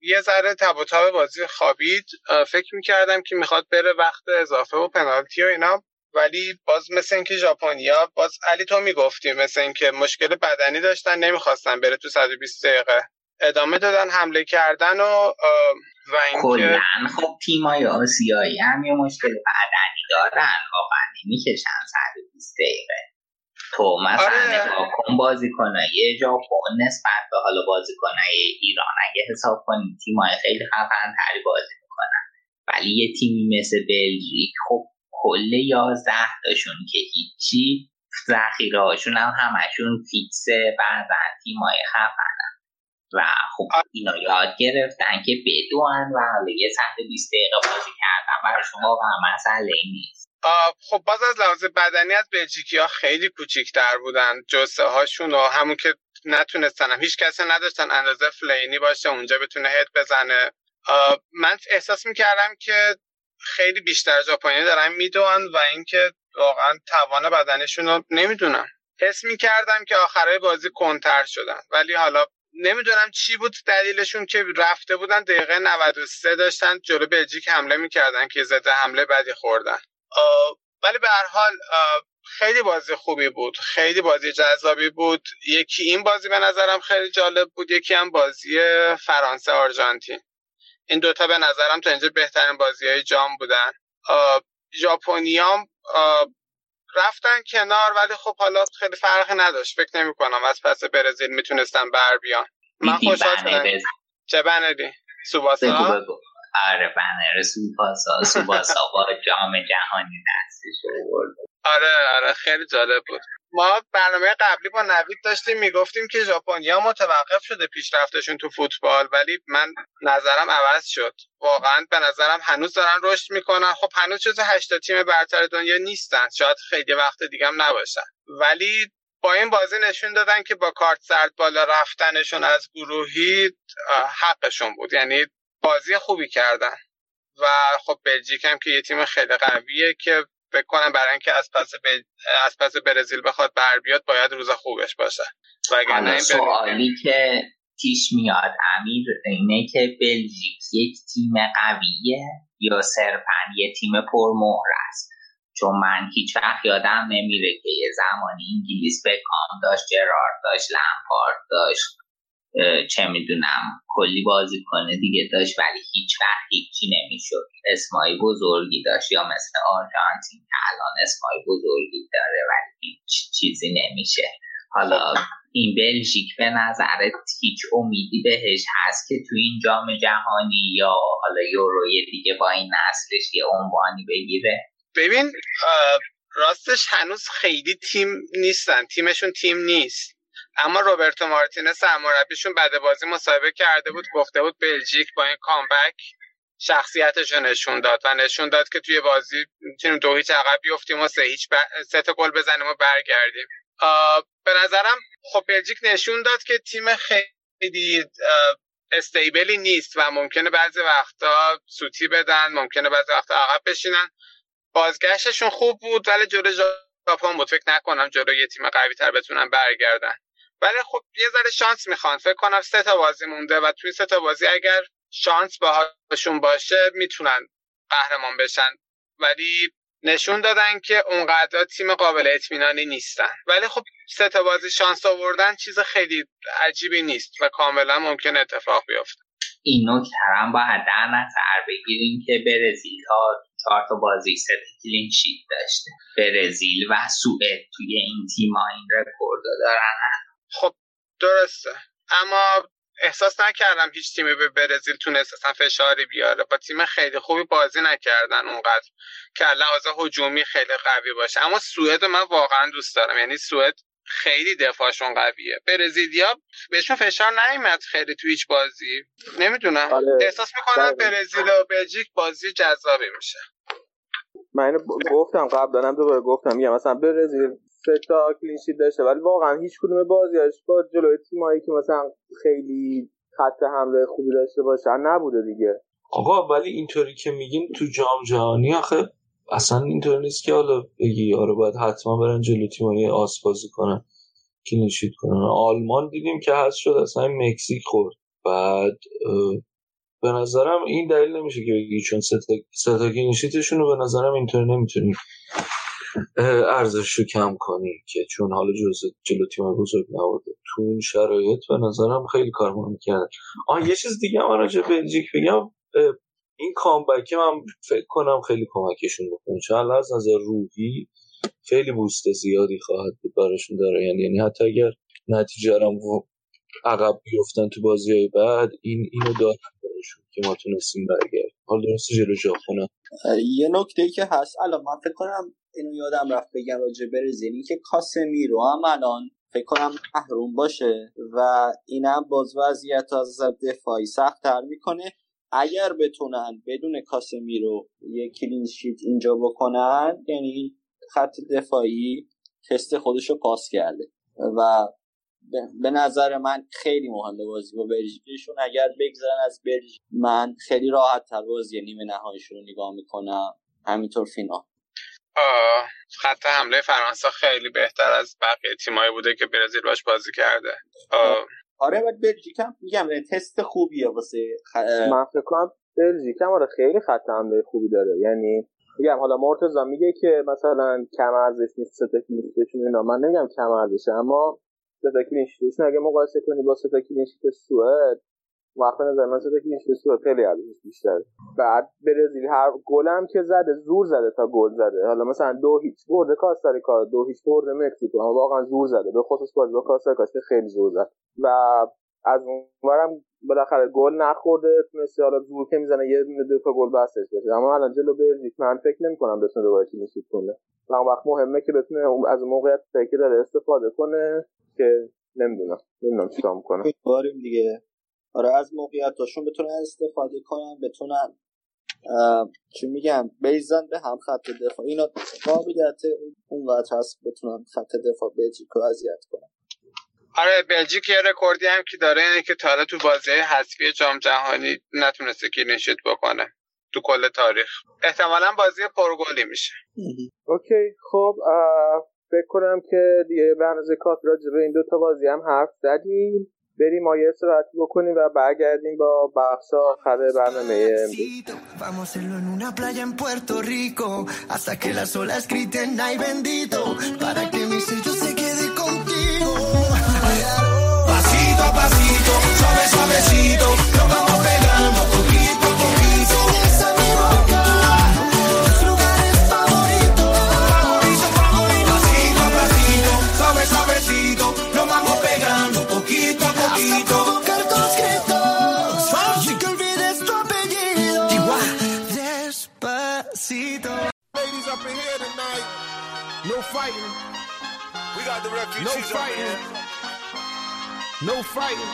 یه ذره تب و بازی خوابید. فکر می‌کردم که می‌خواد بره وقت اضافه و پنالتی و اینا ولی باز مثل اینکه ژاپنیا باز علی تو می‌گفتی مثل اینکه مشکل بدنی داشتن نمی‌خواستن بره تو 120 دقیقه. ادامه دادن حمله کردن و و اینکه خب تیمای آسیایی هم یه مشکل بدنی دارن. واقعا نمی‌کشن 120 دقیقه. تو مثلا آره. نگاه کن بازیکنای ژاپن نسبت به حالا بازیکنای ایران اگه حساب کنیم تیمای خیلی خفن تری بازی می‌کنن. ولی یه تیمی مثل بلژیک خب کل یازده تاشون که هیچی ذخیره هاشون هم همشون فیکسه بعضا تیمای خفن. و خب اینا یاد گرفتن که بدون و حالا یه ساعت 20 دقیقه بازی کردن. براشون واقعا مسئله نیست. خب باز از لحاظ بدنی از بلژیکی ها خیلی کوچیکتر بودن. جسه هاشون و همون که نتونستن هم. هیچ کسی نداشتن اندازه فلینی باشه اونجا بتونه هد بزنه. من احساس می‌کردم که خیلی بیشتر ژاپنی دارن می‌دونن و اینکه واقعا توان بدنشون رو نمی‌دونم. حس می‌کردم که آخرای بازی کنتر شدن. ولی حالا نمی‌دونم چی بود دلیلشون که رفته بودن دقیقه 93 داشتن جلو بلژیک حمله می‌کردن که زده حمله بدی خوردن. ولی به هر حال خیلی بازی خوبی بود. خیلی بازی جذابی بود. یکی این بازی به نظرم خیلی جالب بود یکی هم بازی فرانسه آرژانتین. این دوتا به نظرم تا اینجا بهترین بازی های جام بودن. ژاپنیام رفتن کنار ولی خب حالا خیلی فرقی نداشت. فکر نمی کنم از پس برزیل می‌تونستن بر بیان. من خوشحال شدم. چه بنری سوباسا؟ آره بنر سوباسا سوباسا با جام جهانی دستش آره آره خیلی جالب بود. ما برنامه قبلی با نوید داشتیم می‌گفتیم که ژاپنیا متوقف شده پیشرفتشون تو فوتبال ولی من نظرم عوض شد. واقعا به نظرم هنوز دارن رشد می‌کنن. خب هنوز جز هشتا تیم برتر دنیا نیستن. شاید خیلی وقت دیگه هم نباشن. ولی با این بازی نشون دادن که با کارت سرد بالا رفتنشون از گروهی حقشون بود. یعنی بازی خوبی کردن. و خب بلژیک هم که یه تیم خیلی قویه که فکر کنم برای اینکه از پس بل... از پس برزیل بخواد بر بیاد باید روز خوبش باشه. وگرنه این سوالی که پیش میاد امیر اینه که بلژیک یک تیم قویه یا صرفا یه تیم پرمهر است؟ چون من هیچ وقت یادم نمیره که یه زمانی انگلیس بکام داشت جرارد داشت لمپارد داشت. چه می‌دونم کلی بازی کنه دیگه داشت ولی هیچ وقت هیچی نمی‌شد. اسمای بزرگی داشت یا مثل آرژانتین که الان اسمای بزرگی داره ولی هیچ چیزی نمیشه. حالا این بلژیک به نظرت هیچ امیدی بهش هست که تو این جام جهانی یا حالا یوروی دیگه با این نسلش یه عنوانی بگیره؟ ببین راستش هنوز خیلی تیم نیستن. تیمشون تیم نیست. اما روبرتو مارتینز سرمربیشون بعد بازی مصاحبه کرده بود گفته بود بلژیک با این کامبک شخصیتش نشون داد و نشون داد که توی بازی می‌تونیم دو هیچ عقب بیفتیم و سه هیچ ب- سه تا گل بزنیم و برگردیم. به نظرم خب بلژیک نشون داد که تیم خیلی استیبلی نیست و ممکنه بعضی وقتا سوتی بدن ممکنه بعضی وقتا عقب بشینن. بازگشتشون خوب بود ولی جلو ژاپن بود. فکر نکنم جلو یه تیم قوی تر بتونن برگردن. ولی خب یه ذره شانس می‌خوان. فکر کنم سه تا بازی مونده و توی سه تا بازی اگر شانس باهاشون باشه می‌تونن قهرمان بشن. ولی نشون دادن که اونقدر تیم قابل اطمینانی نیستن. ولی خب سه تا بازی شانس آوردن چیز خیلی عجیبی نیست و کاملا ممکن اتفاق بیفته. این نکته هم باید در نظر بگیریم که برزیل تا چهار تا بازی سه کلین شیت داشته. برزیل و سوئد توی این تیم این رکورد دارن. خب درسته. اما احساس نکردم هیچ تیمی به برزیل تونست اصلا فشاری بیاره. با تیم خیلی خوبی بازی نکردن اونقدر که لحاظ هجومی خیلی قوی باشه. اما سوئد من واقعا دوست دارم. یعنی سوئد خیلی دفاعشون قویه. برزیلیا بهشون فشار نیومد خیلی تو هیچ بازی. نمی‌دونم. آره. احساس می‌کنم بله. برزیل و بلژیک بازی جذابی میشه. من اینو گفتم قبل دارم دوباره گفتم. میگم مثلا برزیل سه تا کلینشیت داشته ولی واقعا هیچ کدوم بازیاش با جلوی تیمایی که مثلا خیلی خط حمله خوبی داشته باشن نبوده دیگه. آقا ولی اینطوری که میگین تو جام جهانی آخه اصلا اینطور نیست که حالا بگی آره باید حتما برن جلو تیمای آس بازی کنن کلینشیت کنن. آلمان دیدیم که هست شد اصلا مکزیک خورد. بعد به نظرم این دلیل نمیشه که بگی چون سه تا سه تا کلینشیتشون رو به نظرم اینطور نمی‌تونی ارزش رو کم کنی که چون حالا جزء جلو تیم بزرگ نبوده تو اون شرایط به نظرم خیلی کار مهم کرد آه یه چیز دیگه هم راجع بلژیک بگم. این کامبک من فکر کنم خیلی کمکشون بکنه. چون از نظر روحی خیلی بوست زیادی خواهد بود براشون داره. یعنی یعنی حتی اگر نتیجه رو عقب بیفتن تو بازی بعد این اینو دارن براشون که ما تونستیم برگرد حال درسته جلو ژاپن یه نکته ای که هست. الان من فکر کنم اینو یادم رفت بگم راجع برزیل این که کاسمیرو هم الان فکر کنم محروم باشه و اینم باز وضعیت از دفاعی سختتر می‌کنه. اگر بتونن بدون کاسمیرو یه کلین شیت اینجا بکنن یعنی خط دفاعی تست خودش رو پاس کرده و به- نظر من خیلی مهمه بازی با بلژیکشون اگر بگذرن از بلژیک من خیلی راحت تر بازی نیمه نهاییشون رو نگاه می‌کنم. همینطور فینال. خط حمله فرانسه خیلی بهتر از بقیه تیمایی بوده که برزیل باش بازی کرده. آه، آره و بلژیک هم میگم تست خوبیه واسه خ... من فکر کنم بلژیک هم آره خیلی خط حمله خوبی داره. یعنی میگم حالا مرتضی میگه که مثلا کم ارزش نیست سه تا clean sheet شون اینا. من نمیگم کم ارزشه اما سه تا clean sheet شون اگه مقایسه کنی با سه تا clean sheet سوئد به نظر من سه تا clean sheet سوئد خیلی ارزش بیشتره بعد برزیل هر گلم که زده زور زده تا گل زده. حالا مثلا دو هیچ برده کاستاریکا دو هیچ برده مکزیکو. اما واقعا زور زده. به خصوص بازی با کاستاریکا که خیلی زور زد. و از اونورم بالاخره گل نخورده. تونسته حالا زور که می‌زنه یه دو تا گل بستش بشه اما الان جلو بلژیک من فکر نمی‌کنم بتونه دوباره کلینشیت کنه. و اون وقت مهمه که بتونه از موقعیت که داره استفاده کنه که نمی‌دونم. نمی‌دونم چیکار می‌کنه. دیگه. آره از موقعیتاشون بتونن استفاده کنن بتونن چی میگم بیزن به هم خط دفاع. اینا قابلیت اونقدر هست بتونن خط دفاع بلژیک رو اذیت کنن. آره بلژیک یه رکوردی هم که داره اینه که تا حالا تو بازی حذفی جام جهانی نتونسته clean sheet بکنه تو کل تاریخ. احتمالا بازی پرگلی میشه. OK خب فکر کنم که دیگه به اندازه کافی راجع به این دوتا بازی هم حرف زدیم. بریم ما یه استراحتی بکنیم و برگردیم با بحث آخر برنامه امروز Ladies up in here tonight. No fighting. We got the refugees No fighting. No fighting.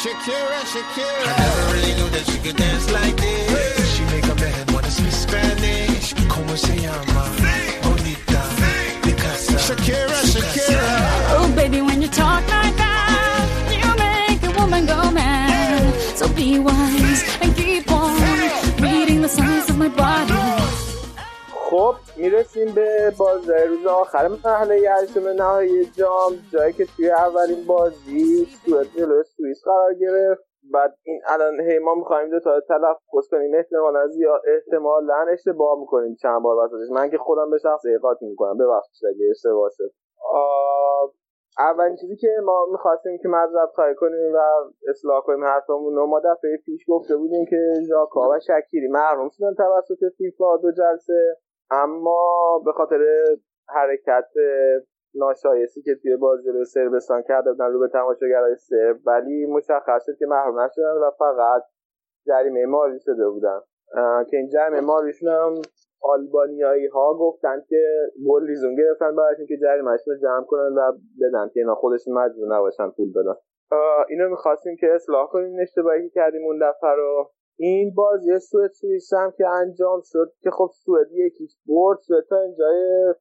Shakira, Shakira. I never really knew that she could dance like this. She make a man wanna speak Spanish. Como se llama? Bonita. De casa. Shakira, Shakira. Oh, baby, when you talk like that, you make a woman go mad. So be wise and keep on reading the signs of my body. خب می‌رسیم به بازی روز آخر مرحله هشتم نهایی جام جایی که توی اولین بازی سوئد جلوی سوئیس قرار گرفت. بعد این الان هی ما می‌خوایم دو تا تلفظ کنیم. احتمالا زیاد احتمالا اشتباه می‌کنیم چند بار وسطش. من که خودم به شخص قاطی می‌کنم. ببخشید اگه اشتباه شد. اولین چیزی که ما می‌خواستیم که مذرب خواهی کنیم و اصلاح کنیم حرفمون ما دفعه پیش گفته بودیم که ژاکا و شکیری محروم شدن توسط فیفا دو جلسه. اما به خاطر حرکت ناشایستی که توی بازی جلوی صربستان کرده بودن رو به تماشاگرای سرب ولی مشخص شد که محروم نشدن و فقط جریمه مالی شده بودن. که این جریمه مالیشون هم آلبانیایی ها گفتن که گل لیزون گرفتن براشون که جریمهشون رو جمع کنن و بدن که اینا خودشون مجبور نباشن پول بدن. اینو می‌خواستیم که اصلاح کنیم اشتباهی که کردیم اون دفعه رو. این بازی سوئد سوئیس هم که انجام شد که خب سوئد یک هیچ برد. سوئد تا اینجای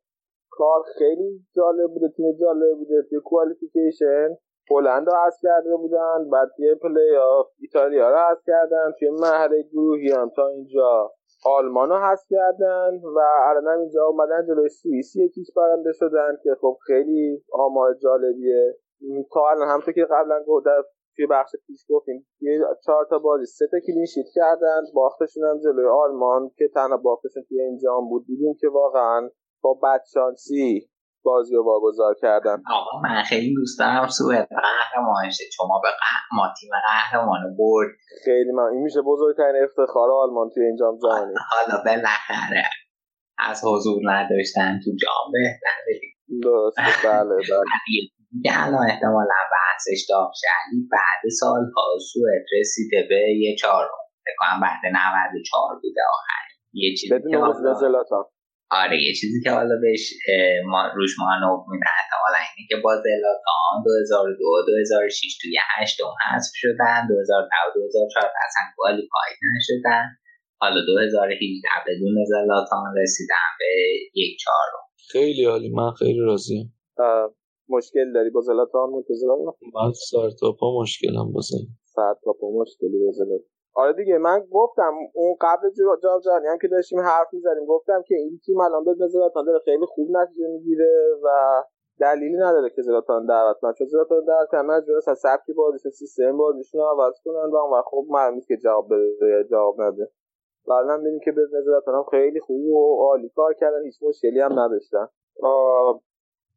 کار خیلی جالب بوده تیم جالب بوده. توی qualification هلند رو حذف کرده بودن بعد توی پلی آف ایتالیا رو حذف کردن توی مرحله گروهی هم تا اینجا آلمان رو حذف کردن و الان اینجا اومدن جلوی سوئیس یک هیچ برنده شدن که خب خیلی آمار جالبیه. تا الان همونطور که قبلا توی بخش پیش گفتیم. توی چهار تا بازی سه تا کلین شیت کردن باختشون هم جلوی آلمان که تنها باختشون توی این جام بود. دیدیم که واقعا با بدشانسی بازی رو واگذار کردن. آقا من خیلی دوست دارم سوئد قهرمان شه شما به قه- ما تیم قهرمان برد. خیلی من این میشه بزرگترین افتخار آلمان توی این جام جهانی. حالا بالاخره از حضور نداشتن تو جام. بهتره. درست بله بله. که الان احتمالا بحثش داغ شه. علی بعد سالها سوئد رسیده به یه چهارم فکر کنم بعد 94 بوده آخر. یه چیزی که حالا- آره یه چیزی که حالا بهش ما روش مانور میدن احتمالا اینه که با زلاتان 2002 2006 توی هشتم حذف شدن 2010 و 2004 اصلا کوالیفای نشدن. حالا 2018 بدون زلاتان رسیدن به یک چهارم خیلی عالی من خیلی راضیم. مشکل داری؟ با زلاتان منتظرم من سر تا پا مشکلم بازم ساعت تا پا مشکلی با زلاتان آره دیگه من گفتم اون قبل جام جهانی هم که داشتیم حرف می‌زدیم گفتم که این تیم الان به زلاتان داره خیلی خوب نتیجه می‌گیره و دلیلی نداره که زلاتان دعوت کنن چون زلاتان دعوت کنن مجبور هستن سبک بازیشون سیستم بازیشون عوض کنن و اون خب معلوم نیست که جواب بده جواب نده. و الان می‌بینیم که به زلاتان هم خیلی خوب و عالی کار کردن هیچ مشکلی هم نداشتن.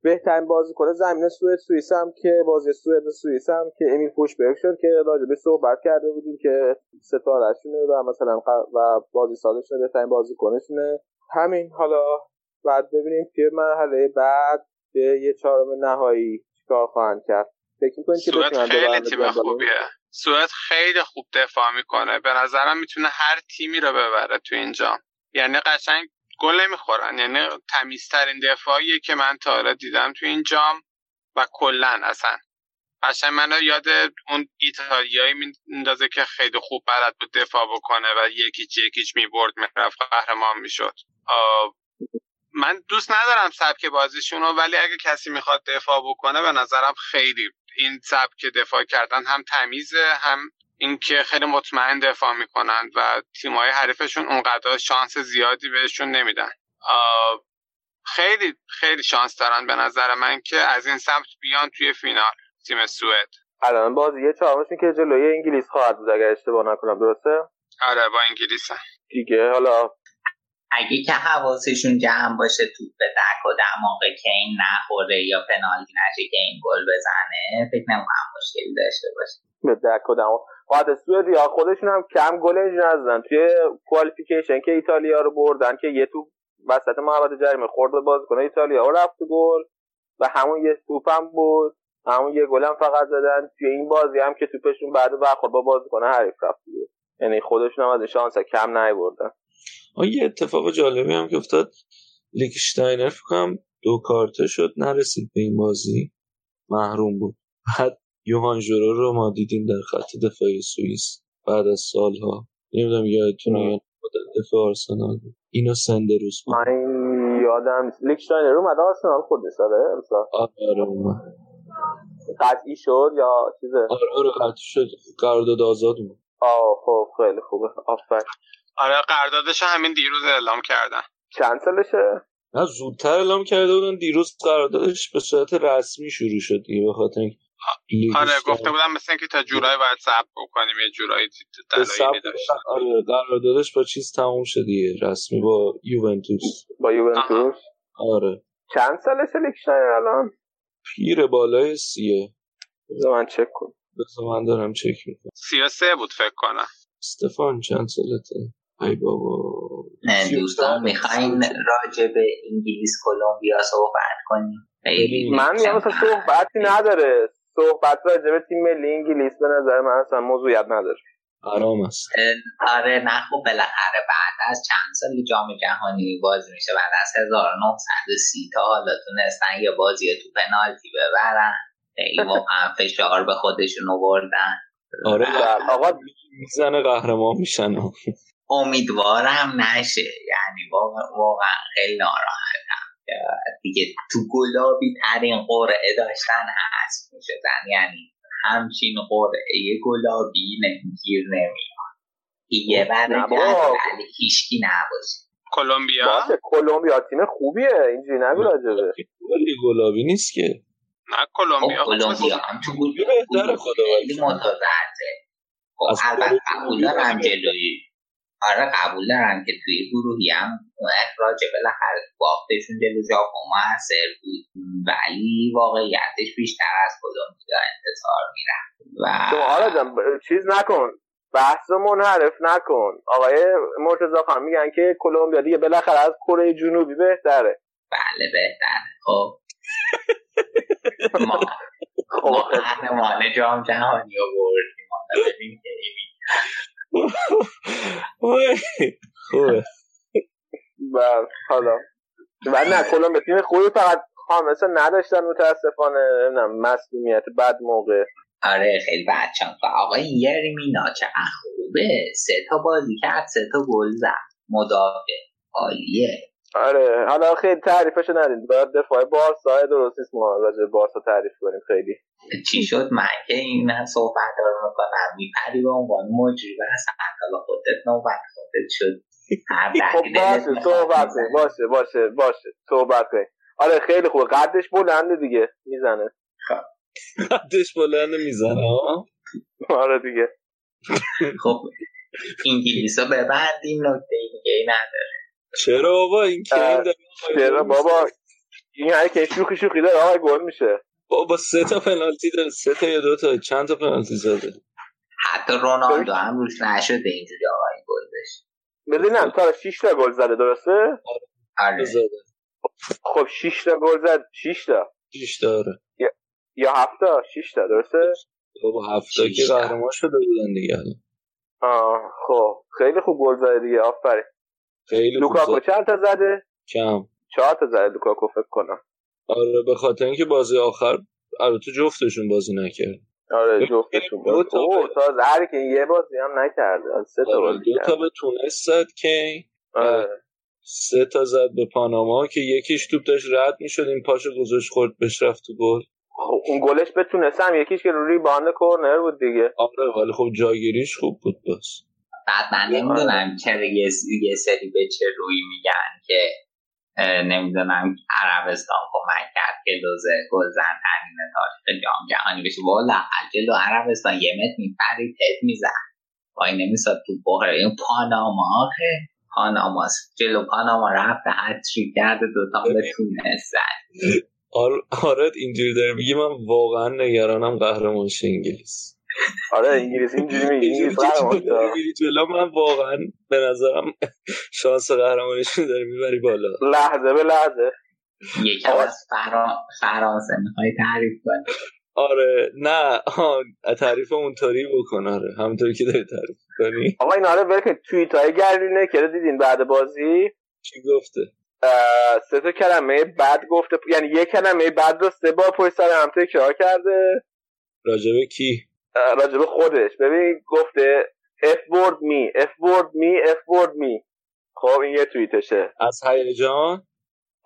بهترین بازیکن زمین سوئد سوئیس هم که بازی سوئد سوئیس هم که امیل فوشبرگ شد که راجع به صحبت کرده بودیم که ستارهشونه و مثلا و بازی سازشونه بهترین بازیکنشونه همین حالا بعد ببینیم توی مرحله بعد به یه چهارم نهایی چیکار خواهند کرد. فکر می‌کنید که بتونن خیلی تیم؟ خوبیه. سوئد خیلی خوب دفاع می‌کنه. به نظرم می‌تونه هر تیمی رو ببره تو این جام. یعنی قشنگ گل نمی‌خورن. یعنی تمیزترین دفاعیه که من تا حالا دیدم تو این جام و کلا اصلا. قشنگ منو یاد اون ایتالیایی میندازه که خیلی خوب بلد بود دفاع بکنه و یکیچ یکیچ می‌برد می‌رفت قهرمان می‌شد. من دوست ندارم سبک بازیشون رو ولی اگه کسی می‌خواد دفاع بکنه به نظرم خیلی این سبک دفاع کردن هم تمیزه هم اینکه خیلی مطمئن دفاع می‌کنن و تیمای حریفشون اونقدر شانس زیادی بهشون نمیدن. خیلی خیلی شانس دارن به نظر من که از این سمت بیان توی فینال تیم سوئد. الان بازی چهارمشون که جلوی انگلیس خواهد بود اگر اشتباه نکنم درسته؟ آره با انگلیس هم. دیگه حالا اگه که حواسشون جمع باشه توپ به دک و دماغ که این نخوره یا پنالتی نشه که این گل بزنه فکر نمی‌کنم مشکلی داشته باشه. به دک و دماغ. بعد سوئدیا خودشون هم کم گلش نزدن. توی کوالیفیکیشن که ایتالیا رو بردن که یه توپ وسط محوطه جریمه خورد بازیکن ایتالیا و رفت گل و همون یه توپ هم بود. همون یه گل هم فقط زدن. توی این بازی هم که توپشون بعد برخورد با بازیکن حریف رفت یعنی خودشون هم از شانس کم نیوردن یه اتفاق جالبی هم که افتاد. لیکشتاینر فکر کنم دو کارته شد نرسید به این بازی. محروم بود. بعد یوهان ژورو رو ما دیدیم در خط دفاعی سوئیس بعد از سالها. نمی‌دونم یادتونه یا دفاع آرسنال. اینو سندروس بود. من یادم لیکشتاینر رو اومد آرسنال خودش داره آره اومد. قطعی شد یا چیزه؟ آره آره قطعی شد. قرارداد آزاد بود. آه خب خیلی خوبه. آفرین. آره قراردادش همین دیروز اعلام کردن. چند سالشه؟ نه زودتر اعلام کرده بودن دیروز قراردادش به صورت رسمی شروع شد دیگه به خاطر آره گفته بودم مثل اینکه تا جولای باید صبر بکنیم یه جورایی دلایلی داشت آره قراردادش با چیز تموم شد دیگه رسمی با یوونتوس. با یوونتوس؟ آره. چند سال سالشه الان؟ پیر بالای سیه. بذار من چک کنم. بذار من دارم چک می‌کنم. سی و سه بود فکر کنم. استفان چند سالته؟ ای بابا. نه دوستان می‌خواین راجع به انگلیس کلمبیا صحبت کنیم. من یه مثلا صحبتی نداره. صحبت راجع به تیم ملی انگلیس به نظر من اصلا موضوعیت نداره. آرام است. آره نه خب بالاخره بعد از چند سال جام جهانی بازی میشه بعد از 1930 تا حالا تونستن یه بازی تو پنالتی ببرن. خیلی واقعا فشار به خودشون آوردن. آره. آقا می‌زنه قهرمان میشن. امیدوارم نشه. یعنی واقعا خیلی ناراحتم. دیگه تو گلابی ترین قرعه داشتن هست می‌شدن یعنی همچین قرعه گلابی گیر نمیاد. یه بر ولی هیچکی نباشه. کلمبیا؟ باشه کلمبیا تیم خوبیه. اینجوری نگو راجبه. ولی گلابی نیست که. نه کلمبیا. کلمبیا هم تو گل خیلی متضرره البته قبول دارم جلوی آره قبول دارم که توی گروهی هم اخراج بالاخره باختشون جلو ژاپن موثر بود. ولی واقعیتش بیشتر از کلمبیا انتظار میرم و تو حالا جان چیز نکن. بحث منحرف نکن. آقای مرتضی خان میگن که کلمبیا دیگه بالاخره از کره جنوبی بهتره. بله بهتره. خب. ما ما قهرمان جام جهانی آوردیم. خوبه و حالا. و نه کلمبیا تیم خوبی فقط خامسه نداشتن متاسفانه. نمی‌دونم مسئولیت بد موقع. آره خیلی بد چند آقای یرمینا چقدر خوبه. سه تا بازی کرد سه تا گل زد. مدافع عالیه. آره حالا خیلی تعریفش ندید باید دفاع بارسا درست نیست ما راجع بارسا تعریف کنیم خیلی. چی شد؟ من که این صحبت رو می‌کنم میپری به عنوان مجری و اصلا حالا خودت نوبت خودت شد. خب باشه صحبت کنیم. باشه باشه باشه. صحبت کنیم. آره خیلی خوبه قدش بلنده دیگه. می‌زنه. قدش بلنده می‌زنه آره دیگه. خب انگلیس رو ببندیم. نکته دیگه نداره. چرا بابا این که چرا بابا؟ این هر که شوخی شوخی داره آقای گل میشه. بابا سه تا پنالتی داره سه تا یا دو تا چند تا پنالتی زده؟ حتی رونالدو هم روش نشده اینجوری آقای گل بشه. ببینم تا 6 تا گل زده درسته؟ آره. خب 6 تا گل زد 6 تا. 6 تا آره. یا 7 تا 6 تا درسته؟ بابا 7 تا که قهرمان شده بودن دیگه آه خب. خیلی خوب گل زده دیگه آفرین. خیلی لوکاکو چند تا زده؟ کم. چهار تا زده لوکاکو فکر کنم. آره به خاطر اینکه بازی آخر البته جفتشون بازی نکرد. آره جفتشون دو تا اوه تا هر که یه بازی هم نکرده. سه تا آره بازی دو تا به تونس زد کی آره. سه تا زد به پاناما که یکیش توپ داشت رد می‌شد این پاشو گذاشت خورد بهش رفت تو گل. خب اون گلش بتونستم یکیش که روی باند کورنر بود دیگه. آره ولی خب جایگیریش خوب بود بس بعد من نمی‌دونم چرا یه, یه سری به چه روی میگن که نمی‌دونم عربستان کمک کرد که دوزه گلزن ترین تاریخ جام جهانی بشه. والا جلو عربستان یه متر میپرید تد میزن. وای نمیساد تو بحر. این پاناما آخه. پاناماست جلو پاناما رفته هتریک کرده دوتا به تونس زد. آر- آره اینجوری داره. میگه من واقعا نگرانم قهرمان انگلیس. آره انگلیس اینجوری میگه انگلیس که میری جلو من واقعا به نظرم شانس قهرمانیشون داره می‌بری بالا. لحظه به لحظه. یکم از فرا... فرانسه می‌خوای تعریف کنی؟ آره نه آه، تعریف اونطوری بکن آره همونطوری که داری تعریف کنی. آقا این آره ول کن توییت های گردی نکره دیدین بعد بازی؟ چی گفته؟ سه تا کلمه بد گفته یعنی یک کلمه بد رو سه بار پشت سر هم تکرار کرده. راجبه کی؟ راجب خودش. ببین گفته F word me F word me F word me. خب این یه توییتشه. از هیجان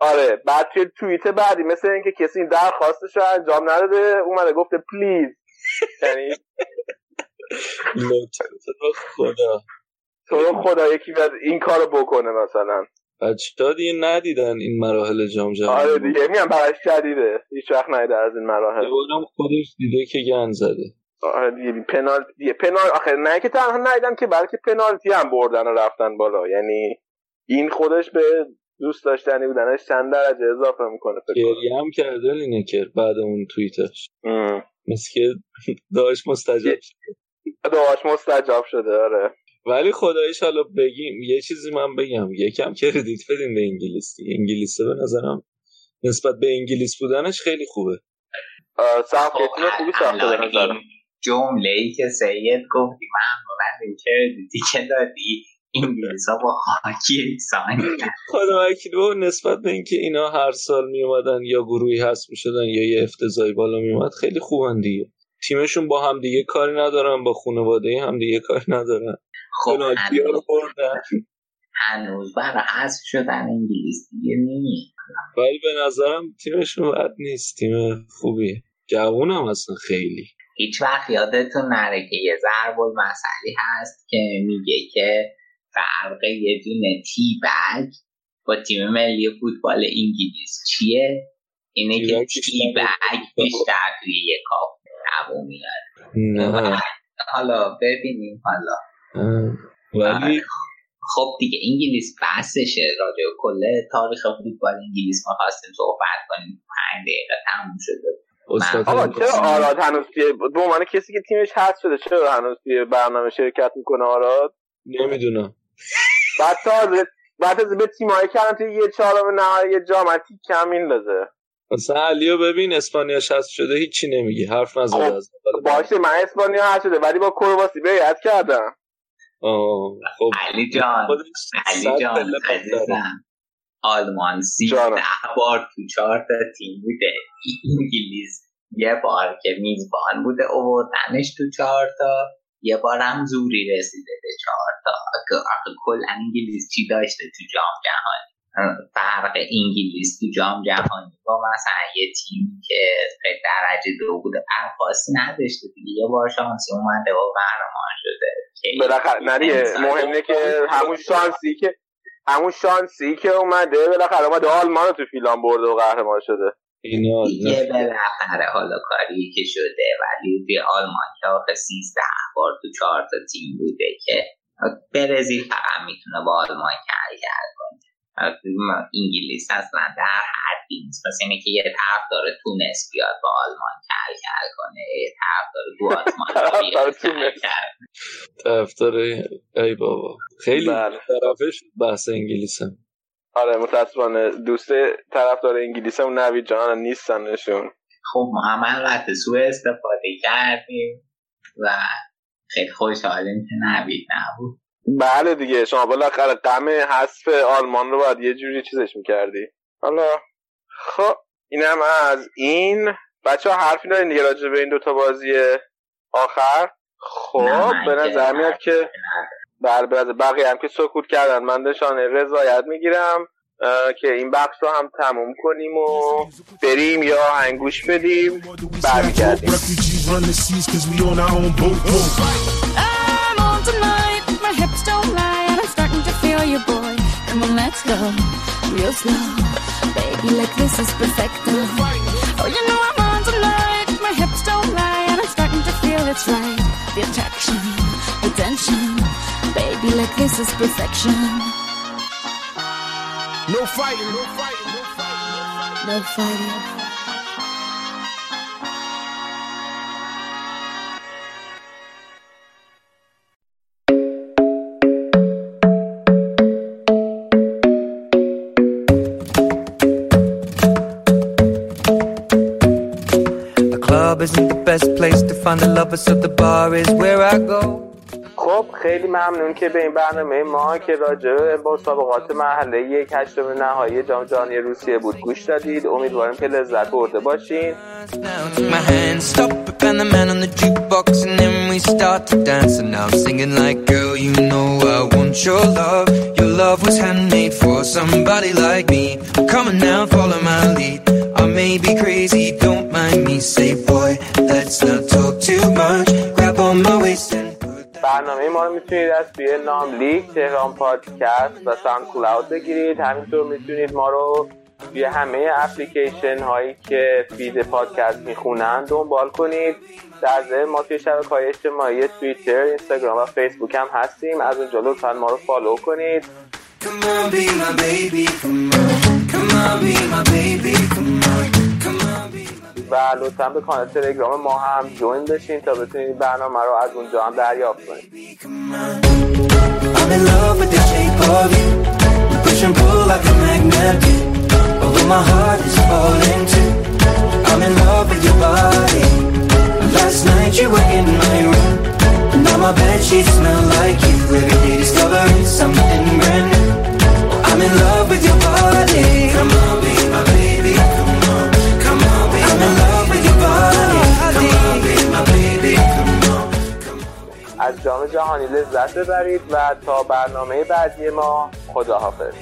آره بعد توی توییت بعدی مثل اینکه کسی این درخواستش رو انجام نداده اومده گفته پلیز یعنی خدا. تو رو خدا یکی بیاد این کارو بکنه مثلا. بچه دیگه ندیدن این مراحل جام جهانی؟ آره دیگه میگم براش شدیده. هیچ وقت نیده از این مراحل. خودش دیده که گن زده. پنالتی دیگه پنال آخه نه که تنها ندیدم که بلکه پنالتی هم بردن و رفتن بالا. یعنی این خودش به دوست داشتنی بودنش چند درجه اضافه می‌کنه فکر کنم. گریه هم کرده لینکر بعد اون توییتش. مثل که داشت مستجاب شد. دعاش مستجاب شده آره. ولی خدایش حالا بگیم یه چیزی من بگم. یکم کردیت بدیم به انگلیس دیگه انگلیس به نظرم نسبت به انگلیس بودنش خیلی خوبه. تیم خوبی این جمله ای که سید گفتی ممنونم این که دادی. انگلیس ها با خاکی کرد. خدا و نسبت به اینکه اینا هر سال می اومدن یا گروهی هست می شدن یا یه افتضاحی بالا می اومد خیلی خوبن دیگه. تیمشون با هم دیگه کاری ندارن با خانواده هم دیگه کاری ندارن. خب هنوز برای حذف شدن انگلیس دیگه نیست. ولی به نظرم تیمشون بد نیست. تیم خوبیه. جوون هم اصلا خیلی. هیچ وقت یادتون نره که یه ضرب المثلی هست که میگه که فرق یه دونه تی بگ با تیم ملی فوتبال انگلیس چیه؟ اینه که تی بگ بیشتر توی یه کاپ دووم میاد. حالا ببینیم حالا. ولی خب دیگه انگلیس بحثشه. راجع کل تاریخ فوتبال انگلیس. ما خواستیم صحبت کنیم. پنج دقیقه تموم شده. آقا چرا آراد هنوز توی به عنوان کسی که تیمش هست شده چرا هنوز توی برنامه شرکت می‌کنه آراد؟ نمی‌دونم. بعد تازه بعد تازه به تیمایی که الان توی یه چهارم نهایی جام تیک کم میندازه. مثلا علیو ببین اسپانیا شست شده هیچی نمیگه. حرف نزده خب، از اول. باشه من اسپانیا هست شده ولی با کرواسی بیعت کردم. آه، خب. علی جان علی جان. عزیزم. آلمان سیزده بار تو چهار تا تیم بوده. انگلیس یه بار که میزبان بوده اووردنش تو چهار تا. یه بار هم زوری رسیده به چهار تا. آخه کل انگلیس چی داشته تو جام جهانی؟ فرق انگلیس تو جام جهانی با مثلا یه تیم که درجه دو بوده. خاصی نداشته دیگه. یه بار شانسی اومده و قهرمان شده. که بالاخره نریه مهمه که همون شانسی که همون شانسی که اومده بالاخره اومده آلمان رو تو فیلان برده و قهرمان شده. اینا دیگه بالاخره حالا کاری که شده ولی توی آلمان که آخه سیزده بار تو چهار تا تیم بوده که برزیل فقط می‌تونه با آلمان کل کنه انگلیس اصلا در حدی نیست. مثل اینه که یه طرف داره تونس بیاد با آلمان کل کل کنه یه طرف داره گواتمالا بیاد. کل کل طرفدار ای بابا. خیلی بله. طرفه شد بحث انگلیس هم آره متاسفانه. دوست طرفدار انگلیس هم نوید جان نیستنشون. خب ما هم البته سوء استفاده کردیم و خیلی خوشحالیم که نوید نبود. بله دیگه. شما بالاخره غم حذف آلمان رو باید یه جوری چیزش می‌کردی. حالا خب اینم از این. بچه ها حرفی دارین دیگه راجع به این دوتا بازی آخر. خب نه، به نظر میاد که بله نظر بقیه هم که سکوت کردن. من دشان رضایت می‌گیرم که این بخش رو هم تموم کنیم و بریم یا هنگوش بدیم. برمیگردیم. Refugees run the seas cause we on our own boat. I'm on tonight, my hips don't lie, and I'm starting to feel you, boy. Come on, let's go, real slow. Baby, like this is perfect. Oh, you know I'm on tonight, my hips don't lie, and I'm starting to feel it's right. The attraction, the tension. Baby, like this is perfection. No fighting, no fighting, no fighting. No fighting. A خب خیلی ممنون که به این برنامه ما که راجع به مسابقات محله یک هشتم نهایی جام جهانی روسیه بود گوش دادید. امیدواریم که لذت برده باشین. Take my hand, stop it, and the man on the jukebox, and then we start to dance. And now I'm singing like, girl, you know I want your love. Your love was handmade for somebody like me. Come on now, follow my lead. I may be crazy, don't mind me. Say, boy, let's not talk too much. Grab on my waist and برنامه ما رو میتونید از توی نام لیگ تهران پادکست و ساند کلاود بگیرید همینطور میتونید ما رو توی همه اپلیکیشن هایی که feed پادکست می‌خونن دنبال کنید. در ضمن ما توی شبکه های اجتماعی توییتر اینستاگرام و فیسبوک هم هستیم. از اونجا لطفا ما رو follow کنید. و لطفا به کانال تلگرام ما هم جوین بشین تا بتونید برنامه رو از اونجا هم دریافت کنید. I'm in love with the shape of you. Push and pull like a magnet my heart is falling too. I'm in love with your body. Last night you were in my room. Now my bed sheets smell like you. Every day discovering something brand new. I'm in love with your body. Come on, baby. از جام جهانی لذت ببرید و تا برنامه بعدی ما خداحافظ.